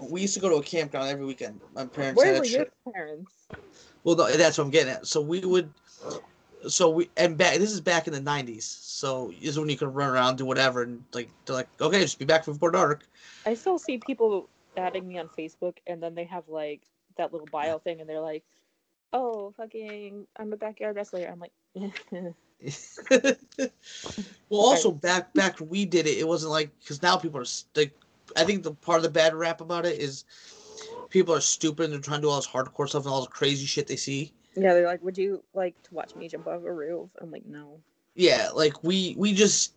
A: we used to go to a campground every weekend. My parents
C: Where
A: had
C: were your parents?
A: Well, no, that's what I'm getting at. So we would, so we and back. This is back in the '90s. So this is when you could run around, do whatever, and like they're like, okay, just be back before dark.
C: I still see people adding me on Facebook, and then they have like that little bio thing, and they're like, "Oh, fucking, I'm a backyard wrestler." I'm like,
A: well, also back back when we did it, it wasn't like because now people are s- like, I think the part of the bad rap about it is people are stupid and they're trying to do all this hardcore stuff and all this crazy shit they see.
C: "Yeah." They're like, "Would you like to watch me jump off a roof?" I'm like, "No."
A: Yeah, like we we just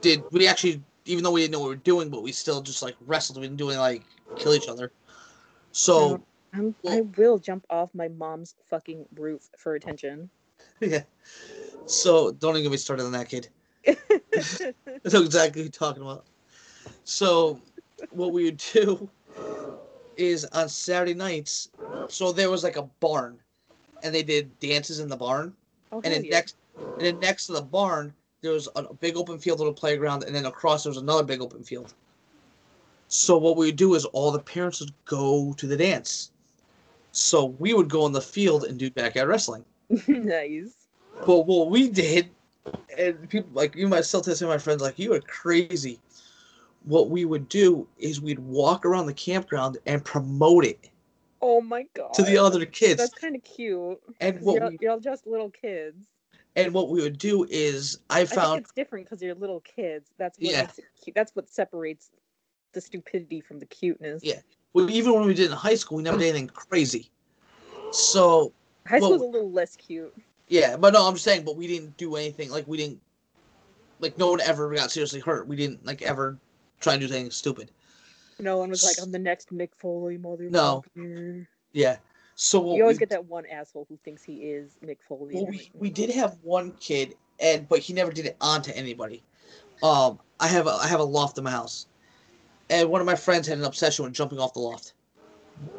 A: did. We actually even though we didn't know what we were doing, but we still just like wrestled. We didn't do any like kill each other. So
C: mm-hmm.
A: I'm,
C: I will jump off my mom's fucking roof for attention.
A: yeah. So don't even get me started on that kid. I know exactly who you're talking about. So what we would do is on Saturday nights, so there was like a barn, and they did dances in the barn.
C: oh,
A: and then
C: yeah.
A: next and then next to the barn there was a big open field little playground and then across there was another big open field so what we would do is all the parents would go to the dance so we would go in the field and do backyard wrestling
C: nice.
A: but what we did and people like you might still tell some of my friends like you are crazy what we would do is we'd walk around the campground and promote it
C: Oh my god.
A: to the other kids
C: That's kind of cute.
A: And what
C: You're,
A: we,
C: you're just little kids.
A: and what we would do is i
C: I think
A: found
C: it's different because you're little kids. That's what
A: Yeah.
C: makes it cute. That's what separates the stupidity from the cuteness.
A: Yeah. Well, even when we did it in high school, we never did anything crazy. So
C: High
A: Well-
C: school's a little less cute.
A: yeah, but no, I'm just saying, but we didn't do anything like we didn't, like no one ever got seriously hurt. We didn't like ever try and do anything stupid.
C: No one was like, I'm the next Mick Foley motherfucker.
A: No. Yeah. So
C: You always
A: we,
C: get that one asshole who thinks he is Mick Foley.
A: well, we, we did have one kid, and but he never did it onto anybody. Um, I have a I have a loft in my house, and one of my friends had an obsession with jumping off the loft.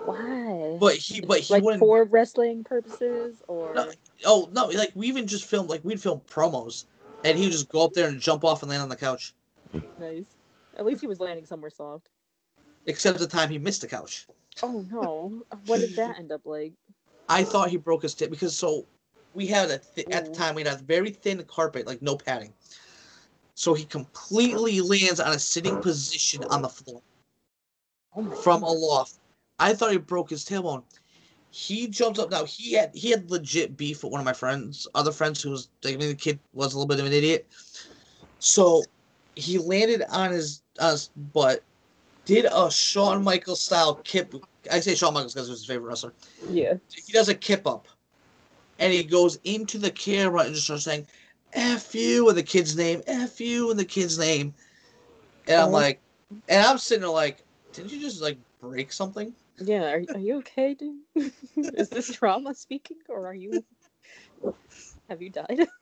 C: Why?
A: But he but he
C: like
A: wouldn't.
C: for wrestling purposes or
A: No. Oh no! Like we even just filmed like we'd film promos, and he would just go up there and jump off and land on the couch.
C: nice. At least he was landing somewhere soft.
A: Except the time he missed the couch.
C: Oh no! What did that end up like?
A: I thought he broke his tip because so we had a th- at the time we had a very thin carpet, like no padding. So he completely lands on a sitting position on the floor
C: Oh
A: from aloft. I thought he broke his tailbone. He jumped up. Now he had he had legit beef with one of my friends, other friends who was like I mean the kid was a little bit of an idiot. So he landed on his uh, on his butt, did a Shawn Michaels style kip. I say Shawn Michaels because he was his favorite wrestler.
C: Yeah.
A: He does a kip up, and he goes into the camera and just starts saying, "F you" and the kid's name, "F you" and the kid's name, and I'm
C: Oh.
A: like, and I'm sitting there like, didn't you just like break something?
C: Yeah. Are, are you okay, dude? is this trauma speaking, or are you? Have you died?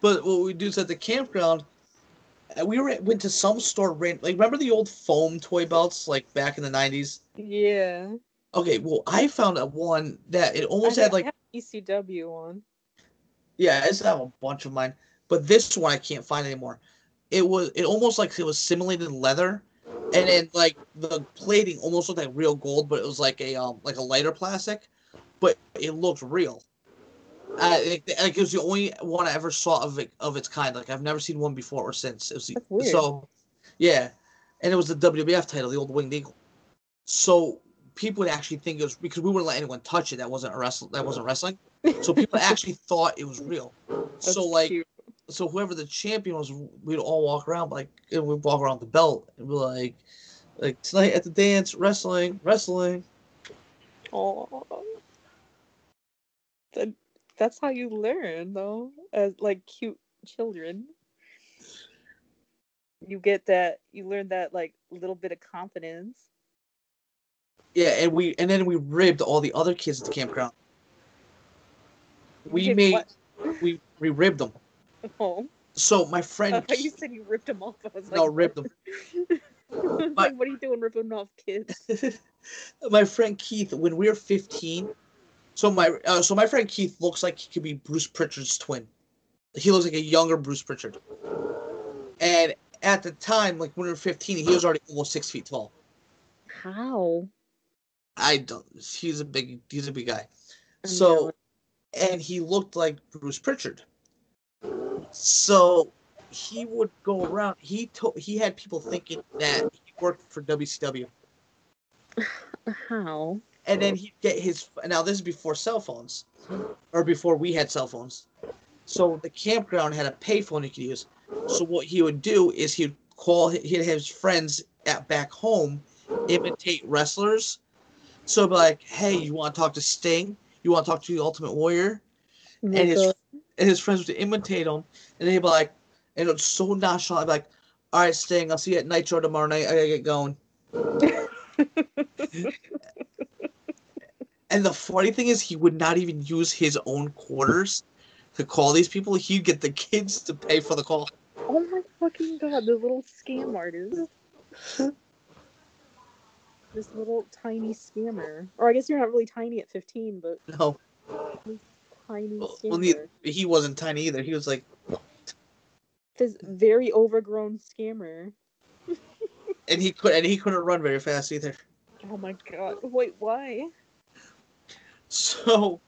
A: But what we do is at the campground, uh, we were went to some store. Ran, like remember the old foam toy belts like back in the '90s?
C: yeah.
A: Okay, well I found a one that it almost
C: I,
A: had like
C: ECW on.
A: Yeah, I used to have a bunch of mine, but this one I can't find anymore. It was it almost like it was simulated leather, and then like the plating almost looked like real gold, but it was like a um like a lighter plastic, but it looked real. I it, like it was the only one I ever saw of it of its kind. Like I've never seen one before or since. It was the-
C: That's weird.
A: so, yeah, and it was the WWF title, the old Winged Eagle. So people would actually think it was because we wouldn't let anyone touch it. That wasn't a wrestle. That wasn't wrestling. So people actually thought it was real.
C: That's
A: so like
C: cute.
A: so whoever the champion was, we'd all walk around like and we'd walk around the belt and be like, like tonight at the dance, wrestling, wrestling.
C: That, that's how you learn, though, as like cute children. You get that, you learn that like little bit of confidence.
A: Yeah, and we and then we ribbed all the other kids at the campground. We made
C: what?
A: we we ribbed them.
C: Oh,
A: So my friend
C: thought you said you ripped them off. I was like,
A: no ribbed them.
C: like, what are you doing ripping off kids?
A: my friend Keith, when we were 15, so my uh, so my friend Keith looks like he could be Bruce Pritchard's twin. He looks like a younger Bruce Pritchard. And at the time, like when we were 15, he was already almost six feet tall.
C: How?
A: I don't. He's a big. He's a big guy.
C: I'm
A: So, and he looked like Bruce Pritchard. So, he would go around. He told. He had people thinking that he worked for WCW.
C: How?
A: and then he'd get his now this is before cell phones or before we had cell phones so the campground had a payphone you could use so what he would do is he'd call he'd have his friends at back home imitate wrestlers so be like hey you want to talk to sting you want to talk to the ultimate warrior
C: Oh
A: and his
C: God.
A: and his friends would imitate him and they'd be like and it was so nonchalant I'd be like All right, Sting. I'll see you at Nitro tomorrow night. I gotta get going. And the funny thing is, he would not even use his own quarters to call these people. He'd get the kids to pay for the call.
C: Oh my fucking god, the little scam artist. this little tiny scammer. Or I guess you're not really tiny at 15, but
A: No,
C: tiny
A: well,
C: scammer.
A: well, neither, he wasn't tiny either. He was like,
C: this very overgrown scammer.
A: and he could, and he couldn't run very fast either.
C: Oh my god. Wait, why?
A: So,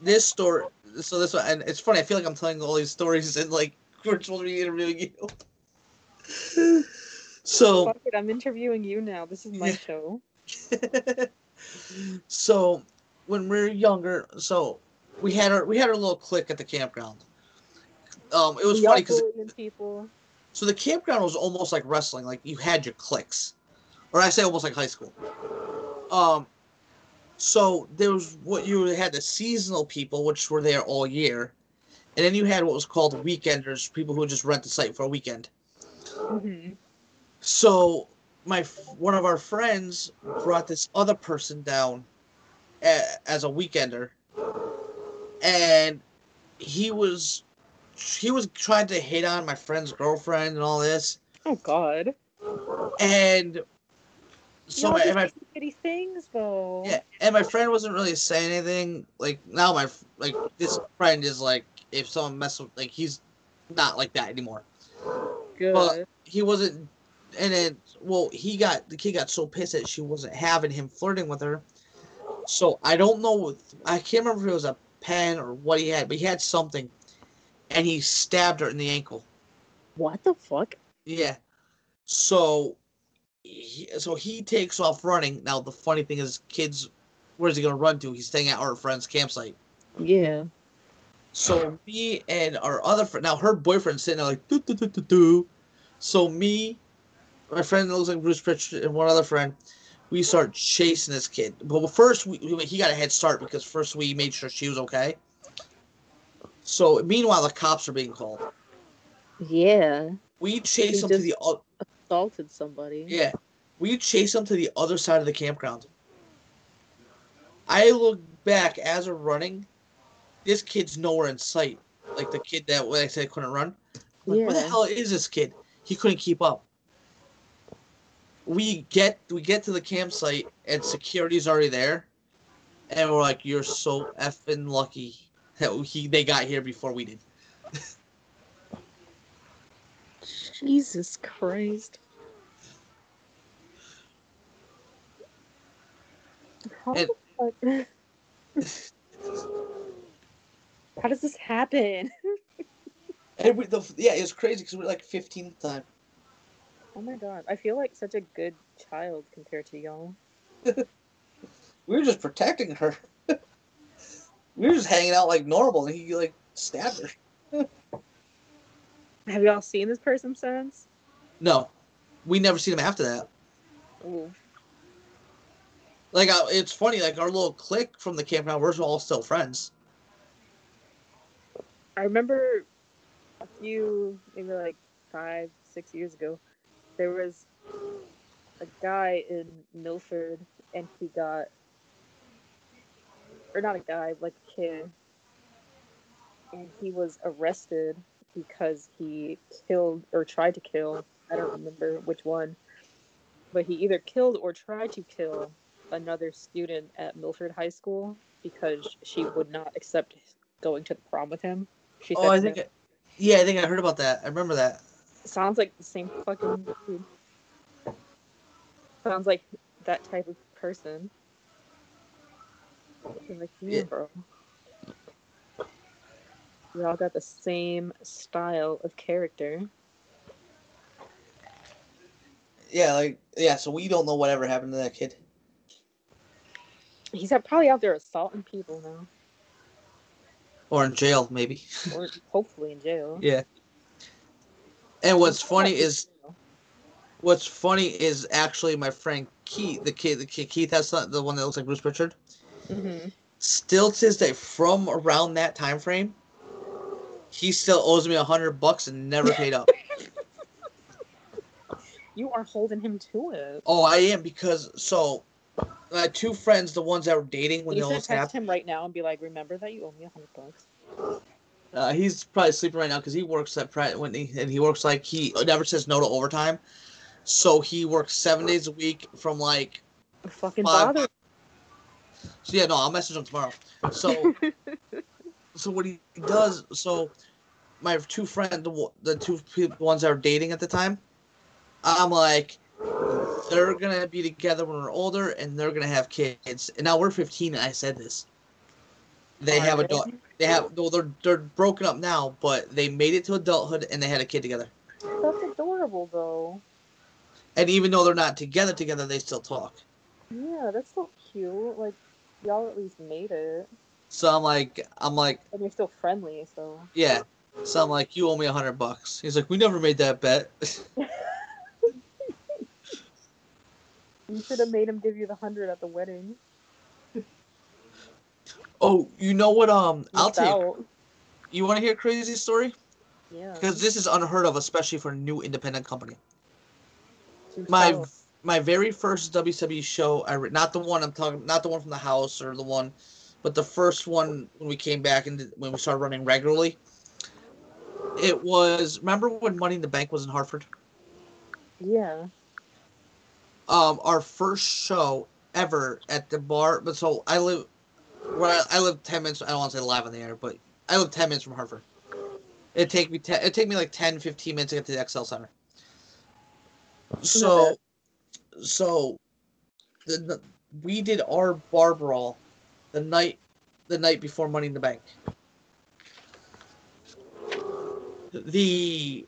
A: this story, so this one, and it's funny. I feel like I'm telling all these stories and like we're supposed to be interviewing you. So,
C: Fuck it, I'm interviewing you now. This is my show.
A: so when we were younger, so we had our we had our little clique at the campground. Um, it was funny because
C: people.
A: so the campground was almost like wrestling. Like you had your cliques, or I say almost like high school. Um, so there was what you had the seasonal people, which were there all year, and then you had what was called weekenders, people who just rent the site for a weekend.
C: hmm
A: So my one of our friends brought this other person down a, as a weekender, and he was he was trying to hit on my friend's girlfriend and all this,
C: Oh god.
A: and so
C: Y'all
A: my, and my
C: things though.
A: yeah, and my friend wasn't really saying anything. Like now, my like this friend is like if someone mess with like he's not like that anymore.
C: Good.
A: Well, he wasn't and then well he got the kid got so pissed that she wasn't having him flirting with her so i don't know i can't remember if it was a pen or what he had but he had something and he stabbed her in the ankle
C: what the fuck?
A: yeah so he, so he takes off running now the funny thing is kids where's he gonna run to he's staying at our friend's campsite
C: Yeah.
A: So me and our other friend, now her boyfriend's sitting there like do do do do do. So me, my friend that looks like Bruce Pritchard, and one other friend, we start chasing this kid. But first, we, he got a head start because first we made sure she was okay. So meanwhile, the cops are being called.
C: Yeah.
A: We chase him to the o-
C: Assaulted somebody.
A: yeah, we chase him to the other side of the campground. I look back as we're running. This kid's nowhere in sight. Like the kid that when I said couldn't run. Like, where the hell is this kid? He couldn't keep up. We get we get to the campsite and security's already there, and we're like, "You're so effing lucky that he they got here before we did."
C: Jesus Christ. How
A: And-
C: the fuck? How does this happen?
A: And we, the, yeah, it was crazy because we were like 15th time.
C: Oh my god, I feel like such a good child compared to y'all.
A: We were just protecting her. we were just hanging out like normal, and he like stabbed her.
C: Have y'all seen this person since?
A: No, we never seen him after that.
C: Ooh.
A: Like uh, it's funny, like our little clique from the campground, we're all still friends.
C: I remember a few, maybe like five, six years ago, there was a guy in Milford, and he got, or not a guy, like a kid, and he was arrested because he killed or tried to kill. I don't remember which one, but he either killed or tried to kill another student at Milford High School because she would not accept going to the prom with him. She
A: Oh, I think, I, yeah, I think I heard about that. I remember that.
C: Sounds like the same fucking dude. Sounds like that type of person. Like, yeah,
A: Yeah.
C: bro. We all got the same style of character.
A: Yeah, like yeah. So we don't know whatever happened to that kid.
C: He's out- probably out there assaulting people now,
A: Or in jail, maybe.
C: or hopefully in jail.
A: Yeah. And what's funny is what's funny is actually my friend Keith, the kid, the kid Keith has son, the one that looks like Bruce Pritchard.
C: hmm
A: Still to this day, from around that time frame, he still owes me a hundred bucks and never paid up.
C: You are holding him to it.
A: Oh, I am because so my two friends, the ones that were dating when
C: you should text
A: happened.
C: him right now and be like, "Remember that you owe me a hundred bucks."
A: Uh, he's probably sleeping right now because he works at Pratt Whitney, and he works like he never says no to overtime. So he works seven days a week from like.
C: Fucking
A: Five-
C: bother.
A: So yeah, no, I'll message him tomorrow. So, so what he does, so my two friends, the, the two pe- ones that are dating at the time, I'm like, they're gonna be together when we're older, and they're gonna have kids. And now we're 15, and I said this. They have a daughter. They have well, they're they're broken up now, but they made it to adulthood and they had a kid together.
C: That's adorable, though.
A: And even though they're not together together, they still talk.
C: Yeah, that's so cute. Like, y'all at least made it,
A: So I'm like, I'm like,
C: and you're still friendly. So
A: yeah. So I'm like, you owe me a hundred bucks. He's like, we never made that bet.
C: you should have made him give you the hundred at the wedding.
A: Oh, you know what? Um, I'll
C: Missed
A: take. You want to hear a crazy story?
C: Yeah.
A: Because this is unheard of, especially for a new independent company. My my very first WWE show, I re- not the one I'm talking, not the one from the house or the one, but the first one when we came back and when we started running regularly. It was remember when Money in the Bank was in Hartford.
C: Yeah.
A: Um, our first show ever at the bar. But so I live, where I, I live ten minutes. I don't want to say live on the air, but I live ten minutes from Hartford. It take me ten. It take me like 10, 15 minutes to get to the XL Center. So, so, the, the we did our bar brawl the night the night before Money in the Bank. The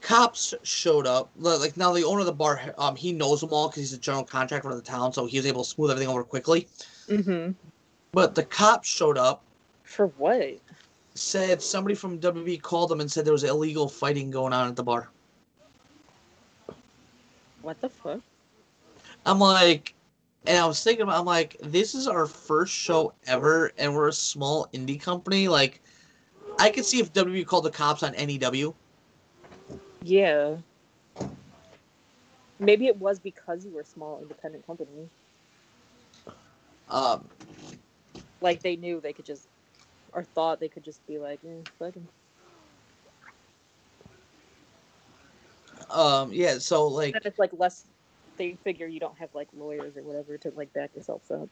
A: cops showed up. Like now, the owner of the bar, um, he knows them all because he's a general contractor of the town, so he was able to smooth everything over quickly.
C: Mm-hmm.
A: But the cops showed up,
C: For what?
A: said somebody from WWE called them and said there was illegal fighting going on at the bar.
C: What the fuck?
A: I'm like, and I was thinking, about, I'm like, this is our first show ever, and we're a small indie company. Like, I could see if WWE called the cops on NEW.
C: Yeah. Maybe it was because you were a small independent company.
A: Um,
C: Like they knew they could just, or thought they could just be like, eh, fuck
A: um, yeah. So like,
C: it's like less. They figure you don't have like lawyers or whatever to like back yourself up.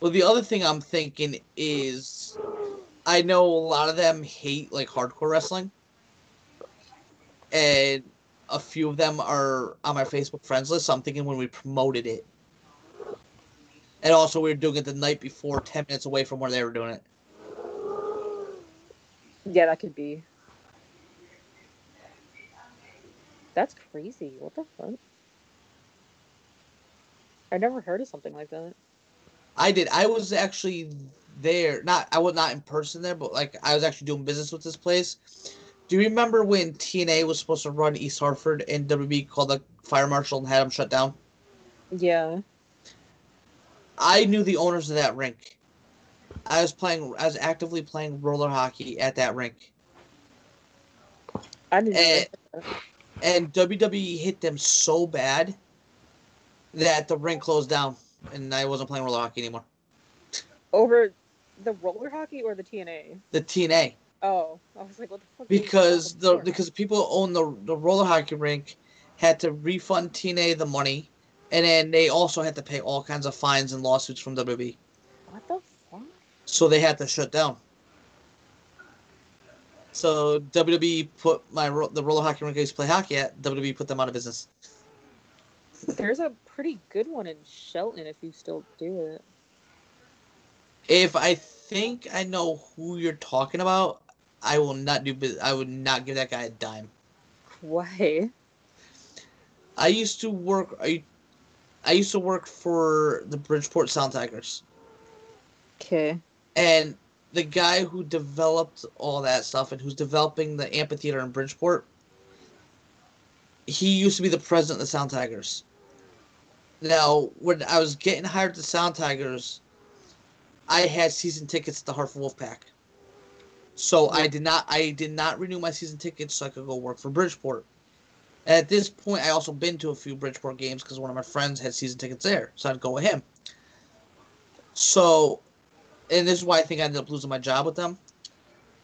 A: well, the other thing I'm thinking is, I know a lot of them hate like hardcore wrestling, and a few of them are on my Facebook friends list. So I'm thinking when we promoted it. And also, we were doing it the night before, ten minutes away from where they were doing it.
C: Yeah, that could be. That's crazy. What the fuck? I never heard of something like that.
A: I did. I was actually there. Not I was not in person there, but like I was actually doing business with this place. Do you remember when TNA was supposed to run East Hartford and WWE called the fire marshal and had them shut down?
C: Yeah.
A: I knew the owners of that rink. I was playing. I was actively playing roller hockey at that rink,
C: I didn't
A: Eh. and WWE hit them so bad that the rink closed down, and I wasn't playing roller hockey anymore.
C: Over the roller hockey or the TNA?
A: The TNA.
C: Oh, I was like, what the fuck?
A: because the because the people who own the the roller hockey rink had to refund TNA the money, and then they also had to pay all kinds of fines and lawsuits from WWE.
C: what the fuck?
A: So they had to shut down. So WWE put my the roller hockey rink I used to play hockey at. WWE put them out of business.
C: There's a pretty good one in Shelton if you still do it.
A: If I think I know who you're talking about, I will not do. I would not give that guy a dime.
C: Why?
A: I used to work. I, I used to work for the Bridgeport Sound Tigers.
C: Okay.
A: And the guy who developed all that stuff and who's developing the amphitheater in Bridgeport, he used to be the president of the Sound Tigers. Now, when I was getting hired to Sound Tigers, I had season tickets to the Hartford Wolfpack. So I did not I did not renew my season tickets so I could go work for Bridgeport. At this point, I also been to a few Bridgeport games because one of my friends had season tickets there, so I'd go with him. So, and this is why I think I ended up losing my job with them.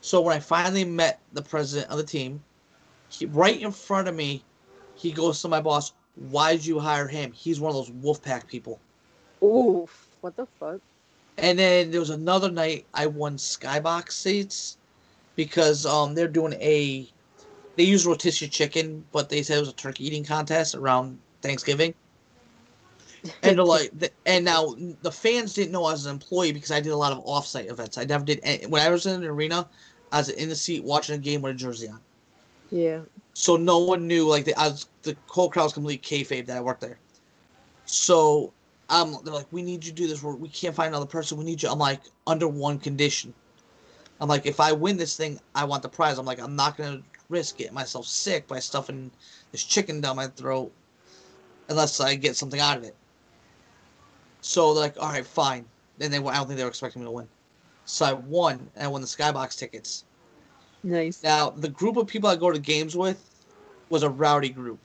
A: So when I finally met the president of the team, he, right in front of me, he goes to my boss, "Why'd you hire him? He's one of those Wolfpack people."
C: Oof. What the fuck?
A: And then there was another night I won skybox seats because um they're doing a they use rotisserie chicken, but they said it was a turkey eating contest around Thanksgiving. And like, the, and now the fans didn't know I was an employee because I did a lot of offsite events. I never did any, when I was in an arena. I was in the seat watching a game with a jersey on,
C: Yeah.
A: so no one knew. Like the, I was, the whole crowd was complete kayfabe that I worked there. So um, they're like, we need you to do this. We're, we can't find another person. We need you. I'm like, under one condition. I'm like, if I win this thing, I want the prize. I'm like, I'm not gonna risk getting myself sick by stuffing this chicken down my throat unless I get something out of it. So they're like, all right, fine. Then they, I don't think they were expecting me to win. So I won, and I won the skybox tickets.
C: Nice.
A: Now the group of people I go to games with was a rowdy group.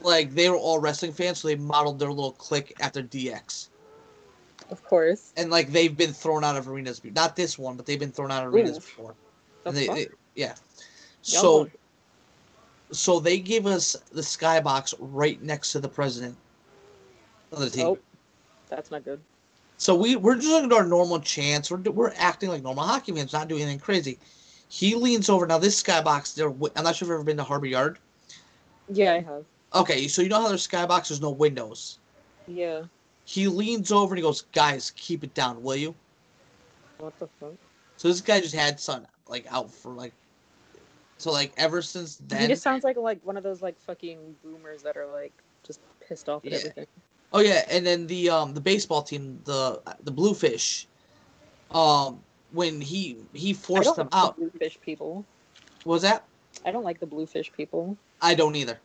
A: Like they were all wrestling fans, so they modeled their little clique after DX.
C: Of course.
A: And like they've been thrown out of arenas, not this one, but they've been thrown out of arenas
C: Oof.
A: before.
C: The
A: And they, they- yeah. So so they give us the skybox right next to the president of the team.
C: Oh, that's not good.
A: So we we're just doing our normal chance. We're we're acting like normal hockey fans, not doing anything crazy. He leans over. Now this skybox, there. I'm not sure if you've ever been to Harbor Yard.
C: Yeah, I have.
A: Okay, so you know how there's skybox, there's no windows.
C: Yeah.
A: He leans over and he goes, "Guys, keep it down, will you?"
C: What the fuck?
A: So this guy just had sun like out for like. So like ever since
C: he
A: then.
C: just sounds like like one of those like fucking boomers that are like just pissed off at
A: Yeah.
C: everything.
A: Oh yeah, and then the um the baseball team, the the Bluefish, um when he he forced them
C: like
A: out.
C: the bluefish people.
A: What was that?
C: I don't like the bluefish people.
A: I don't either.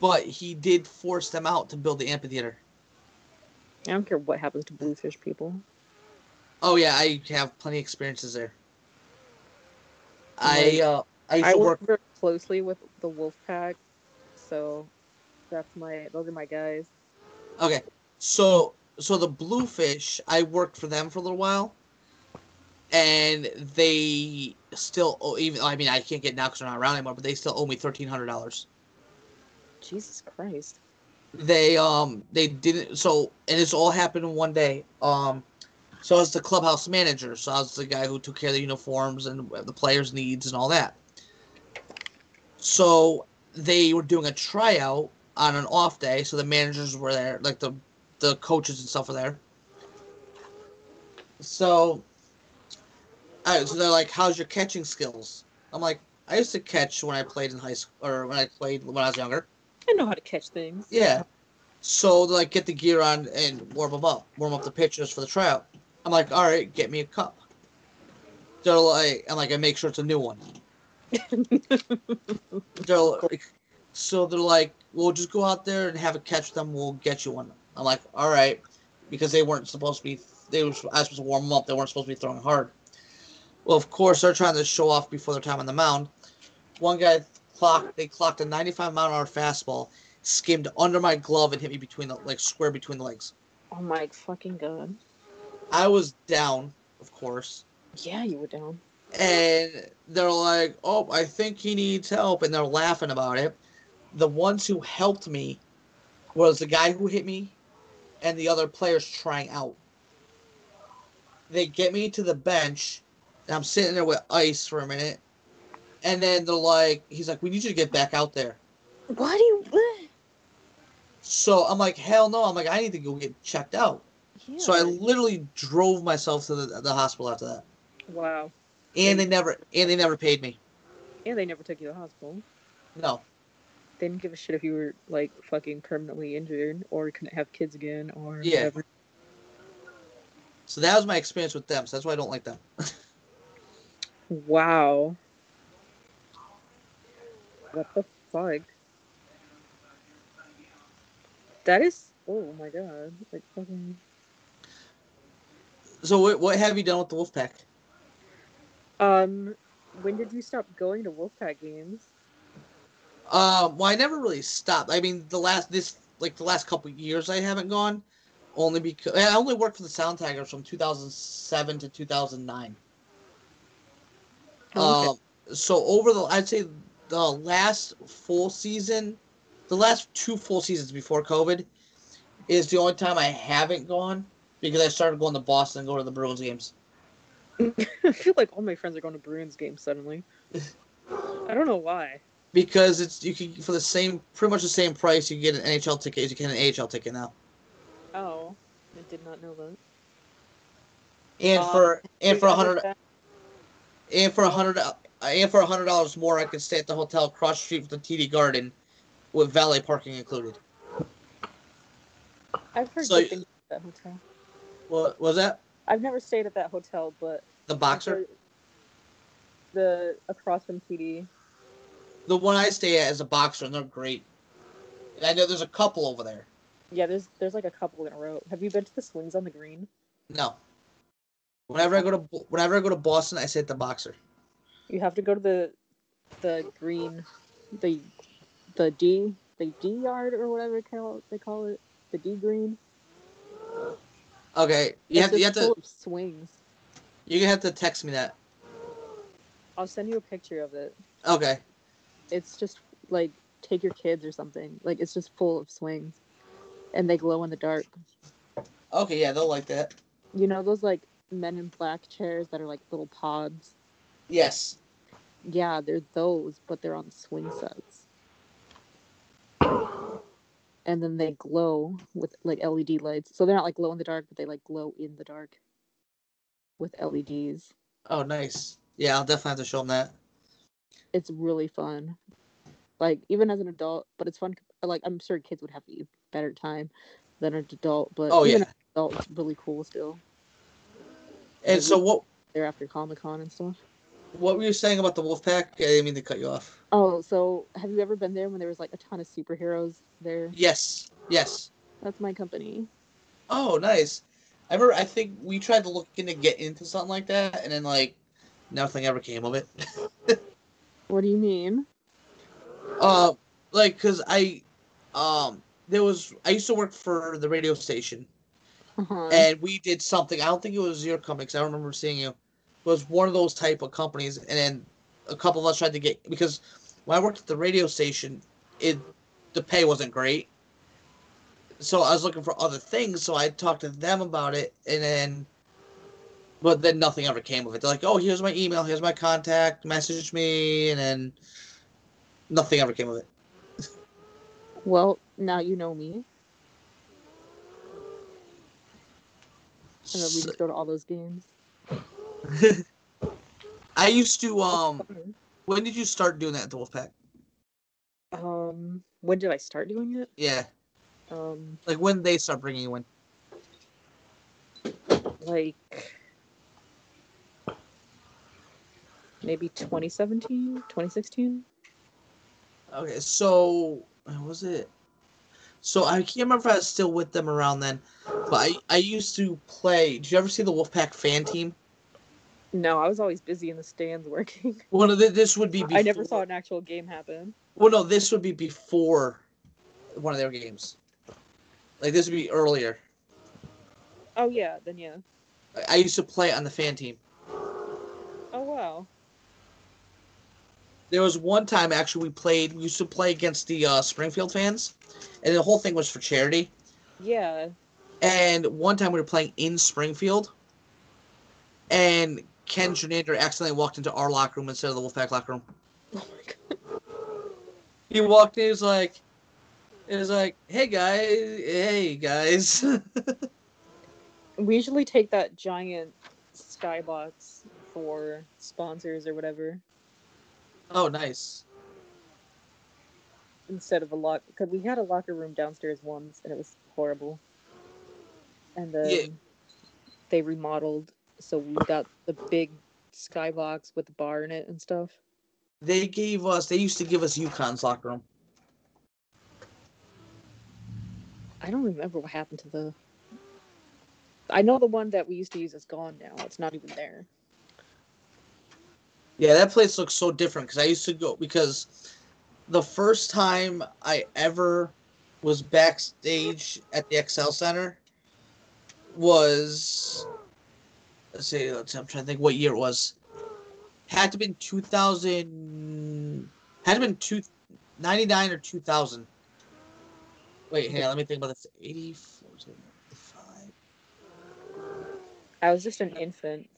A: But he did force them out to build the amphitheater.
C: I don't care what happens to bluefish people.
A: Oh yeah, I have plenty of experiences there. I uh I
C: I work
A: work
C: very closely with the wolf pack, so that's my those are my guys.
A: okay. So so the Bluefish, I worked for them for a little while. And they still owe, even I mean I can't get now because they're not around anymore, but they still owe me thirteen hundred dollars.
C: Jesus Christ.
A: they um they didn't so and this all happened in one day um so i was the clubhouse manager. So i was the guy who took care of the uniforms and the players needs and all that. So they were doing a tryout on an off day. So the managers were there like the the coaches and stuff were there. So so they're like how's your catching skills? I'm like i used to catch when i played in high school or when i played when i was younger.
C: I know how to catch things.
A: yeah. So like get the gear on and warm them up, warm up the pitchers for the tryout. I'm like, all right, get me a cup. They're like, I'm like, I make sure it's a new one. They're like, so they're like, we'll just go out there and have a catch them. We'll get you one. I'm like, all right, because they weren't supposed to be. They were I was supposed to warm them up. They weren't supposed to be throwing hard. Well, of course, they're trying to show off before their time on the mound. One guy clocked. They clocked a 95 mile an hour fastball, skimmed under my glove and hit me between the like square between the legs.
C: Oh my fucking god.
A: I was down, of course,
C: Yeah, you were down.
A: and they're like, "Oh, I think he needs help," and they're laughing about it. The ones who helped me was the guy who hit me, and the other players trying out. They get me to the bench, and I'm sitting there with ice for a minute, and then they're like, "He's like, we need you to get back out there."
C: Why do you?
A: So I'm like, "Hell no!" I'm like, "I need to go get checked out." So I literally drove myself to the, the hospital after that,
C: Wow.
A: and they never and they never paid me.
C: And they never took you to the hospital.
A: No.
C: They didn't give a shit if you were like fucking permanently injured or couldn't have kids again or
A: Yeah.
C: whatever.
A: So that was my experience with them. So that's why I don't like them.
C: Wow. What the fuck? That is. Oh my god. Like fucking.
A: So what, what have you done with the Wolfpack?
C: Um, when did you stop going to Wolfpack games?
A: Um, well, I never really stopped. I mean, the last this like the last couple years, I haven't gone, only because I only worked for the Sound Tigers from 2007 to 2009.
C: Oh, okay.
A: Um, so over the, I'd say the last full season, the last two full seasons before COVID, is the only time I haven't gone because I started going to Boston and go to the Bruins games.
C: I feel like all my friends are going to Bruins games suddenly. I don't know why.
A: Because it's you can for the same pretty much the same price you can get an NHL ticket as you can an AHL ticket now.
C: Oh, I did not know that.
A: And
C: Um,
A: for and for a hundred and for a hundred and for a hundred dollars more, I could stay at the hotel across the street from the TD Garden, with valet parking included.
C: I've heard
A: So-
C: good things about that hotel.
A: What was that?
C: I've never stayed at that hotel, but
A: The boxer?
C: the across from TD.
A: The one I stay at is a boxer, and they're great. And I know there's a couple over there.
C: Yeah, there's there's like a couple in a row. Have you been to the swings on the green?
A: No. Whenever I go to whenever I go to Boston, I stay at the boxer.
C: You have to go to the the green, the the D the D yard or whatever they call it, the D green.
A: Okay, you
C: It's
A: have to, you have
C: full
A: to
C: of swings.
A: you're have to text me that.
C: I'll send you a picture of it.
A: Okay.
C: It's just like take your kids or something. Like it's just full of swings, and they glow in the dark.
A: Okay, yeah, they'll like that.
C: You know those like Men in Black chairs that are like little pods.
A: Yes.
C: Yeah, they're those, but they're on swing sets. And then they glow with like LED lights. So they're not like glow in the dark, but they like glow in the dark with LEDs.
A: Oh, nice. Yeah, I'll definitely have to show them that.
C: It's really fun. Like even as an adult, but it's fun. Like I'm sure kids would have a better time than an adult, but
A: Oh yeah.
C: an adult, it's really cool still.
A: And so what?
C: They're after Comic Con and stuff.
A: What were you saying about the Wolfpack? I didn't mean to cut you off.
C: Oh, so have you ever been there when there was like a ton of superheroes there?
A: Yes. Yes.
C: That's my company.
A: Oh, nice. I remember. I think we tried to look into get into something like that, and then like nothing ever came of it.
C: What do you mean?
A: uh, like, cause I, um, there was I used to work for the radio station,
C: Uh-huh.
A: and we did something. I don't think it was your company, 'cause I don't remember seeing you. Was one of those type of companies, and then a couple of us tried to get because when I worked at the radio station, it the pay wasn't great. So I was looking for other things, so I talked to them about it, and then, but then nothing ever came of it. They're like, "Oh, here's my email, here's my contact, message me," and then nothing ever came of it.
C: Well, now you know me. And then we
A: So-
C: just go to all those games.
A: I used to um. When did you start doing that at the Wolfpack?
C: Um, when did I start doing it?
A: Yeah,
C: Um,
A: like when they start bringing you in.
C: like maybe 2017, 2016.
A: Okay, so was it? So I can't remember if I was still with them around then, but I I used to play. Did you ever see the Wolfpack fan team?
C: No, I was always busy in the stands working.
A: One of the, this would be. Before,
C: I never saw an actual game happen.
A: Well, no, this would be before one of their games. Like this would be earlier.
C: Oh yeah, then yeah.
A: I- I used to play on the fan team.
C: Oh wow.
A: There was one time actually we played. We used to play against the uh, Springfield fans, and the whole thing was for charity.
C: Yeah.
A: And one time we were playing in Springfield, and Ken Gernander accidentally walked into our locker room instead of the Wolfpack locker room.
C: Oh my god.
A: He walked in, he was like, he was like, hey guys, hey guys.
C: We usually take that giant skybox for sponsors or whatever
A: oh, nice.
C: instead of a lock because we had a locker room downstairs once and it was horrible. And then
A: Yeah.
C: they remodeled, so we got the big skybox with the bar in it and stuff.
A: They gave us, they used to give us UConn's locker room.
C: I don't remember what happened to the. I know the one that we used to use is gone now. It's not even there.
A: Yeah, that place looks so different because I used to go because the first time I ever was backstage at the XL Center was let's see, let's I'm trying to think what year it was. Had to been two thousand had to been two ninety nine or two thousand. Wait, hang on, let me think about this. Eighty four five.
C: I was just an infant.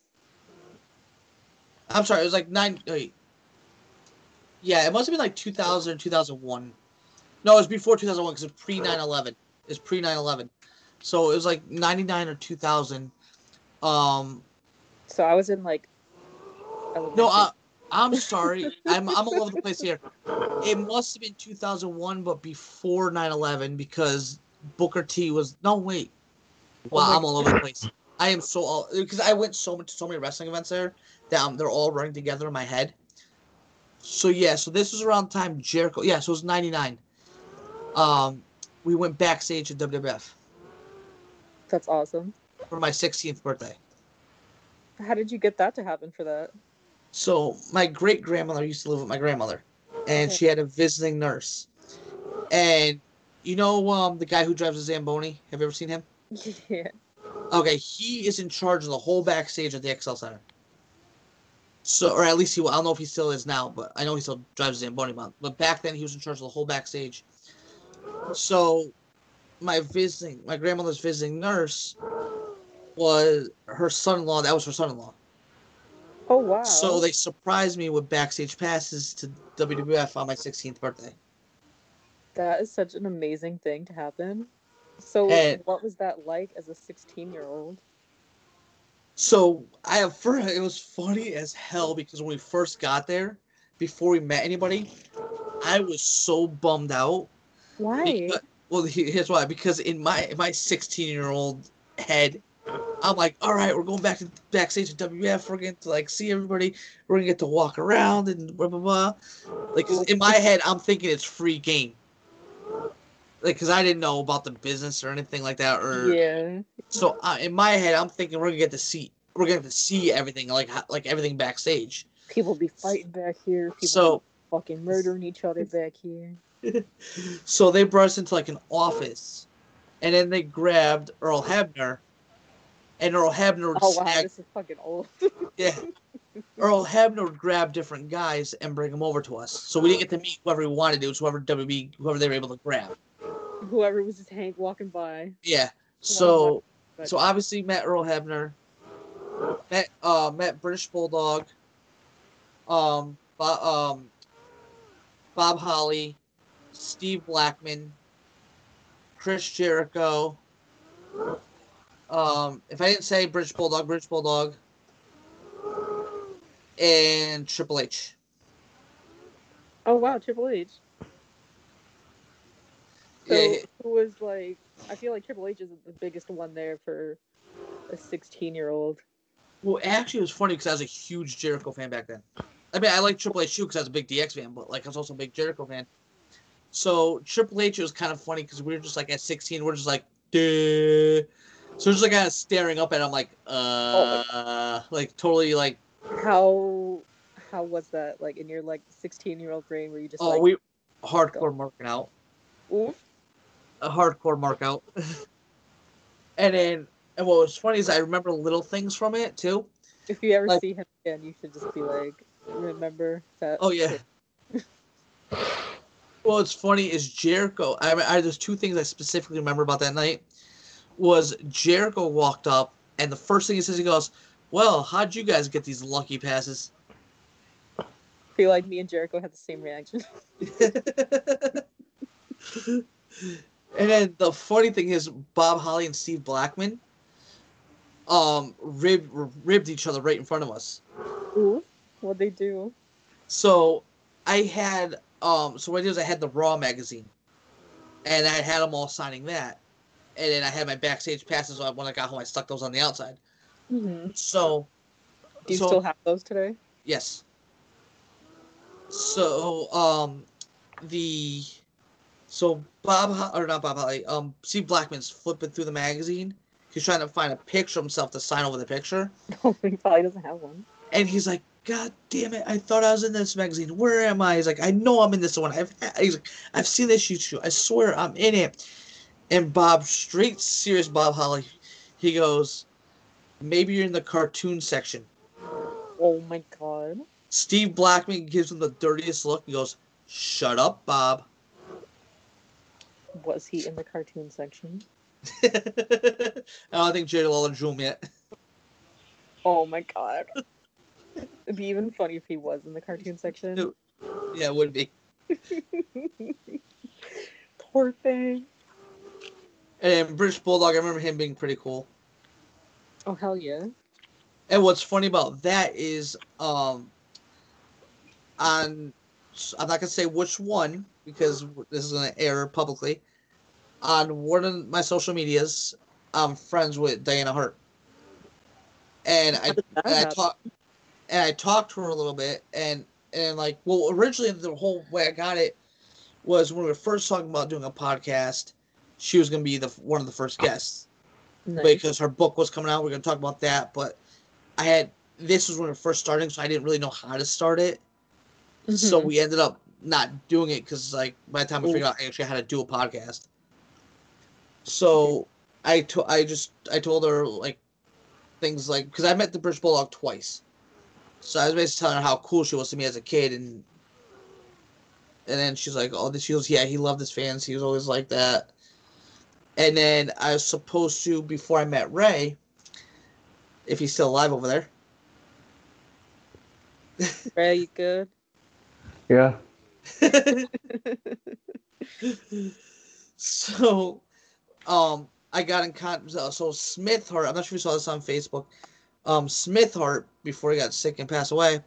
A: I'm sorry, it was like nine wait. Yeah, it must have been like 2000 2001. No, it was before 2001 because it's pre 9 11. It's pre 9 11. So it was like 99 or 2000. Um,
C: So I was in like.
A: no. I, I'm sorry. I'm, I'm all over the place here. It must have been 2001, but before 9 11 because Booker T was. No, wait.
C: Oh
A: Wow,
C: my
A: I'm all over the place. I am so all because I went so much so many wrestling events there that um, they're all running together in my head. So yeah, so this was around the time Jericho. Yeah, so it was '99. Um, we went backstage at WWF
C: That's awesome.
A: For my 16th birthday.
C: How did you get that to happen for that?
A: So my great grandmother used to live with my grandmother, and
C: Okay.
A: she had a visiting nurse. And you know um the guy who drives a Zamboni? Have you ever seen him?
C: Yeah.
A: Okay, he is in charge of the whole backstage at the XL Center. So, or at least he, I don't know if he still is now, but I know he still drives a Zamboni. But back then, he was in charge of the whole backstage. So, my visiting, my grandmother's visiting nurse was her son-in-law. That was her son-in-law.
C: Oh wow.
A: So they surprised me with backstage passes to WWF on my 16th birthday.
C: That is such an amazing thing to happen. So
A: And-
C: what was that like as a 16 year old?
A: So I have first, it was funny as hell because when we first got there, before we met anybody, I was so bummed out.
C: Why?
A: Because, well, here's why. Because in my in my 16 year old head, I'm like, all right, we're going back to backstage at WF. We're going to like see everybody. We're gonna get to walk around and blah blah blah. Like in my head, I'm thinking it's free game. Like, because I didn't know about the business or anything like that, or
C: yeah.
A: so uh, in my head, I'm thinking we're gonna get to see we're gonna get to see everything like like everything backstage.
C: People be fighting back here. People
A: So
C: be fucking murdering each other back here.
A: so they brought us into like an office, and then they grabbed Earl Hebner, and Earl Hebner would
C: Oh wow,
A: snag-
C: this is fucking old.
A: yeah. Earl Hebner would grab different guys and bring them over to us. So we didn't get to meet whoever we wanted to. It was whoever WB, whoever they were able to grab.
C: Whoever was just Hank walking by.
A: Yeah. So so obviously met Earl Hebner, met uh met British Bulldog, um Bo- um Bob Holly, Steve Blackman, Chris Jericho. Um, if I didn't say British Bulldog, British Bulldog, and Triple H.
C: oh wow, Triple H. So
A: Yeah,
C: who was like? I feel like Triple H is the biggest one there for a 16 year old.
A: Well, actually, it was funny because I was a huge Jericho fan back then. I mean, I like Triple H too because I was a big DX fan, but like I was also a big Jericho fan. So Triple H was kind of funny because we were just like at 16, we're just like, Duh. So we're just like kind of staring up at him, like, uh, like totally like,
C: How how was that like in your like 16 year old brain? Were you just
A: oh,
C: like,
A: we hardcore marking out,
C: oof?
A: a hardcore mark out, and then and what was funny is I remember little things from it too.
C: If you ever
A: Like-
C: see him again, you should just be like, remember that.
A: Oh yeah. well, what's funny is Jericho. I, I there's two things I specifically remember about that night. Was Jericho walked up and the first thing he says, he goes, "Well, how'd you guys get these lucky passes?"
C: I feel like me and Jericho had the same reaction.
A: and then the funny thing is, Bob Holly and Steve Blackman, um, ribbed ribbed each other right in front of us.
C: Oof. What'd they do?
A: So I had um so what I did is I had the Raw magazine. And I had them all signing that. And then I had my backstage passes so when I got home I stuck those on the outside.
C: hmm
A: So
C: Do you
A: so,
C: still have those today?
A: yes. So um the so Bob or not Bob Holly, um Steve Blackman's flipping through the magazine. He's trying to find a picture of himself to sign over the picture.
C: No, he probably doesn't have one.
A: And he's like, God damn it! I thought I was in this magazine. Where am I?" He's like, "I know I'm in this one. I've he's like, I've seen this issue. I swear I'm in it." And Bob, straight serious Bob Holly, he goes, "Maybe you're in the cartoon section."
C: Oh my god.
A: Steve Blackman gives him the dirtiest look. He goes, "Shut up, Bob."
C: Was he in the cartoon section?
A: I don't think Jerry Lawler drew him yet.
C: Oh my god. It'd be even funny if he was in the cartoon section.
A: Yeah, it would be.
C: Poor thing.
A: And British Bulldog, I remember him being pretty cool.
C: Oh hell yeah.
A: And what's funny about that is, um, on I'm not gonna say which one because this is gonna air publicly. On one of my social medias, I'm friends with Diana Hart, and I and I
C: happen?
A: talk and I talked to her a little bit, and and like well, originally the whole way I got it was when we were first talking about doing a podcast. She was gonna be the one of the first guests
C: Nice.
A: because her book was coming out. We are gonna talk about that, but I had this was when we were first starting, so I didn't really know how to start it. So
C: Mhm.
A: we ended up not doing it because like by the time we
C: Ooh.
A: figured out I actually how to do a podcast. So I to- I just I told her like things like because I met the British Bulldog twice, so I was basically telling her how cool she was to me as a kid and. And then she's like, "Oh, this." She goes, "Yeah, he loved his fans. He was always like that." And then I was supposed to, before I met Ray, if he's still alive over there,
C: Ray, you good?
B: Yeah.
A: so, um, I got in contact. So Smith Hart, I'm not sure if you saw this on Facebook. Um, Smith Hart, before he got sick and passed away,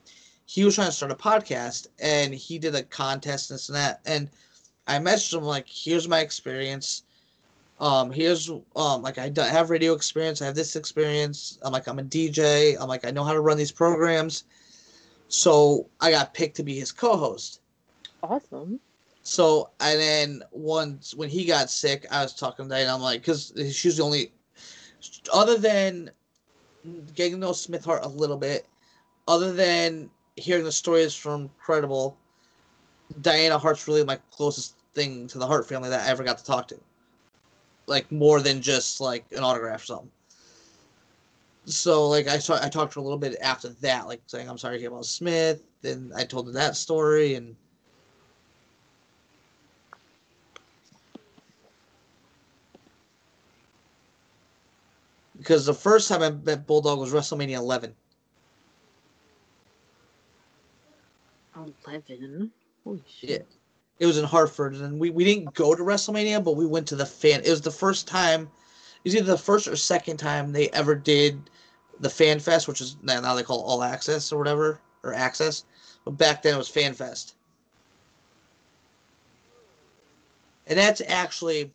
A: he was trying to start a podcast, and he did a contest and this and that. And I messaged him like, "Here's my experience. Um, here's um, like I have radio experience. I have this experience. I'm like I'm a DJ. I'm like I know how to run these programs." So I got picked to be his co-host.
C: Awesome.
A: So and then once when he got sick, I was talking to Diana. I'm like, because she's the only, other than getting to know Smith Hart a little bit, other than hearing the stories from Credible, Diana Hart's really my closest thing to the Hart family that I ever got to talk to. Like more than just like an autograph or something. So like I saw I talked to her a little bit after that, like saying I'm sorry about Smith, Then I told her that story and. because the first time I met Bulldog was WrestleMania 11.
C: Eleven. Holy shit.
A: Yeah. It was in Hartford, and we, we didn't go to WrestleMania, but we went to the fan. It was the first time, it was either the first or second time they ever did the Fan Fest, which is now now they call All Access or whatever, or Access. But back then it was Fan Fest. And that's actually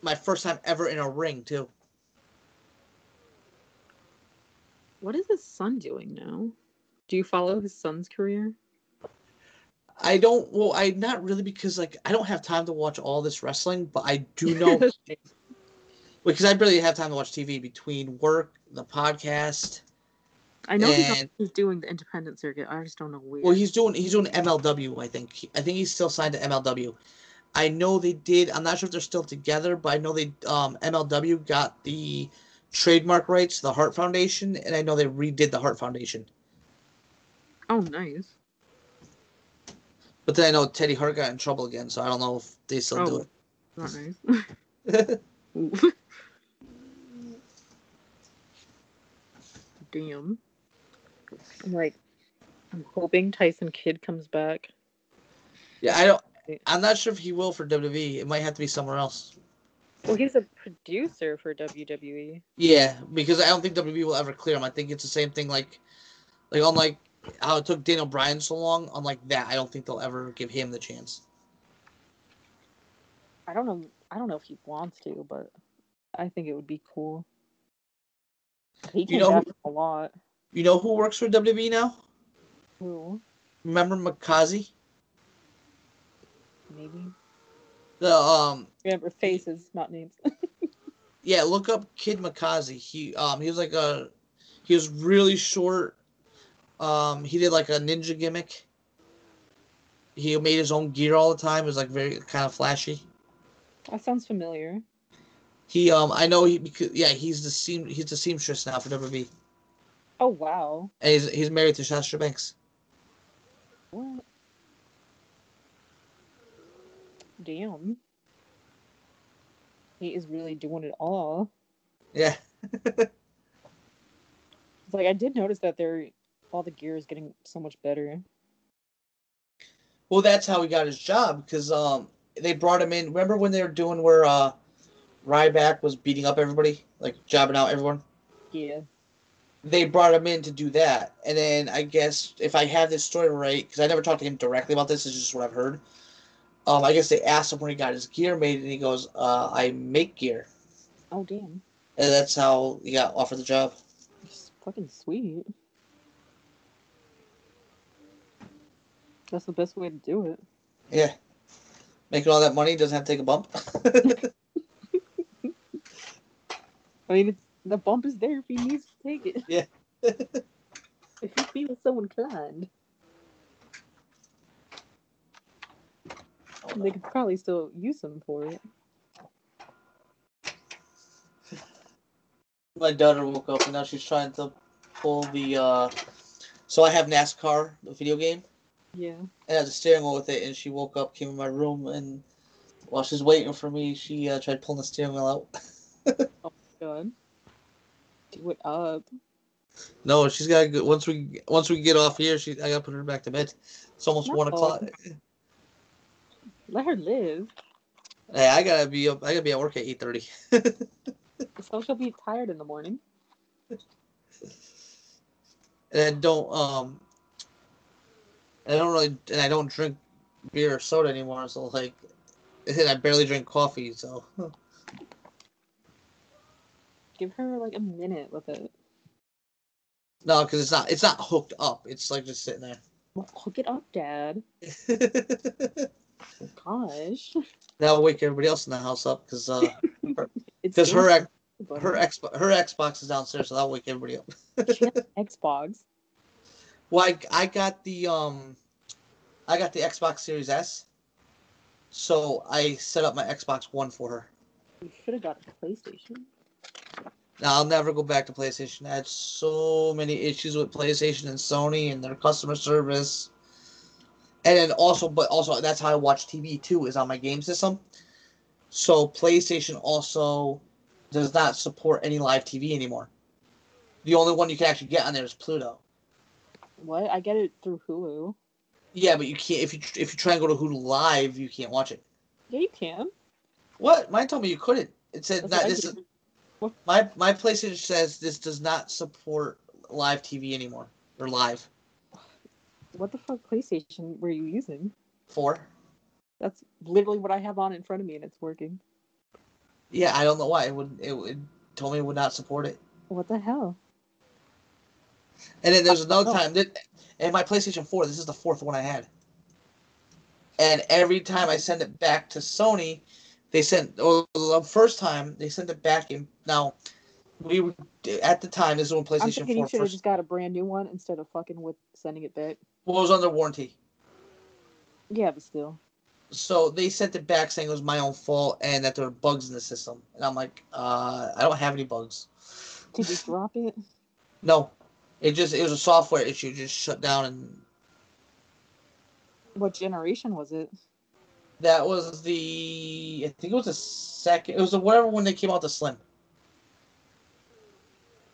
A: my first time ever in a ring, too.
C: What is his son doing now? Do you follow his son's career?
A: I don't. Well, I not really because like I don't have time to watch all this wrestling, but I do know because I barely have time to watch TV between work, the podcast.
C: I know he's,
A: And-
C: he's doing the independent circuit. I just don't know where.
A: Well, he's doing he's doing MLW. I think I think he's still signed to MLW. I know they did. I'm not sure if they're still together, but I know they um, MLW got the trademark rights to the Hart Foundation, and I know they redid the Hart Foundation.
C: oh, nice.
A: But then I know Teddy Hart got in trouble again, so I don't know if they still do oh,
C: Not nice.
A: it.
C: Damn. I'm like, I'm hoping Tyson Kidd comes back.
A: yeah, I don't. I'm not sure if he will for WWE. It might have to be somewhere else.
C: Well, he's a producer for. WWE.
A: Yeah, because I don't think WWE will ever clear him. I think it's the same thing like, like unlike how it took Daniel Bryan so long. Unlike that, I don't think they'll ever give him the chance.
C: I don't know. I don't know if he wants to, but I think it would be cool. He came
A: know
C: a lot.
A: You know who works for WWE now?
C: Who?
A: Remember Mikaze?
C: Maybe.
A: The um
C: Remember faces, not names.
A: yeah, look up Kid Mikaze. He um he was like a he was really short. Um, he did like a ninja gimmick. He made his own gear all the time. It was like very kind of flashy.
C: That sounds familiar.
A: He um I know he because yeah he's the seam he's the seamstress now for WB
C: Oh wow.
A: and he's he's married to Sasha Banks.
C: What? Damn. He is really doing it all.
A: Yeah,
C: It's like I did notice that they're all the gear is getting so much better.
A: well that's how he got his job because um they brought him in. Remember when they were doing where uh Ryback was beating up everybody like jobbing out everyone.
C: Yeah.
A: They brought him in to do that, and then I guess if I have this story right, because I never talked to him directly about this, it's just what I've heard. Um, I guess they asked him where he got his gear made, and he goes, uh, "I make gear,"
C: Oh damn.
A: and that's how he got offered the job.
C: It's fucking sweet. That's the best way to do it.
A: Yeah. Making all that money doesn't have to take a bump.
C: I mean, it's, the bump is there if he needs to take it.
A: Yeah.
C: if he feels so inclined, they could probably still use him for it.
A: My daughter woke up and now she's trying to pull the. uh So I have NASCAR, the video game,
C: Yeah.
A: and I had the steering wheel with it. And she woke up, came in my room, and while she's waiting for me, she uh, tried pulling the steering wheel out.
C: Oh my god. Do it up.
A: no, she's got to go. Once we once we get off here, she I gotta put her back to bed. It's almost one o'clock.
C: Let her live.
A: Hey, I gotta be up. I gotta be at work at eight thirty.
C: So she'll be tired in the morning.
A: and don't um I don't really and I don't drink beer or soda anymore, so like and I barely drink coffee, so
C: Give her like a minute with it.
A: no, because it's not it's not hooked up. It's like just sitting there.
C: Well, hook it up, Dad. Gosh.
A: That'll wake everybody else in the house up because uh because her
C: dangerous,
A: ex- her Xbox her Xbox is downstairs, so that'll wake everybody up.
C: She has Xbox.
A: Well, I, I got the um, I got the Xbox Series S, so I set up my Xbox One for her.
C: You should have got a PlayStation.
A: Now I'll never go back to PlayStation. I had so many issues with PlayStation and Sony and their customer service. And then also, but also that's how I watch TV too is on my game system. So PlayStation also does not support any live TV anymore. The only one you can actually get on there is Pluto.
C: What? I get it through Hulu.
A: Yeah, but you can't if you if you try and go to Hulu Live, you can't watch it.
C: Yeah, you can.
A: What? Mine told me you couldn't. It said
C: That's
A: not this. Is, my my PlayStation says this does not support live TV anymore or live
C: What the fuck PlayStation were you using?
A: four.
C: That's literally what I have on in front of me and it's working.
A: Yeah, I don't know why it would. It, it told me it would not support it.
C: What the hell?
A: And then there's another
C: Oh.
A: time that, and my PlayStation Four. This is the fourth one I had. And every time I send it back to Sony, they sent. Or the first time they sent it back in. Now, we were at the time. This is when
C: I'm
A: PlayStation
C: thinking you
A: Four
C: should have just got a brand new one instead of fucking with sending it back.
A: well, it was under warranty.
C: Yeah, but still.
A: So they sent it back saying it was my own fault and that there were bugs in the system. And I'm like, uh, I don't have any bugs.
C: Did you drop it?
A: No, it just it was a software issue. Just shut down, and
C: What generation was it?
A: that was the I think it was the second. It was the whatever when they came out the Slim.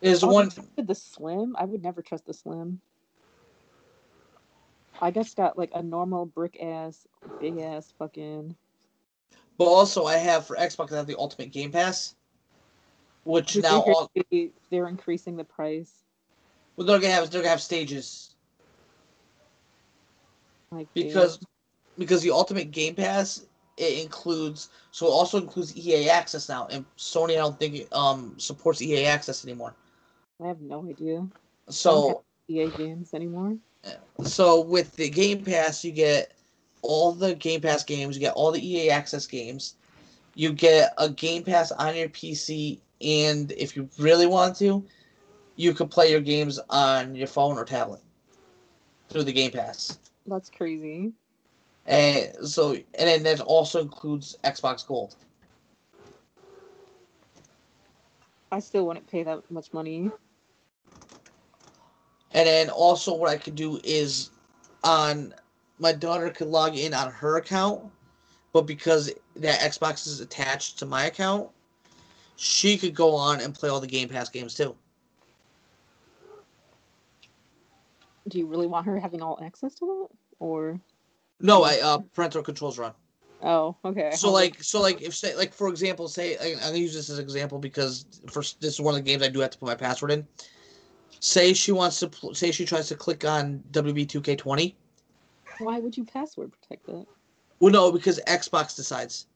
A: Is
C: Oh,
A: one.
C: The Slim? I would never trust the Slim. I just got like a normal brick ass, big ass fucking.
A: But also, I have for Xbox. I have the Ultimate Game Pass, which now all
C: they're increasing the price.
A: Well, they're gonna have they're gonna have stages
C: Like
A: because because the Ultimate Game Pass it includes so it also includes EA Access now, and Sony I don't think it, um supports EA Access anymore.
C: I have no idea.
A: So
C: EA games anymore.
A: so with the Game Pass, you get all the Game Pass games, you get all the EA Access games, you get a Game Pass on your PC, and if you really want to, you could play your games on your phone or tablet. through the Game Pass.
C: That's crazy.
A: And so, and then that also includes Xbox Gold.
C: I still wouldn't pay that much money.
A: And then also, what I could do is on my daughter could log in on her account, but because that Xbox is attached to my account, she could go on and play all the Game Pass games too.
C: Do you really want her having all access to that? Or
A: No, I uh, parental controls are on.
C: oh, okay.
A: So like, so like, if say like for example, say I- I'm gonna use this as an example because first this is one of the games I do have to put my password in. Say she wants to pl- say she tries to click on WB 2K20.
C: why would you password protect that?
A: Well, no, because Xbox decides.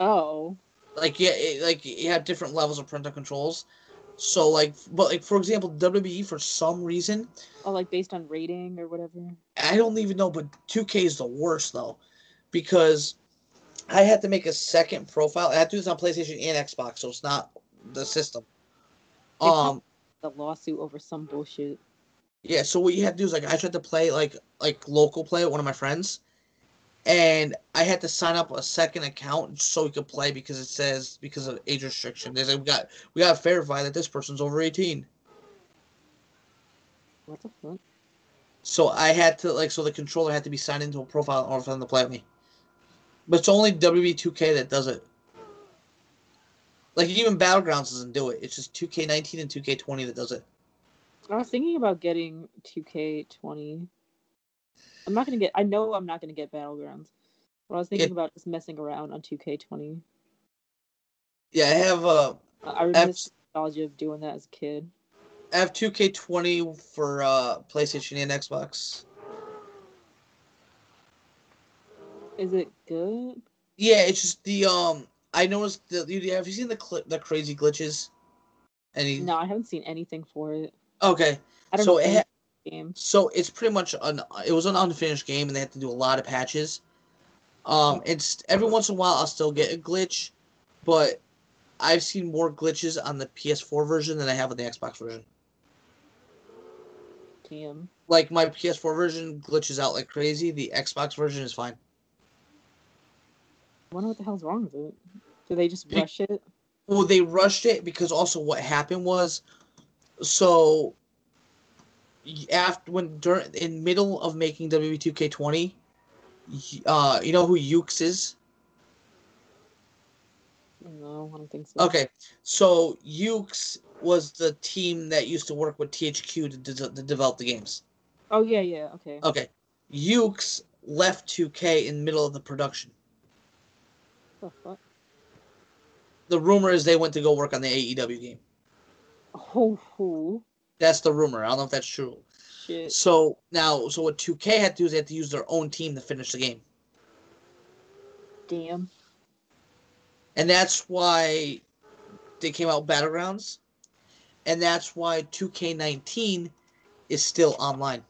C: Oh,
A: like yeah, it, like you have different levels of parental controls. So like, but like for example, WWE for some reason,
C: oh, like based on rating or whatever.
A: I don't even know, but 2K is the worst though, because I had to make a second profile. I had to do this on PlayStation and Xbox, so it's not the system.
C: Call-
A: Um,
C: The lawsuit over some bullshit.
A: yeah. So what you have to do is like I tried to play like like local play with one of my friends, and I had to sign up a second account so we could play because it says because of age restriction. They said we got we got to verify that this person's over eighteen.
C: What the fuck?
A: So I had to like so the controller had to be signed into a profile in order for them to play with me. But it's only WB2K that does it. Like even Battlegrounds doesn't do it. It's just 2K19 and 2K20 that does it.
C: I was thinking about getting 2K20. I'm not gonna get. I know I'm not gonna get Battlegrounds, but I was thinking
A: Yeah.
C: about just messing around on 2K20.
A: Yeah, I have uh
C: I I
A: F-
C: nostalgia of doing that as a kid.
A: I have 2K20 for uh PlayStation and Xbox.
C: Is it good?
A: Yeah, it's just the um I noticed the you have you seen the cl- the crazy glitches? Any
C: No, I haven't seen anything for it.
A: Okay.
C: I don't
A: So
C: know
A: it ha-
C: game.
A: So it's pretty much an it was an unfinished game, and they had to do a lot of patches. Um, it's every once in a while I'll still get a glitch, but I've seen more glitches on the PS4 version than I have on the Xbox version.
C: Damn.
A: Like my PS4 version glitches out like crazy. The Xbox version is fine.
C: I wonder what the hell's wrong with it. Do they just rush it?
A: Well, they rushed it because also what happened was, so after when during in middle of making WB2K20, uh, you know who Yuke's is?
C: No, I don't think so.
A: Okay, so Yuke's was the team that used to work with THQ to, de- to develop the games.
C: Oh yeah, yeah. Okay.
A: Okay, Yuke's left 2K in the middle of the production.
C: the fuck?
A: The rumor is they went to go work on the AEW game.
C: Oh
A: That's the rumor. I don't know if that's true.
C: shit.
A: So now, so what 2K had to do is they had to use their own team to finish the game,
C: Damn.
A: and that's why they came out Battlegrounds, and that's why 2K19 is still online.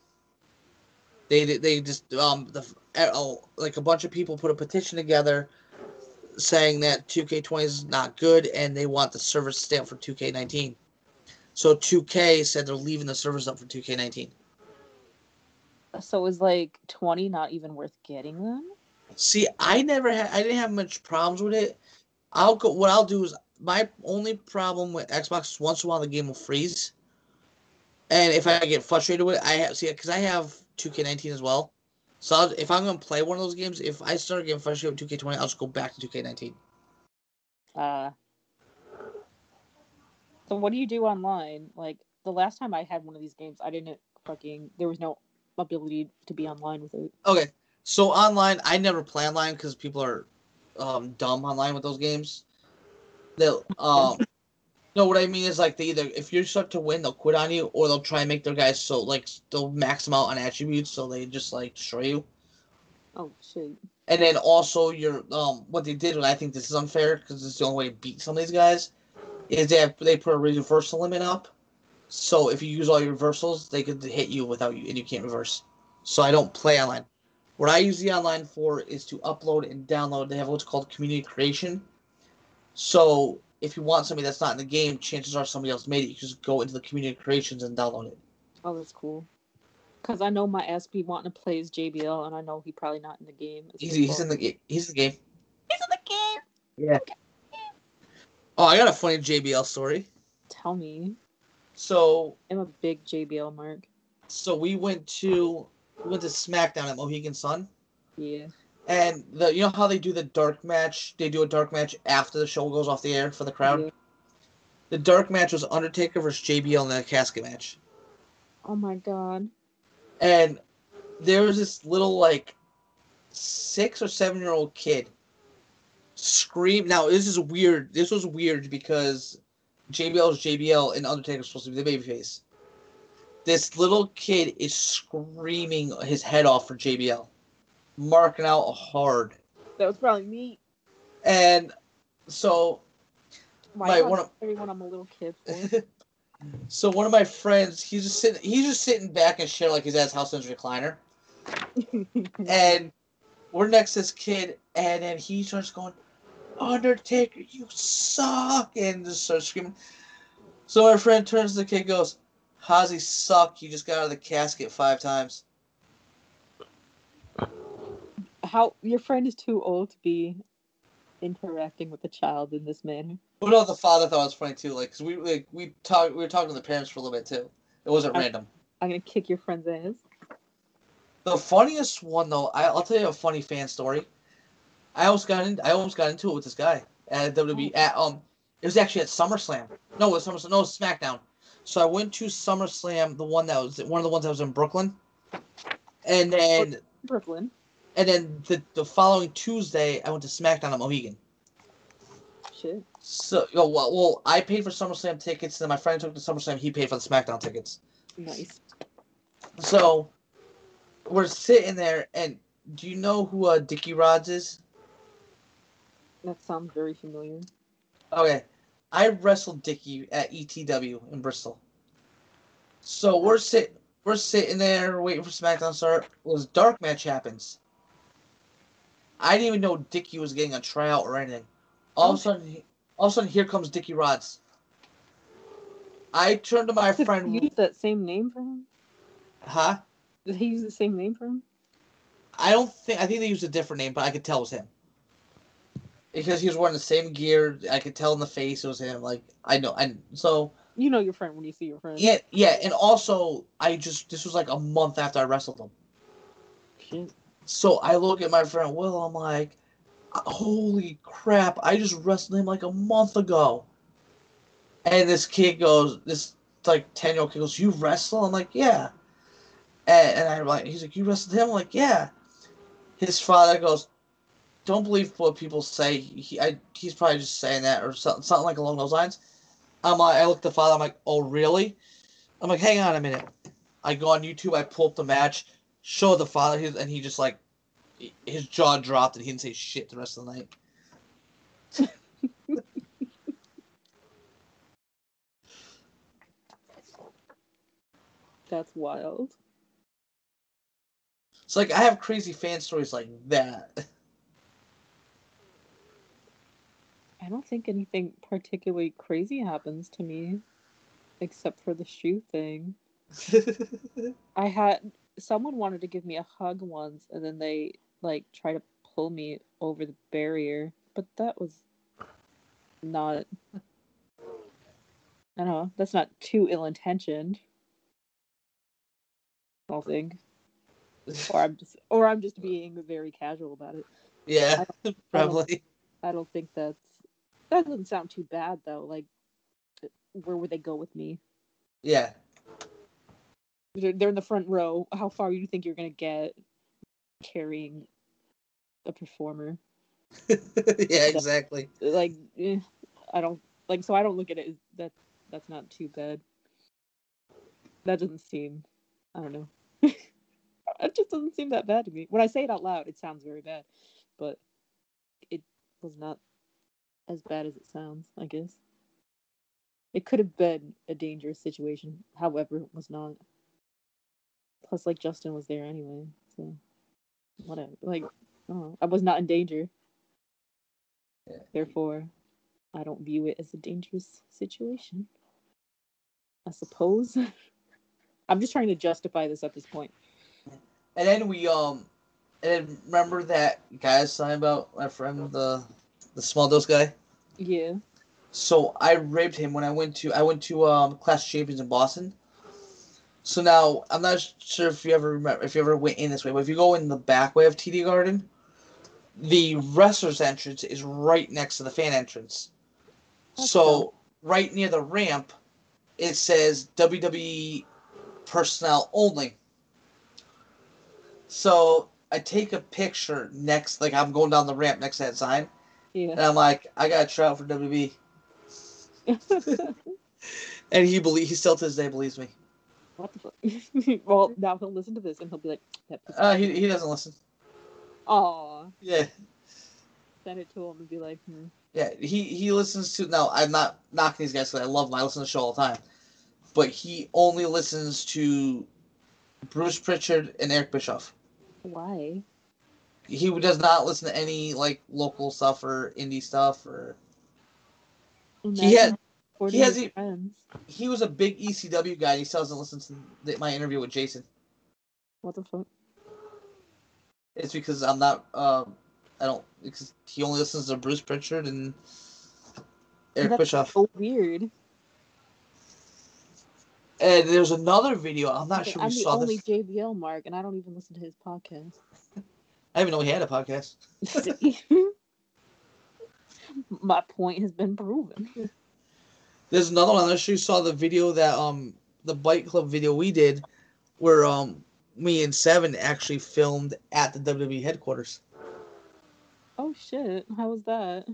A: They they just um the oh, like a bunch of people put a petition together saying that 2K20 is not good and they want the service to stay up for 2K19. So 2K said they're leaving the servers up for 2K19.
C: So it was like 20 not even worth getting them?
A: See, I never had I didn't have much problems with it. I'll go what I'll do is my only problem with Xbox is once in a while the game will freeze. And if I get frustrated with it, I have see because I have 2K19 as well. So I'll, if I'm gonna play one of those games, if I start getting frustrated with 2K20, I'll just go back to 2K19.
C: Uh. So what do you do online? Like the last time I had one of these games, I didn't fucking. There was no ability to be online with it.
A: Okay, so online, I never play online because people are um, dumb online with those games. They'll um, no, what I mean is like they either if you start to win, they'll quit on you, or they'll try and make their guys so like they'll max them out on attributes, so they just like destroy you.
C: Oh shit.
A: And then also your um, what they did, and I think this is unfair because it's the only way to beat some of these guys, is they have they put a reversal limit up. So if you use all your reversals, they could hit you without you, and you can't reverse. So I don't play online. What I use the online for is to upload and download. They have what's called community creation. So if you want somebody that's not in the game, chances are somebody else made it. You just go into the community creations and download it.
C: Oh, that's cool. Because I know my be wanting to play as JBL, and I know he probably not in the game.
A: He's, he's in the he's in the game.
C: He's in the game.
A: Yeah. Oh, I got a funny JBL story.
C: Tell me,
A: So
C: I'm a big JBL mark.
A: so we went to we went to SmackDown at Mohegan Sun,
C: Yeah.
A: and the you know how they do the dark match? They do a dark match after the show goes off the air for the crowd.
C: Yeah.
A: The dark match was Undertaker versus JBL in a casket match,
C: Oh my god.
A: and there was this little like six or seven year old kid scream. Now this is weird. This was weird because JBL is JBL and Undertaker's supposed to be the babyface. This little kid is screaming his head off for JBL, marking out hard,
C: That was probably me.
A: and so
C: Why
A: My- one of-
C: everyone I'm a little kid
A: so one of my friends, he's just sitting, he's just sitting back and shit like he's at his house in his recliner, and we're next to this kid, and then he starts going, Undertaker, you suck, and just starts screaming. So my friend turns to the kid, and goes, "How's he suck? You just got out of the casket five times."
C: How your friend is too old to be interacting with a child in this manner.
A: But no, the father thought it was funny too, like, cause we like we talked, we were talking to the parents for a little bit too. It wasn't
C: I-
A: random.
C: I'm gonna kick your friend's ass.
A: The funniest one though, I, I'll tell you a funny fan story. I almost got in. I almost got into it with this guy at WWE. At um, it was actually at SummerSlam. No, it was SummerSlam. No, it was SmackDown. So I went to SummerSlam, the one that was one of the ones that was in Brooklyn, and then
C: Brooklyn.
A: and then the, the following Tuesday I went to SmackDown at Mohegan.
C: Shit.
A: So well, well, I paid for SummerSlam tickets, and then my friend took the SummerSlam. He paid for the SmackDown tickets.
C: Nice.
A: So we're sitting there, and do you know who uh, Dickie Rodz is?
C: That sounds very familiar.
A: Okay, I wrestled Dickie at ETW in Bristol. So we're sit we're sitting there waiting for SmackDown to start. This dark match happens. I didn't even know Dickie was getting a tryout or anything. All of a sudden, all of a sudden, here comes Dickie Rodz. I turned to my
C: Did he
A: friend,
C: use that same name for him?
A: huh?
C: Did he use the same name for him?
A: I don't think I think they used a different name, but I could tell it was him. Because he was wearing the same gear, I could tell in the face it was him. Like I know, and so
C: You know your friend when you see your friend.
A: yeah, yeah, and also I just this was like a month after I wrestled him.
C: Shit.
A: So I look at my friend Will, I'm like, holy crap, I just wrestled him like a month ago. And this kid goes, this like ten year old kid goes, you wrestle? I'm like, yeah. And, and I'm like, he's like, you wrestled him? I'm like, yeah. His father goes, don't believe what people say. He, I, he's probably just saying that or something, something like along those lines. I'm like, I look at the father. I'm like, oh really? I'm like, hang on a minute. I go on YouTube. I pull up the match, show the father, and he just like, his jaw dropped, and he didn't say shit the rest of the night.
C: That's wild.
A: It's like I have crazy fan stories like that.
C: I don't think anything particularly crazy happens to me, except for the shoe thing. I had someone wanted to give me a hug once, and then they like try to pull me over the barrier, but that was not. I don't know. That's not too ill intentioned. I don't think, or I'm just, or I'm just being very casual about it.
A: yeah, probably.
C: I don't think that's that doesn't sound too bad though. Like, where would they go with me?
A: Yeah.
C: They're, they're in the front row. How far do you think you're gonna get carrying a performer?
A: yeah, exactly.
C: Like, eh, I don't like. So I don't look at it as that. That's not too bad. That doesn't seem. I don't know. it just doesn't seem that bad to me. When I say it out loud, it sounds very bad, but it was not as bad as it sounds. I guess it could have been a dangerous situation. However, it was not. Plus, like Justin was there anyway, so whatever. Like, I. I was not in danger.
A: Yeah.
C: Therefore, I don't view it as a dangerous situation. I suppose. I'm just trying to justify this at this point.
A: And then we um, and then remember that guy I was talking about my friend the the small dose guy.
C: Yeah.
A: So I raped him when I went to I went to um Clash of Champions in Boston. So now I'm not sure if you ever remember if you ever went in this way, but if you go in the back way of TD Garden, the wrestler's entrance is right next to the fan entrance.
C: That's
A: so
C: cool.
A: right near the ramp, it says WWE personnel only. So I take a picture next, like I'm going down the ramp next to that sign, and I'm like, I got a try out for WWE. And he believe he still to this day believes me.
C: what the fuck? well, now he'll listen to this and he'll be like,
A: Uh, he he doesn't listen.
C: Aw.
A: Yeah,
C: Send it to him and be like, hmm.
A: yeah. He he listens to. No, I'm not knocking these guys. 'cause I love them. I listen to the show all the time. But he only listens to Bruce Pritchard and Eric Bischoff.
C: Why?
A: He does not listen to any like local stuff or indie stuff. Or He had- he has
C: his
A: e- he was a big ECW guy. He still doesn't listen to the, my interview with Jason.
C: What the fuck?
A: It's because I'm not. Um, I don't because he only listens to Bruce Pritchard and Eric
C: That's
A: Bischoff.
C: so weird.
A: And there's another video. I'm not sure
C: I'm
A: if you
C: the
A: saw
C: only
A: this.
C: JBL mark, and I don't even listen to his podcast.
A: I didn't even know he had a podcast.
C: My point has been proven.
A: There's another one. I'm sure you saw the video that um the bike club video we did, where um me and Seven actually filmed at the WWE headquarters.
C: Oh shit! How was that?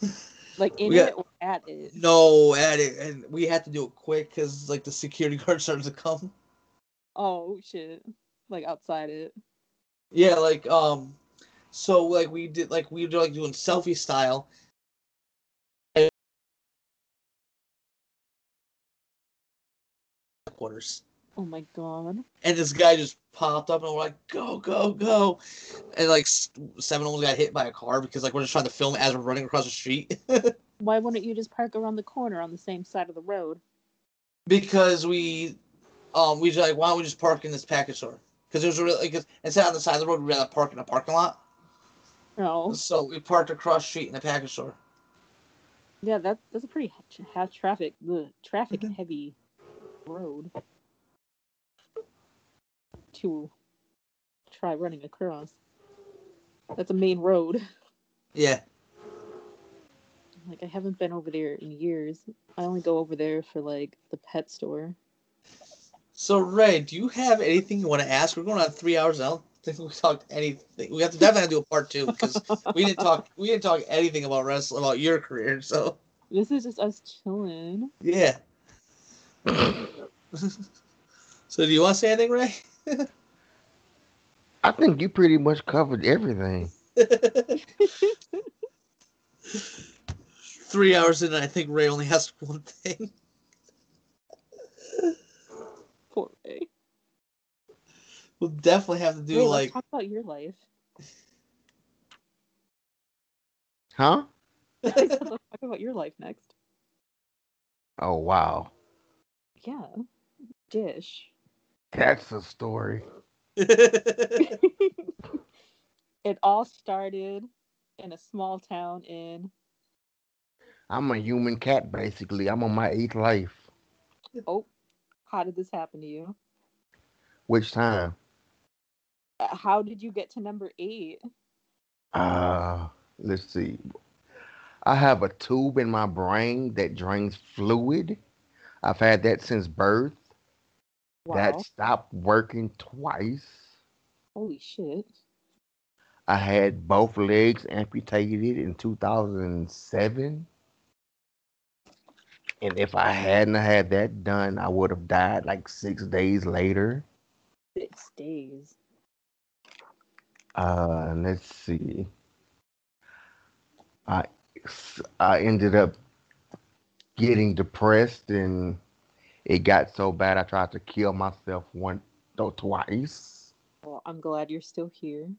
C: Like in
A: got-
C: it or at it?
A: No, at it, and we had to do it quick because like the security guard started to come.
C: Oh shit! Like outside it.
A: Yeah, like um, so like we did like we were like doing selfie style. Headquarters.
C: Oh my god.
A: and this guy just popped up and we're like go go go and like seven almost got hit by a car because like we're just trying to film as we're running across the street
C: Why wouldn't you just park around the corner on the same side of the road?
A: because we um we just like why don't we just park in this package store because there's a really because instead on the side of the road we'd rather park in a parking lot
C: No.
A: so we parked across the street in the package store
C: Yeah, that that's a pretty ha- ha- traffic the traffic
A: Mhm.
C: heavy road to try running across. That's a main road.
A: yeah
C: Like I haven't been over there in years. I only go over there for like the pet store.
A: So ray do you have anything you want to ask we're going on three hours now I don't think we talked anything we have to definitely do a part two because we didn't talk we didn't talk anything about wrestling about your career so
C: This is just us chilling.
A: Yeah. so do you want to say anything, Ray?
B: I think you pretty much covered everything.
A: Three hours in, and I think Ray only has one thing.
C: Poor Ray.
A: We'll definitely have to do
C: Ray,
A: like
C: let's talk about your life.
B: Huh?
C: I said, let's talk about your life next.
B: Oh wow.
C: Yeah. Dish.
B: That's a story.
C: it all started in a small town in
B: I'm a human cat basically. I'm on my eighth life.
C: oh how did this happen to you
B: Which time?
C: Uh, how did you get to number eight
B: Uh let's see. I have a tube in my brain that drains fluid. I've had that since birth.
C: wow
B: That stopped working twice.
C: holy shit
B: I had both legs amputated in 2007. And if I hadn't had that done, I would have died like six days later.
C: six days
B: Uh, let's see. I I ended up getting depressed, and it got so bad I tried to kill myself one, or twice.
C: well i'm glad you're still here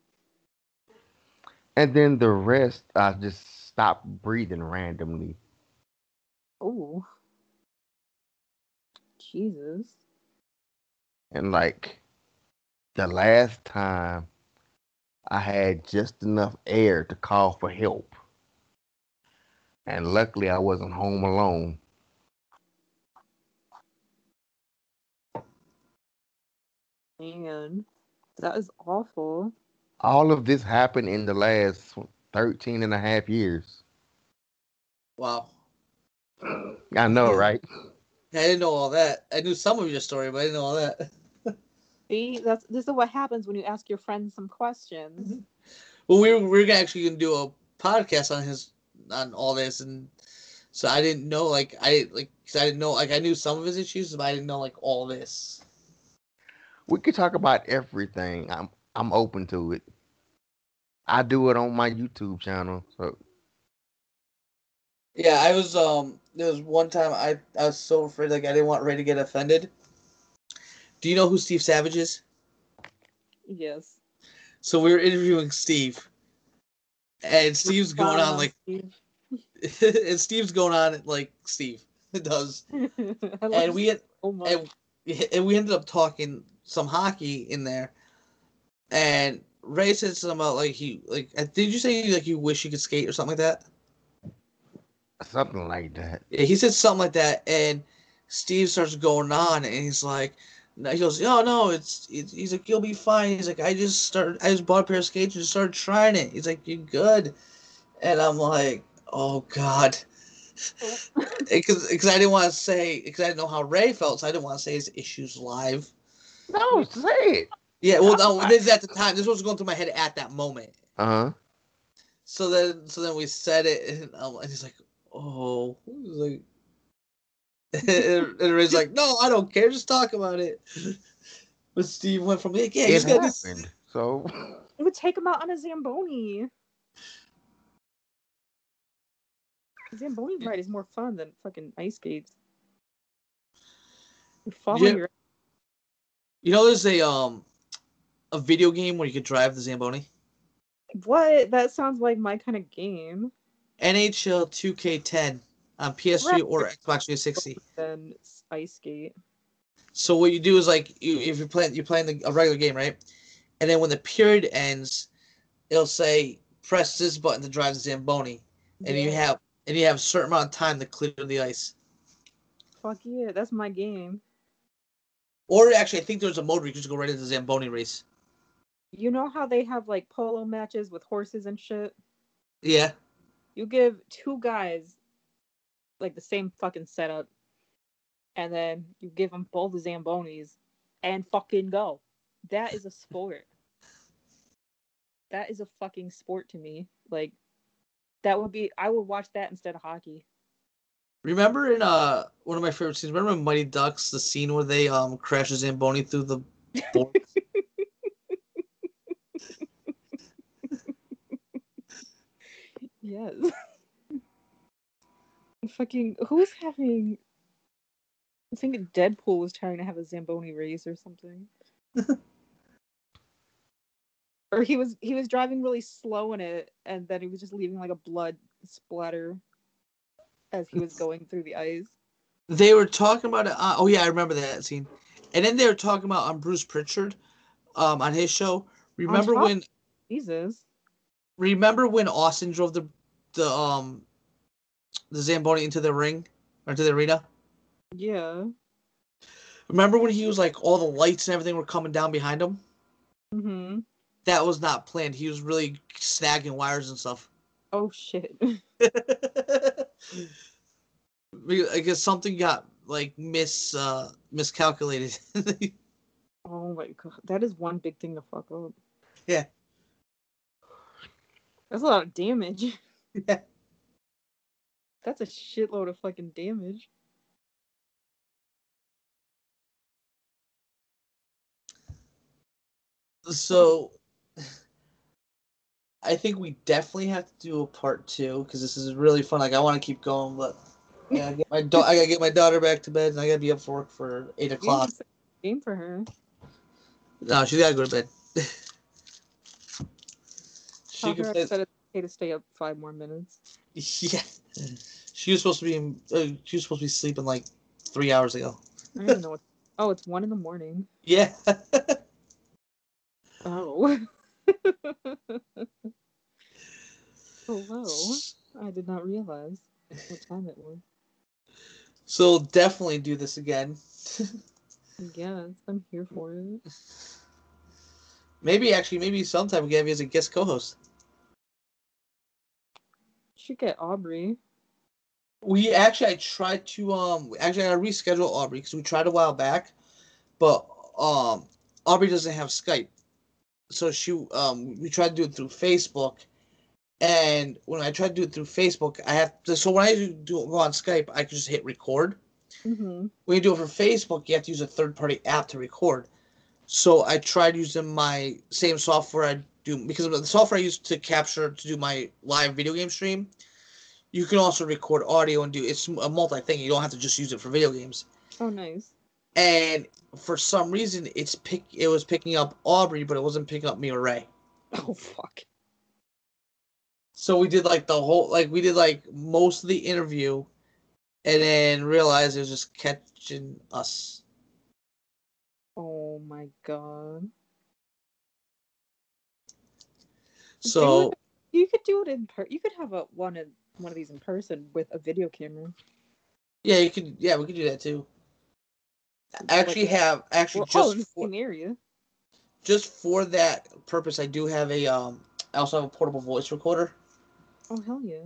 B: And then the rest, I just stopped breathing randomly.
C: oh jesus
B: And like the last time I had just enough air to call for help. And luckily I wasn't home alone.
C: Man, that is awful.
B: All of this happened in the last 13 and a half years.
A: Wow.
B: I know, right?
A: I didn't know all that. I knew some of your story, but I didn't know all that.
C: See, that's this is what happens when you ask your friends some questions.
A: Well, we were, we are actually gonna do a podcast on his on all this, and so I didn't know like I like cause I didn't know like I knew some of his issues, but I didn't know like all this.
B: We could talk about everything. I'm I'm open to it. I do it on my YouTube channel. So
A: Yeah, I was um there was one time I I was so afraid like I didn't want Ray to get offended. Do you know who Steve Savage is?
C: Yes.
A: So we were interviewing Steve, and Steve's going on like,
C: Steve.
A: and Steve's going on like Steve does, and we had
C: so
A: and, and we ended up talking some hockey in there, and Ray said something about like he like did you say like you wish you could skate or something like that?
B: Something like that.
A: Yeah, he said something like that, and Steve starts going on, and he's like, he goes, "Oh no, it's, it's." He's like, "You'll be fine." He's like, "I just started. I just bought a pair of skates and started trying it." He's like, "You're good," and I'm like, "Oh God," because because I didn't want to say because I didn't know how Ray felt, so I didn't want to say his issues live.
B: No, say it.
A: Yeah, well, no, this is at the time. This was going through my head at that moment.
B: Uh huh.
A: So then, so then we said it, and, um, and he's like, "Oh," He was like, and, and Ray's like, "No, I don't care. Just talk about it." But Steve went from like, "Yeah, you
B: It
A: just got this."
B: happened. So
C: It would take him out on a Zamboni. Zamboni ride is more fun than fucking ice skates. You fall
A: Yeah.
C: your
A: You know, there's a um a video game where you could drive the Zamboni.
C: what? That sounds like my kind of game.
A: NHL 2K10 on PS3 or Xbox 360.
C: Then ice skate.
A: So what you do is like you if you're playing you're playing the, a regular game, right? And then when the period ends, it'll say press this button to drive the Zamboni, and you have and you have a certain amount of time to clear the ice.
C: Fuck yeah, that's my game.
A: Or actually, I think there's a mode where you just go right into the Zamboni race.
C: You know how they have like polo matches with horses and shit?
A: Yeah.
C: You give two guys like the same fucking setup, and then you give them both the Zambonis and fucking go. That is a sport. That is a fucking sport to me. Like, that would be, I would watch that instead of hockey.
A: Remember in uh one of my favorite scenes? Remember in Mighty Ducks the scene where they um crash the Zamboni through the?
C: Yes. fucking, who's having, I think Deadpool was trying to have a Zamboni race or something. or he was he was driving really slow in it and then he was just leaving like a blood splatter as he was going through the ice
A: they were talking about it. Uh, oh yeah, I remember that scene. And then they were talking about on Bruce Pritchard, um, on his show. Remember when?
C: jesus
A: Remember when Austin drove the the um the Zamboni into the ring or into the arena?
C: yeah
A: Remember when he was like all the lights and everything were coming down behind him?
C: mm-hmm
A: That was not planned. He was really snagging wires and stuff.
C: oh shit
A: I guess something got like mis uh miscalculated.
C: oh my god that is one big thing to fuck up
A: Yeah.
C: That's a lot of damage
A: Yeah.
C: that's a shitload of fucking damage
A: so I think we definitely have to do a part two because this is really fun. Like I want to keep going, but yeah, I my da- I gotta get my daughter back to bed, and I gotta be up for work for eight o'clock.
C: need to set a game for her
A: No, she's gotta go to bed. she
C: Tell
A: can
C: her I said it's okay to stay up five more minutes
A: Yeah, she was supposed to be. In, uh, she was supposed to be sleeping like three hours ago.
C: i don't even know what Oh, it's one in the morning.
A: Yeah.
C: Oh. Hello. I did not realize what time it was.
A: so definitely do this again.
C: Yes, I'm here for it.
A: Maybe actually, maybe sometime we can have you as a guest co-host.
C: Should get Aubrey.
A: We actually, I tried to um, actually I reschedule Aubrey because we tried a while back, but um, Aubrey doesn't have Skype, so she um, we tried to do it through Facebook, and when I tried to do it through Facebook, I have to. So when I do go on Skype, I can just hit record.
C: Mm-hmm.
A: When you do it for Facebook, you have to use a third-party app to record. So I tried using my same software I do because of the software I use to capture to do my live video game stream. You can also record audio and do it's a multi thing. You don't have to just use it for video games.
C: Oh, nice.
A: And for some reason, it's pick it was picking up Aubrey, but it wasn't picking up me or Ray.
C: Oh, fuck.
A: So we did like the whole like we did like most of the interview, and then realized it was just catching us.
C: Oh my god.
A: So
C: You could do it in per. You could have a one in one of these in person with a video camera.
A: yeah, you could yeah we could do that too. I actually have actually
C: Well, oh,
A: just
C: the
A: for,
C: area.
A: just for that purpose, I do have a um. I also have a portable voice recorder,
C: Oh hell yeah.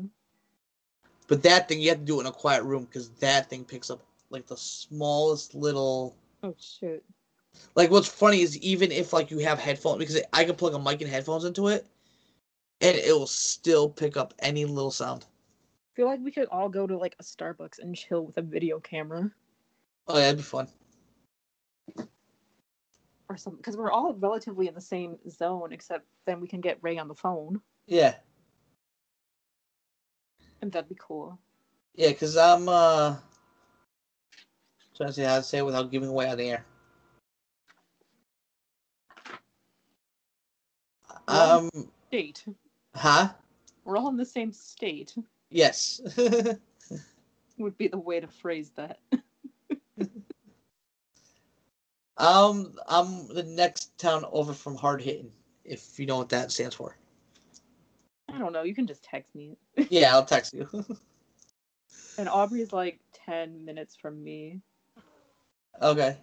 A: but that thing you have to do it in a quiet room because that thing picks up like the smallest little.
C: Oh shit.
A: Like what's funny is even if like you have headphones because I can plug a mic and headphones into it, and it will still pick up any little sound.
C: I feel like we could all go to like a Starbucks and chill with a video camera
A: Oh yeah, that'd be fun.
C: or something because we're all relatively in the same zone, except then we can get Ray on the phone,
A: Yeah,
C: and that'd be cool.
A: yeah, because I'm uh trying to see how to say it without giving away on the air. Um,
C: State.
A: Huh?
C: We're all in the same state.
A: Yes.
C: Would be the way to phrase that.
A: um, I'm the next town over from Hard Hitting, if you know what that stands for.
C: I don't know. You can just text me.
A: Yeah, I'll text you.
C: And Aubrey's like ten minutes from me.
A: okay.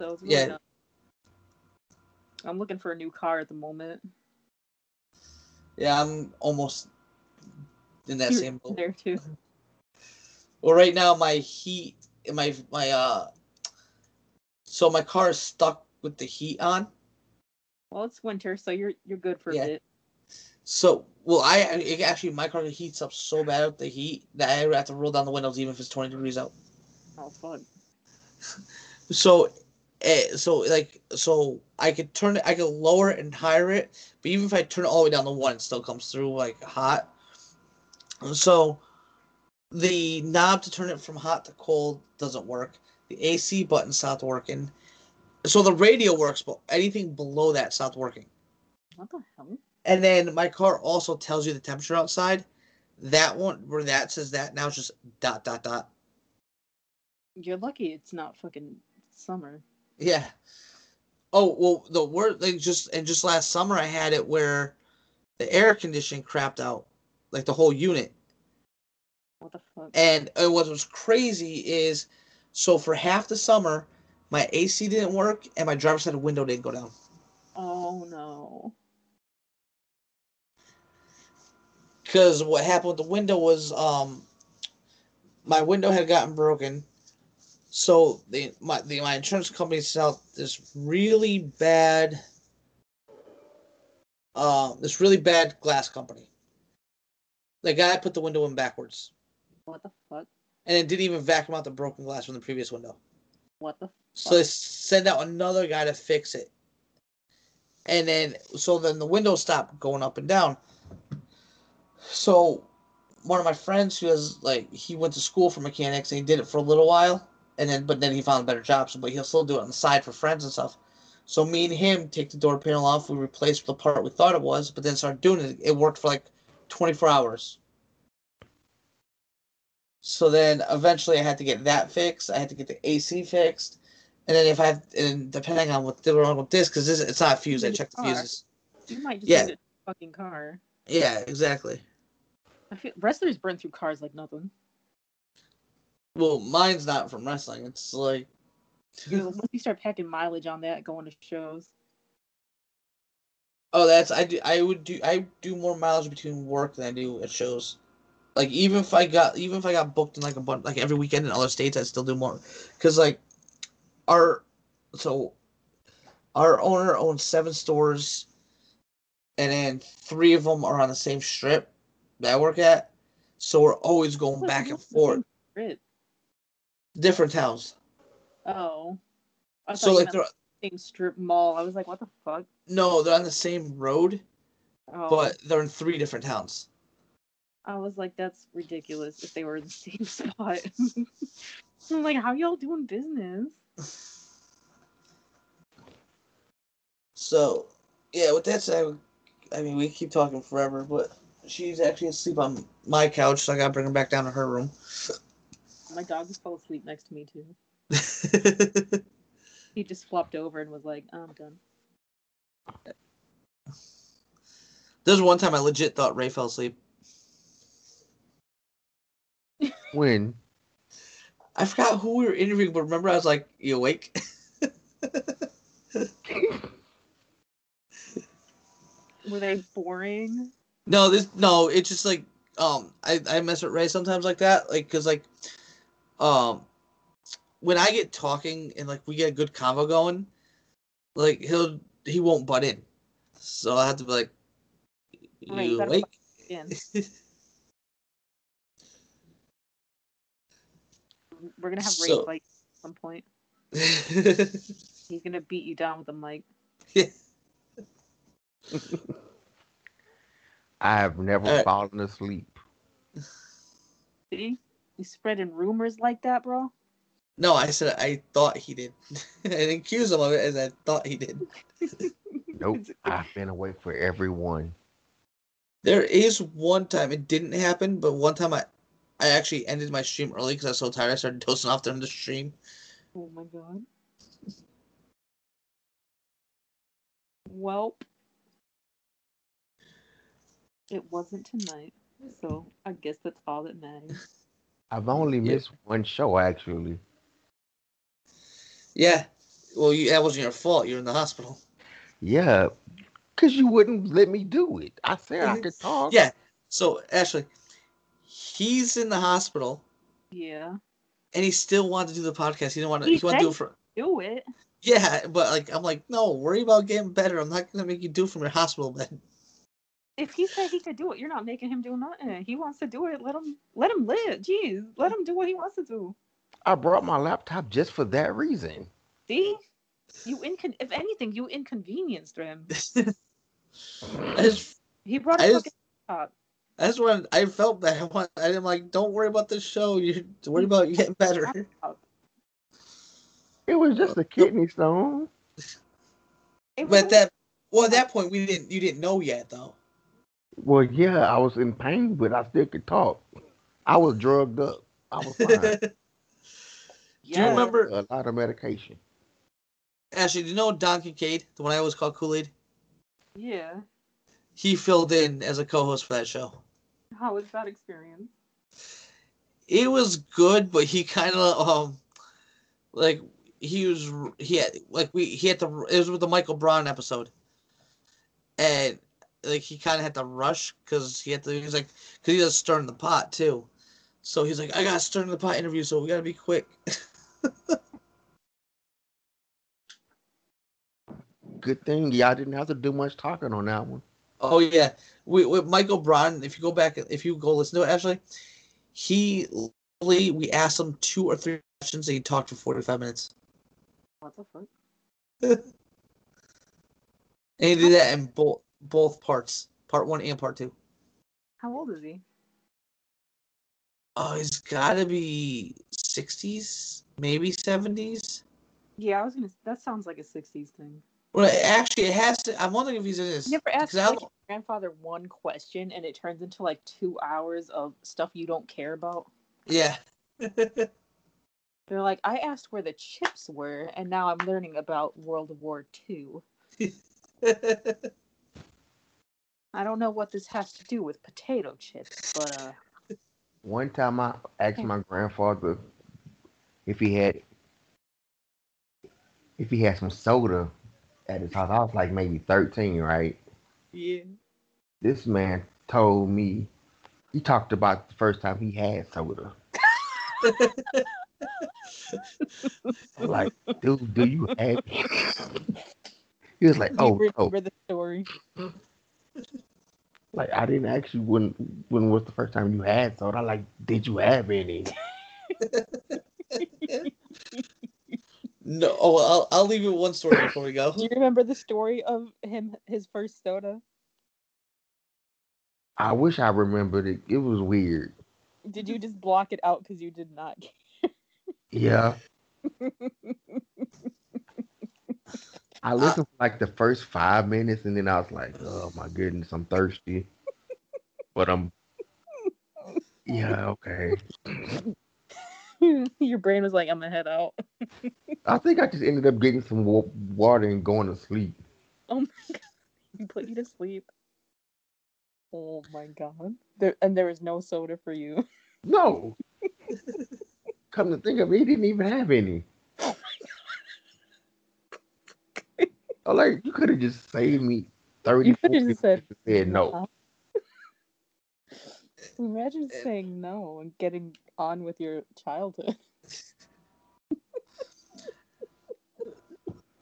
C: So really
A: Yeah.
C: not- I'm looking for a new car at the moment.
A: Yeah, I'm almost in that
C: You're
A: same boat.
C: there too.
A: Well, right now my heat, my my uh, so my car is stuck with the heat on.
C: Well, it's winter, so you're you're good for
A: Yeah.
C: a bit.
A: So, well, I it actually my car heats up so bad with the heat that I have to roll down the windows even if it's twenty degrees out.
C: Oh fun.
A: So, eh, so like so I could turn it, I could lower it and higher it, but even if I turn it all the way down to one, it still comes through like hot. So, the knob to turn it from hot to cold doesn't work. The AC button stopped working. So the radio works, but anything below that stopped working.
C: What the hell?
A: And then my car also tells you the temperature outside. That one where that says that now it's just dot dot dot.
C: You're lucky it's not fucking summer.
A: Yeah. Oh well, the word like just and just last summer I had it where the air conditioning crapped out, like the whole unit.
C: What the fuck?
A: And uh, what was crazy is, so for half the summer, my AC didn't work and my driver's side window didn't go down.
C: Oh no.
A: Because what happened with the window was, um, my window had gotten broken. So the my the my insurance company sent this really bad, uh, this really bad glass company. The guy put the window in backwards,
C: What the fuck?
A: and it didn't even vacuum out the broken glass from the previous window.
C: What the
A: So they send out another guy to fix it. And then, so then the window stopped going up and down. So one of my friends who has like he went to school for mechanics and he did it for a little while, and then but then he found a better job. So but he'll still do it on the side for friends and stuff. So me and him take the door panel off. We replaced the part we thought it was, but then started doing it. It worked for like 24 hours. So then eventually I had to get that fixed. I had to get the AC fixed. And then if I have, and depending on what's wrong with this, because this it's not fused, I checked the fuses.
C: You might just
A: Yeah.
C: fucking car.
A: Yeah, exactly.
C: I feel wrestlers burn through cars like nothing.
A: Well, mine's not from wrestling. It's like,
C: once you start packing mileage on that, going to shows.
A: oh, that's I do. I would do. I do more mileage between work than I do at shows. Like even if I got even if I got booked in like a bunch like every weekend in other states, I'd still do more. Cause like our so our owner owns seven stores, and then three of them are on the same strip that I work at. So we're always going back and
C: on the same
A: forth,
C: strip?
A: Different towns.
C: Oh. I
A: So like they're
C: the same strip mall. I was like, what the fuck?
A: no, they're on the same road,
C: Oh.
A: but they're in three different towns.
C: I was like, that's ridiculous if they were in the same spot. I'm like, how y'all doing business?
A: So, yeah, with that said, I mean, we keep talking forever, but she's actually asleep on my couch, so I gotta bring her back down to her room.
C: My dog just fell asleep next to me too. He just flopped over and was like, I'm done.
A: There's one time I legit thought Ray fell asleep.
B: When
A: I forgot who we were interviewing, but remember I was like, "You awake?"
C: Were they boring?
A: no, this no. It's just like um, I I mess with Ray sometimes like that, like because like um, when I get talking and like we get a good convo going, like he'll he won't butt in, so I have to be like,
C: Right, you
A: "You awake?"
C: We're gonna have Ray
A: So-
C: fight at some point. He's gonna beat you down with a mic. Yeah.
B: I have never
A: Alright.
B: fallen asleep.
C: See? You spreading rumors like that, bro?
A: No, I said I thought he did. I didn't accuse him of it as I thought he did.
B: Nope. I've been awake for everyone.
A: There is one time it didn't happen, but one time I, I actually ended my stream early because I was so tired. I started dozing off during the stream.
C: Oh my god. Welp. It wasn't tonight, so I guess that's all that matters.
B: I've only
A: Yeah.
B: missed one show actually.
A: Yeah, well, you, that wasn't your fault. You're in the hospital.
B: Yeah, because you wouldn't let me do it. I said I
A: Mhm.
B: could talk.
A: Yeah. So Ashley, he's in the hospital,
C: Yeah.
A: and he still wanted to do the podcast. He didn't want to.
C: He
A: He, wanted to do it for.
C: Do it.
A: Yeah, but like I'm like, no, worry about getting better. I'm not gonna make you do it from your hospital bed.
C: If he said he could do it, you're not making him do nothing. He wants to do it. Let him let him live. Jeez. Let him do what he wants to do.
B: I brought my laptop just for that reason.
C: See? You incon if anything, you inconvenienced him.
A: Just,
C: He brought a
A: just,
C: laptop.
A: that's when I felt bad. I want, I'm like, don't worry about the show. You worry about you getting better.
B: It was just a kidney stone.
A: But that, well, at that point, we didn't. You didn't know yet, though.
B: Well, yeah, I was in pain, but I still could talk. I was drugged up. I was fine.
A: Do you remember,
B: a lot of medication.
A: Ashley? Do you know Don Kincaid, the one I always call Kool Aid?
C: Yeah.
A: He filled in as a co-host for that show.
C: How was that experience?
A: It was good, but he kind of um, like he was he had like we he had to it was with the Michael Brown episode, and like he kind of had to rush because he had to he was like because he does stir in the pot too, so he's like I got stir in the pot interview, so we gotta be quick.
B: Good thing y'all didn't have to do much talking on that one.
A: Oh yeah, we, with Michael Brown. If you go back, if you go listen to it, actually, he literally we asked him two or three questions, and he talked for forty five minutes,
C: What the fuck?
A: and he did that in both both parts, part one and part two.
C: How old is he?
A: Oh, he's got to be sixties, maybe seventies.
C: Yeah, I was gonna. That sounds like a '60s thing.
A: Well, actually, it has to. I'm wondering if he's in his.
C: You ever asked
A: 'cause I
C: like, your grandfather one question and it turns into like two hours of stuff you don't care about?
A: Yeah.
C: They're like, I asked where the chips were, and now I'm learning about World War II. I don't know what this has to do with potato chips, but uh,
B: One time I asked my grandfather if he had if he had some soda at his house. I was like maybe 13, right?
A: yeah.
B: This man told me he talked about the first time he had soda. I'm like, dude, do you have? He was like,
C: you
B: oh, oh,
C: the story?
B: Like I didn't ask you when when was the first time you had soda. I like, did you have any?
A: No. Oh, I'll I'll leave you one story before we go.
C: Do you remember the story of him, his first soda?
B: I wish I remembered it. It was weird.
C: Did you just block it out because you did not?
B: Yeah. I listened for like the first five minutes and then I was like, oh my goodness, I'm thirsty. But I'm yeah, okay.
C: Your brain was like, I'm gonna head out.
B: I think I just ended up getting some wa- water and going to sleep.
C: Oh my god, he put you to sleep. Oh my god. There and there was no soda for you.
B: No. Come to think of it, he didn't even have any. Like, you could have just saved me 30
C: You could have just said
B: said no.
C: Imagine saying no and getting on with your childhood.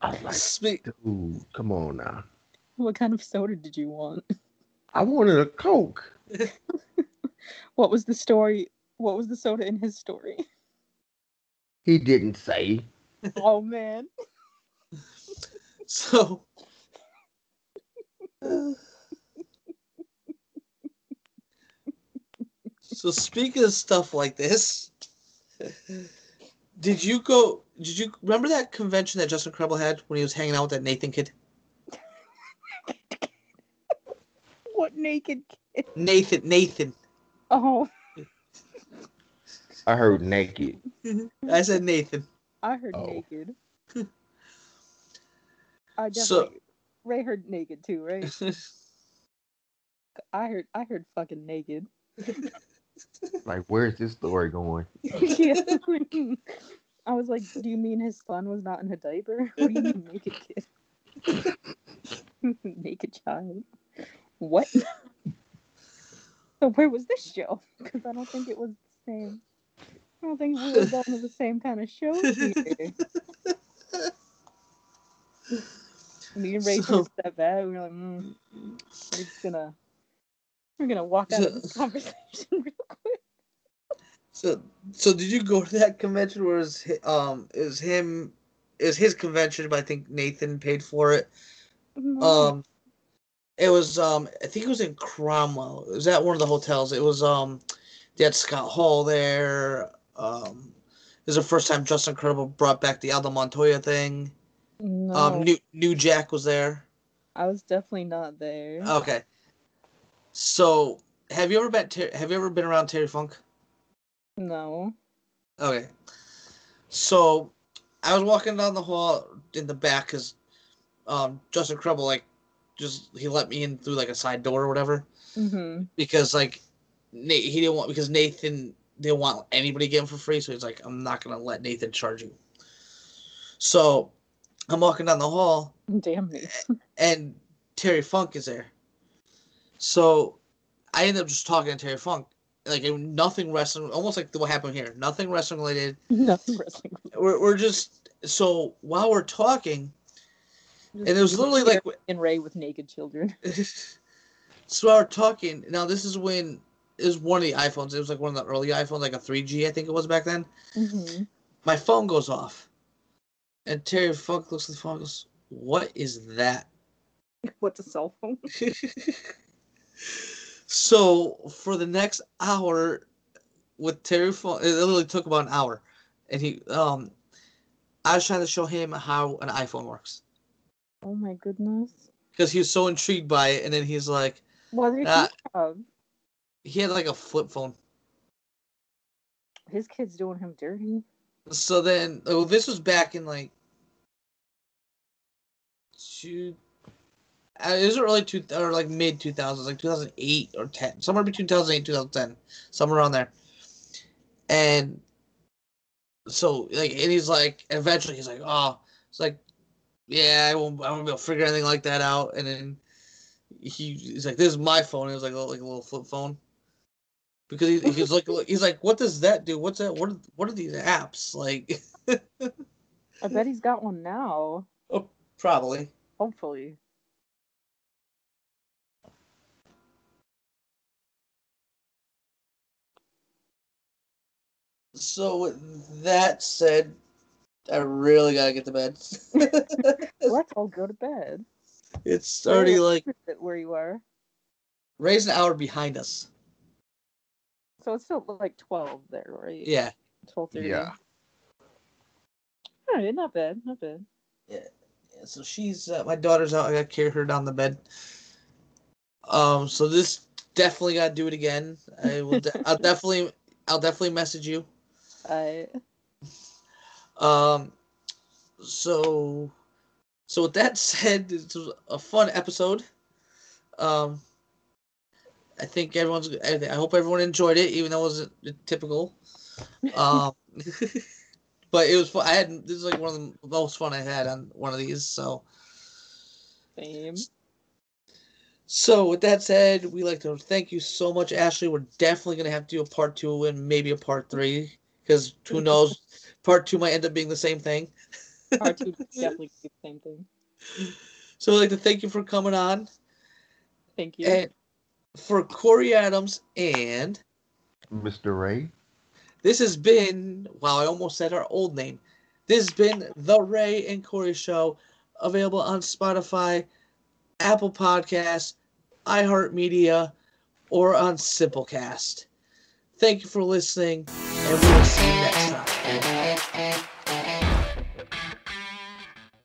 B: I was like,
A: Speak.
B: dude, come on now.
C: What kind of soda did you want?
B: I wanted a Coke.
C: What was the story? What was the soda in his story?
B: He didn't say.
C: Oh man.
A: So. So speaking of stuff like this, did you go? Did you remember that convention that Justin Credible had when he was hanging out with that Nathan kid?
C: What naked kid?
A: Nathan, Nathan.
C: Oh,
B: I heard naked.
A: I said Nathan.
C: I heard
B: Oh.
C: naked. I definitely
A: So-
C: Ray heard naked too, right? I heard I heard fucking naked.
B: Like, where's this story going?
C: yeah. I was like, do you mean his son was not in a diaper? What do you mean naked kid? naked child. What? so where was this show? Because I don't think it was the same. I don't think we were going to the same kind of show here. Me and Ray
A: So-
C: step back. We were like, mm, we're just gonna, we're gonna walk out of this conversation real quick.
A: So, so did you go to that convention where it was, um, was him, is his convention, but I think Nathan paid for it.
C: No.
A: Um, it was, um, I think it was in Cromwell. It was at one of the hotels. It was, um, they had Scott Hall there. Um, it was the first time Justin Credible brought back the Aldo Montoya thing.
C: No,
A: Um, New New Jack was there.
C: I was definitely not there.
A: Okay. So, have you ever been? Ter- have you ever been around Terry Funk?
C: No.
A: Okay. So, I was walking down the hall in the back because um, Justin Credible like just he let me in through like a side door or whatever
C: Mm-hmm.
A: because like Nate he didn't want because Nathan didn't want anybody getting for free so he's like I'm not gonna let Nathan charge you. So, I'm walking down the hall
C: Damn me.
A: and Terry Funk is there. So I ended up just talking to Terry Funk. Like it- nothing wrestling, almost like what happened here. Nothing wrestling related.
C: Nothing wrestling.
A: We're, we're just so while we're talking, and it was literally like
C: in Ray with naked children.
A: so while we're talking. Now this is when it was one of the iPhones. It was like one of the early iPhones, like a 3G, I think it was back then.
C: Mm-hmm.
A: My phone goes off, and Terry Funk looks at the phone. and Goes, "What is that?"
C: What's a cell phone?
A: so for the next hour with Terry Funk, it literally took about an hour, and he um, I was trying to show him how an iPhone works
C: Oh my goodness.
A: because he was so intrigued by it, and then he's like,
C: What did he have?
A: he had like a flip phone.
C: His kid's doing him dirty.
A: So then, oh, this was back in like two. Uh, it was early two or like mid two thousands, like two thousand eight or ten, somewhere between two thousand eight two thousand ten, somewhere around there. And so like, and he's like, eventually he's like, oh, it's like, yeah, I won't, I won't be able to figure anything like that out. And then he, he's like, this is my phone. It was like a, like a little flip phone. Because he, he's like, he's like, what does that do? What's that? What are, what are these apps like?
C: I bet he's got one now.
A: oh, probably.
C: Hopefully.
A: So with that said, I really gotta get to bed.
C: Let's all go to bed.
A: it's already like
C: where you are.
A: Ray's an hour behind us.
C: So it's still like twelve there, right?
A: Yeah.
C: Twelve thirty.
B: Yeah.
C: All right, not bad, not bad.
A: Yeah. So she's uh, my daughter's out. I gotta carry her down the bed. Um. So this definitely gotta do it again. I will. De- I'll definitely. I'll definitely message you.
C: I
A: Um. So. So with that said, it was a fun episode. Um. I think everyone's. I I hope everyone enjoyed it, even though it wasn't typical. Um. but it was fun. I had this is like one of the most fun I had on one of these. So.
C: same.
A: So with that said, we like to thank you so much, Ashley. We're definitely gonna have to do a part two and maybe a part three because who knows, part two might end up being the same thing.
C: Part two definitely the same thing.
A: So I'd like to thank you for coming on,
C: Thank you.
A: and for Cory Adams, and
B: Mr. Ray.
A: this has been wow, I almost said our old name. This has been the Ray and Cory Show, available on Spotify, Apple Podcasts, iHeartMedia, or on Simplecast. Thank you for listening, and we will see you next time.